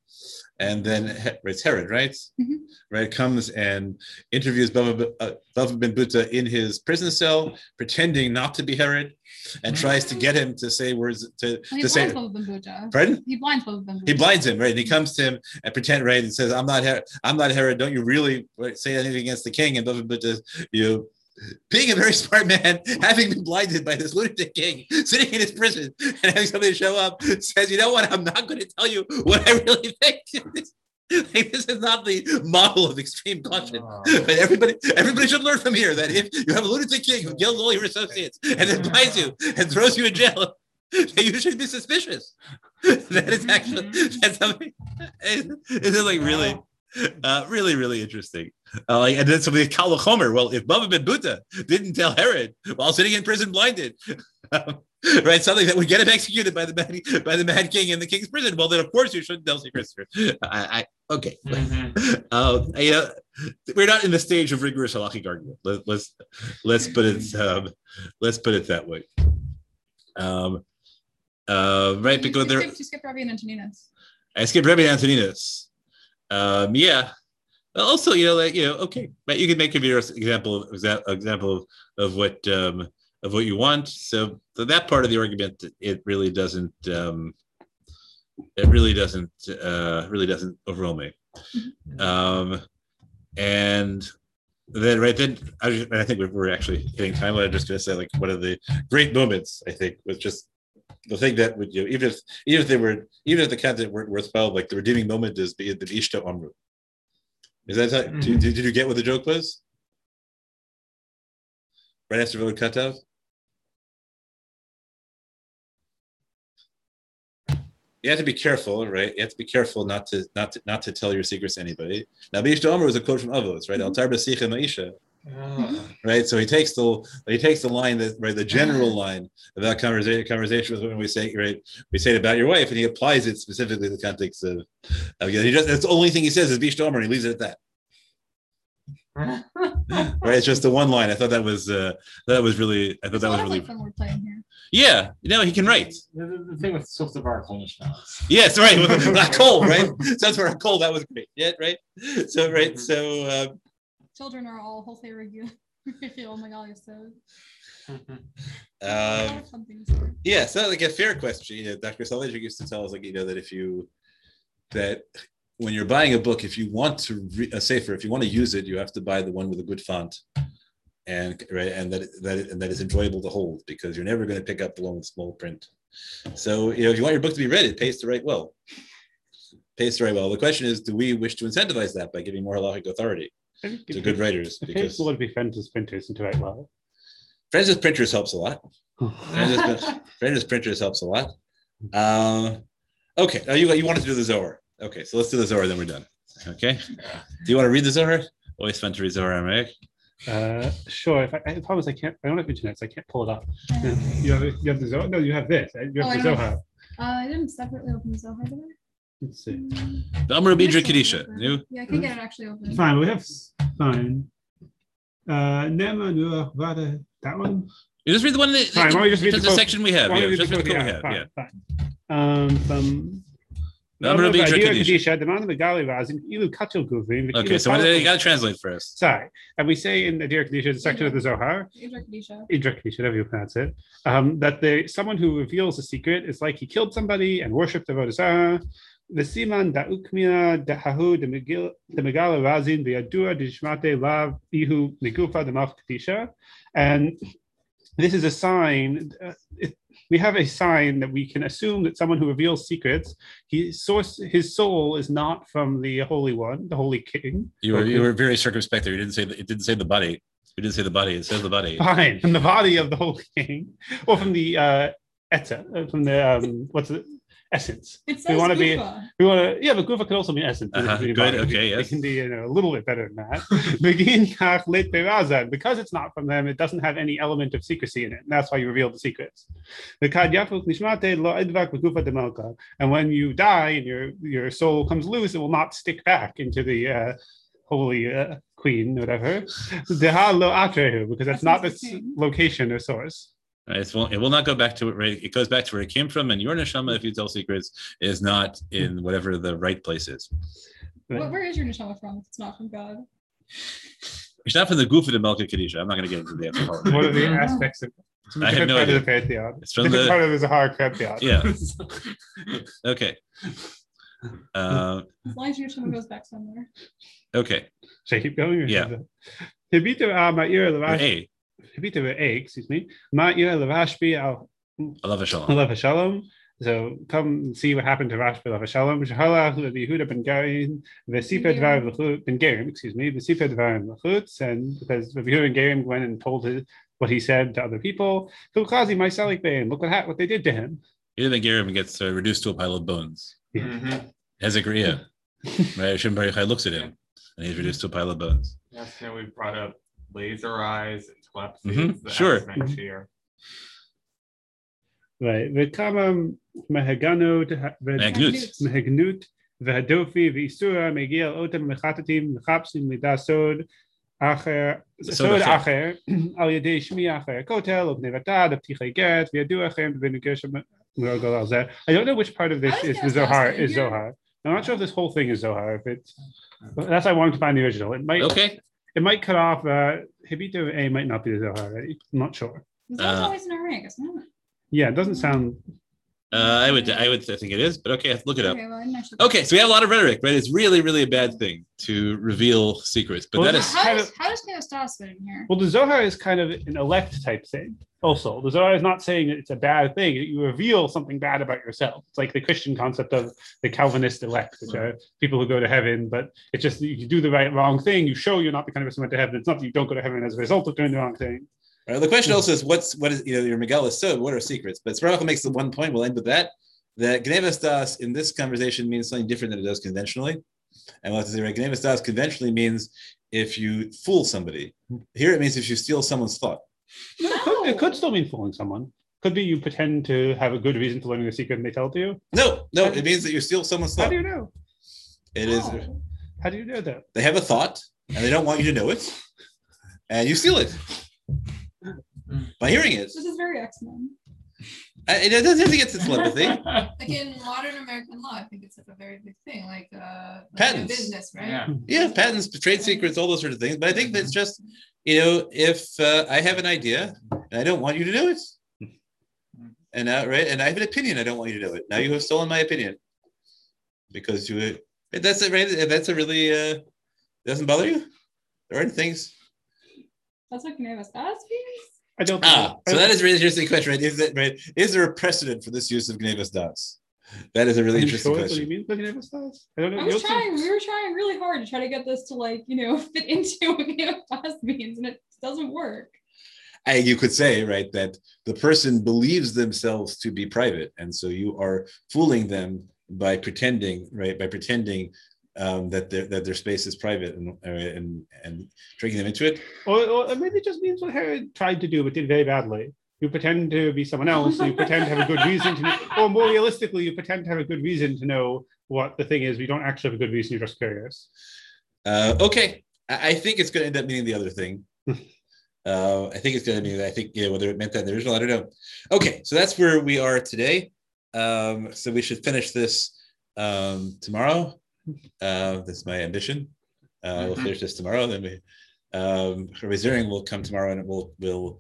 and then it's Herod, right? Mhm. Right, comes and interviews Bava, uh, Bava Ben Buta in his prison cell, pretending not to be Herod, and tries to get him to say words to, Well, he to say. blinds Bava Ben Buta. Pardon? He blinds Bava Ben Buta. He blinds him, right? And he comes to him and pretend, right, and says, "I'm not Herod. I'm not Herod. Don't you really right, say anything against the king?" And Bava Buta, you being a very smart man, having been blinded by this lunatic king, sitting in his prison, and having somebody show up, says, "You know what? I'm not going to tell you what I really think." like, this is not the model of extreme caution. Oh. But everybody, everybody should learn from here that if you have a lunatic king who kills all your associates and then buys you and throws you in jail, that you should be suspicious. that is actually that's something. Is like really, uh, really, really interesting. Uh, like, and then somebody Kal Chomer. Well, if Baba ben Buta didn't tell Herod while sitting in prison blinded, um, right, something that would get him executed by the mad, by the mad king in the king's prison. Well, then of course you shouldn't tell secrets. I, I okay. Mhm. Uh, you know, we're not in the stage of rigorous halachic argument. Let, let's let's put it um, let's put it that way. Um, uh, right, because You there, skipped- You skipped Rabbi and Antoninus. I skipped Rabbi Antoninus. Um, yeah. Also, you know, like you know, okay, but you can make a video example of example of, of what um, of what you want. So, so that part of the argument, it really doesn't um, it really doesn't uh, really doesn't overwhelm me. Um, and then right then, I, was- I think we're, we're actually hitting time. I'm just going to say like one of the great moments I think was just the thing that would you know, even if even if they were even if the content weren't worthwhile, like the redeeming moment is the the Ishta Omru. Is that how- did, did, did you get what the joke was? Right after Vod Katav? You have to be careful, right? You have to be careful not to not to not to tell your secrets to anybody. Now, Ishta Omru is a quote from Avos, right? Mm-hmm. Al Tarba Sicha Ma'isha. Right, so he takes the he takes the line that right the general line of that conversation conversation was when we say right we say it about your wife and he applies it specifically in the context of, of he just that's the only thing he says is Bish Omer and he leaves it at that. Right? It's just the one line. I thought that was uh that was really I thought There's a that was really fun wordplay in here. yeah. You know he can write. The, the, the thing with Sof Bar now. yes right with Black Coal right. So that's where Coal that was great. Yeah right? So right so uh, Children are all wholesale regular. Oh my god, so um some things here. Yeah, so like a fair question. You know, Dr. Salinger used to tell us, like, you know, that if you that when you're buying a book, if you want to re- a safer, if you want to use it, you have to buy the one with a good font, and right, and that that and that is enjoyable to hold because you're never going to pick up the one with small print. So you know, if you want your book to be read, it pays to write well. Pays to write well. The question is, do we wish to incentivize that by giving more halachic authority I think to it- good writers? It pays Because a lot to be friends with printers and to write well. friends with printers helps a lot. Friends with, friends with printers helps a lot. Um, okay, now you you wanted to do the Zohar. Okay, so let's do the Zohar, then we're done. Okay. Do you want to read the Zohar? Always fun to read Zohar, Aramaic. Uh, sure. If I, I promise I can't. I don't have internet, so I can't pull it up. You have you have the Zohar. No, you have this. uh, You Oh, have I the don't- Zohar. Uh, I didn't separately open the Zohar, did I? Let's see. The Amr Bidra Next Kedisha. Yeah, I can get it actually open. Fine. We have fine. Uh, Nema Nuach Vada. That one. You just read the one that Fine, why don't we just read the the section we have. Yeah, don't just just the go- we have. fine, Yeah. fine. Um, from. Amr Bidra Adira Kedisha. Kedisha, Demanda Megali Vazim, Ilu Katil Guvin, Okay, so what- you got to translate for us. Sorry. And we say in Adira Kedisha, the section of the Zohar, Idra Kadisha. Idra Kedisha, whatever you pronounce it, um, that the someone who reveals a secret is like he killed somebody and worshipped the Vodazara. The Siman da Ukmia da Hahu de Megil de Megala Razin de Adura de Shmate Lav Ihu Nigufa de Maf Kedisha. And this is a sign. Uh, it, we have a sign that we can assume that someone who reveals secrets, he source his soul is not from the Holy One, the Holy King. You were you were very circumspect there. You didn't say the, it didn't say the body. We didn't say the body. It says the body. Fine, from the body of the Holy King, or from the uh, eta, uh, from the um, what's it, essence. It We want to be, we want to, yeah, but Gufa could also mean essence. It Uh-huh, good, body. okay, It yes. can be you know, a little bit better than that. Begin kach lit berazan. Because it's not from them, it doesn't have any element of secrecy in it. And that's why you reveal the secrets. The kad yafuk lo edvak begufa de malka. And when you die and your your soul comes loose, it will not stick back into the uh, holy uh, queen, whatever. Deha lo atrehu, because that's not the Essence of king. location or source. Right, It won't, it will not go back to it. Right, it goes back to where it came from. And your neshama, if you tell secrets, is not in whatever the right place is. Where, where is your neshama from? If it's not from God. It's not from the goof of the Melka Kadisha. I'm not going to get into the anthropology. What are the aspects of it's a I have no part idea. of the pantheon? It's from different the- part of the Zohar pantheon. Yeah. Okay. Uh, As long as your neshama goes back somewhere. okay. Should I keep going? or- Yeah. Hibita ah, ma'ir levash- A. Hibita excuse me. Ma'ir levashbi al I love a shalom. Alev Shalom. So come and see what happened to Rash ben Shalom. Shahalach Yehuda ben Garin, Vesipa Dvar L'chut- ben Gerim, excuse me, Vesipa Dvar L'chutz, and because Rabbi Yehuda ben Gerim went and told his, what he said to other people. Filchazi, my Salik Bain, look what, ha- what they did to him. Even Gerim gets uh, reduced to a pile of bones. Mhm. Hezekiah, right? Hashem Baruch looks at him, and he's reduced to a pile of bones. Yes, you know, we brought up laser eyes and telepathy. Mhm, that sure. was next year. Right. וכמה מהגנות, מהגנות. מהגנות והדופי ואיסורה מגיע על אותם מחטטים מחפשים מידע סוד אחר, סוד סוד אחר. אחר על ידי שמיע אחר הכותל או גניבתה דפתיחי גט וידוע לכם בנוגע שמרגל על זה. I don't know which part of this How does is the Gas Zohar Master is here? Zohar. I'm not sure if this whole thing is Zohar. If it's that's why I wanted to find the original. It might Okay. it might cut off uh Hibito A might not be the Zohar already. I'm not sure. That's Uh, always in Aramaic, isn't it? Yeah, it doesn't sound Uh, I would, I would think it is, but okay, let's look it up. Okay, well, I. Okay, so we have a lot of rhetoric, right? It's really, really a bad thing to reveal secrets, but Well, that this- is How kind does, how does Theostas fit in here? Well, the Zohar is kind of an elect type thing. Also, the Zohar is not saying it's a bad thing. You reveal something bad about yourself. It's like the Christian concept of the Calvinist elect, which are people who go to heaven, but it's just you do the right wrong thing. You show you're not the kind of person who went to heaven. It's not that you don't go to heaven as a result of doing the wrong thing. Right, the question hmm. also is what's what is you know your Miguel Megillah so what are secrets? But Sparrow makes the one point. We'll end with that. That Gnevas Das in this conversation means something different than it does conventionally. And we'll have to say right, Das conventionally means if you fool somebody. Here it means if you steal someone's thought. No, It, could, it could still mean fooling someone. Could be you pretend to have a good reason for learning a secret and they tell it to you. No, no, it means that you steal someone's thought. How do you know? It is Oh. How do you know that? they have a thought and they don't want you to know it, and you steal it by hearing it. This is very X Men. I- It doesn't have to get to telepathy. Like in modern American law, I think it's like a very big thing, like uh, like in Patents. business, right? Yeah. Yeah, patents, trade secrets, all those sort of things. But I think that's just, you know, if uh, I have an idea and I don't want you to know it, and uh, right, and I have an opinion, I don't want you to know it. Now you have stolen my opinion because you. That's it, right? That's a really uh, doesn't bother you. There aren't things. That's what Theostas means. I don't. Ah, I so don't- that is a really interesting question, right? Is that right? Is there a precedent for this use of Gnevas Das? That is a really interesting sure that's what you mean? Looking at the stars? I don't know. I You was also- trying. We were trying really hard to try to get this to like you know fit into what Theostas means, and it doesn't work. And you could say, right, that the person believes themselves to be private, and so you are fooling them by pretending, right, by pretending um, that their that their space is private and uh, and and tricking them into it. Or, or maybe it just means what Herod tried to do, but did very badly. You pretend to be someone else, you pretend to have a good reason to know, or more realistically, you pretend to have a good reason to know what the thing is, you don't actually have a good reason, you're just curious. Uh, okay, I, I think it's going to end up meaning the other thing. uh, I think it's going to mean. I think yeah, whether it meant that in the original, I don't know. Okay, so that's where we are today. Um, so we should finish this um, tomorrow. Uh, that's my ambition. Uh, We'll Mhm. finish this tomorrow. Then we, um, Rabbi Ziering will come tomorrow, and it will will.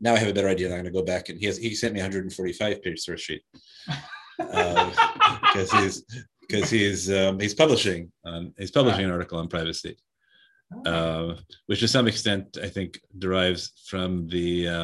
Now I have a better idea. and I'm going to go back and he has he sent me 145 page source sheet because he's because he's um, he's publishing on he's publishing an article on privacy, uh, which to some extent I think derives from the um,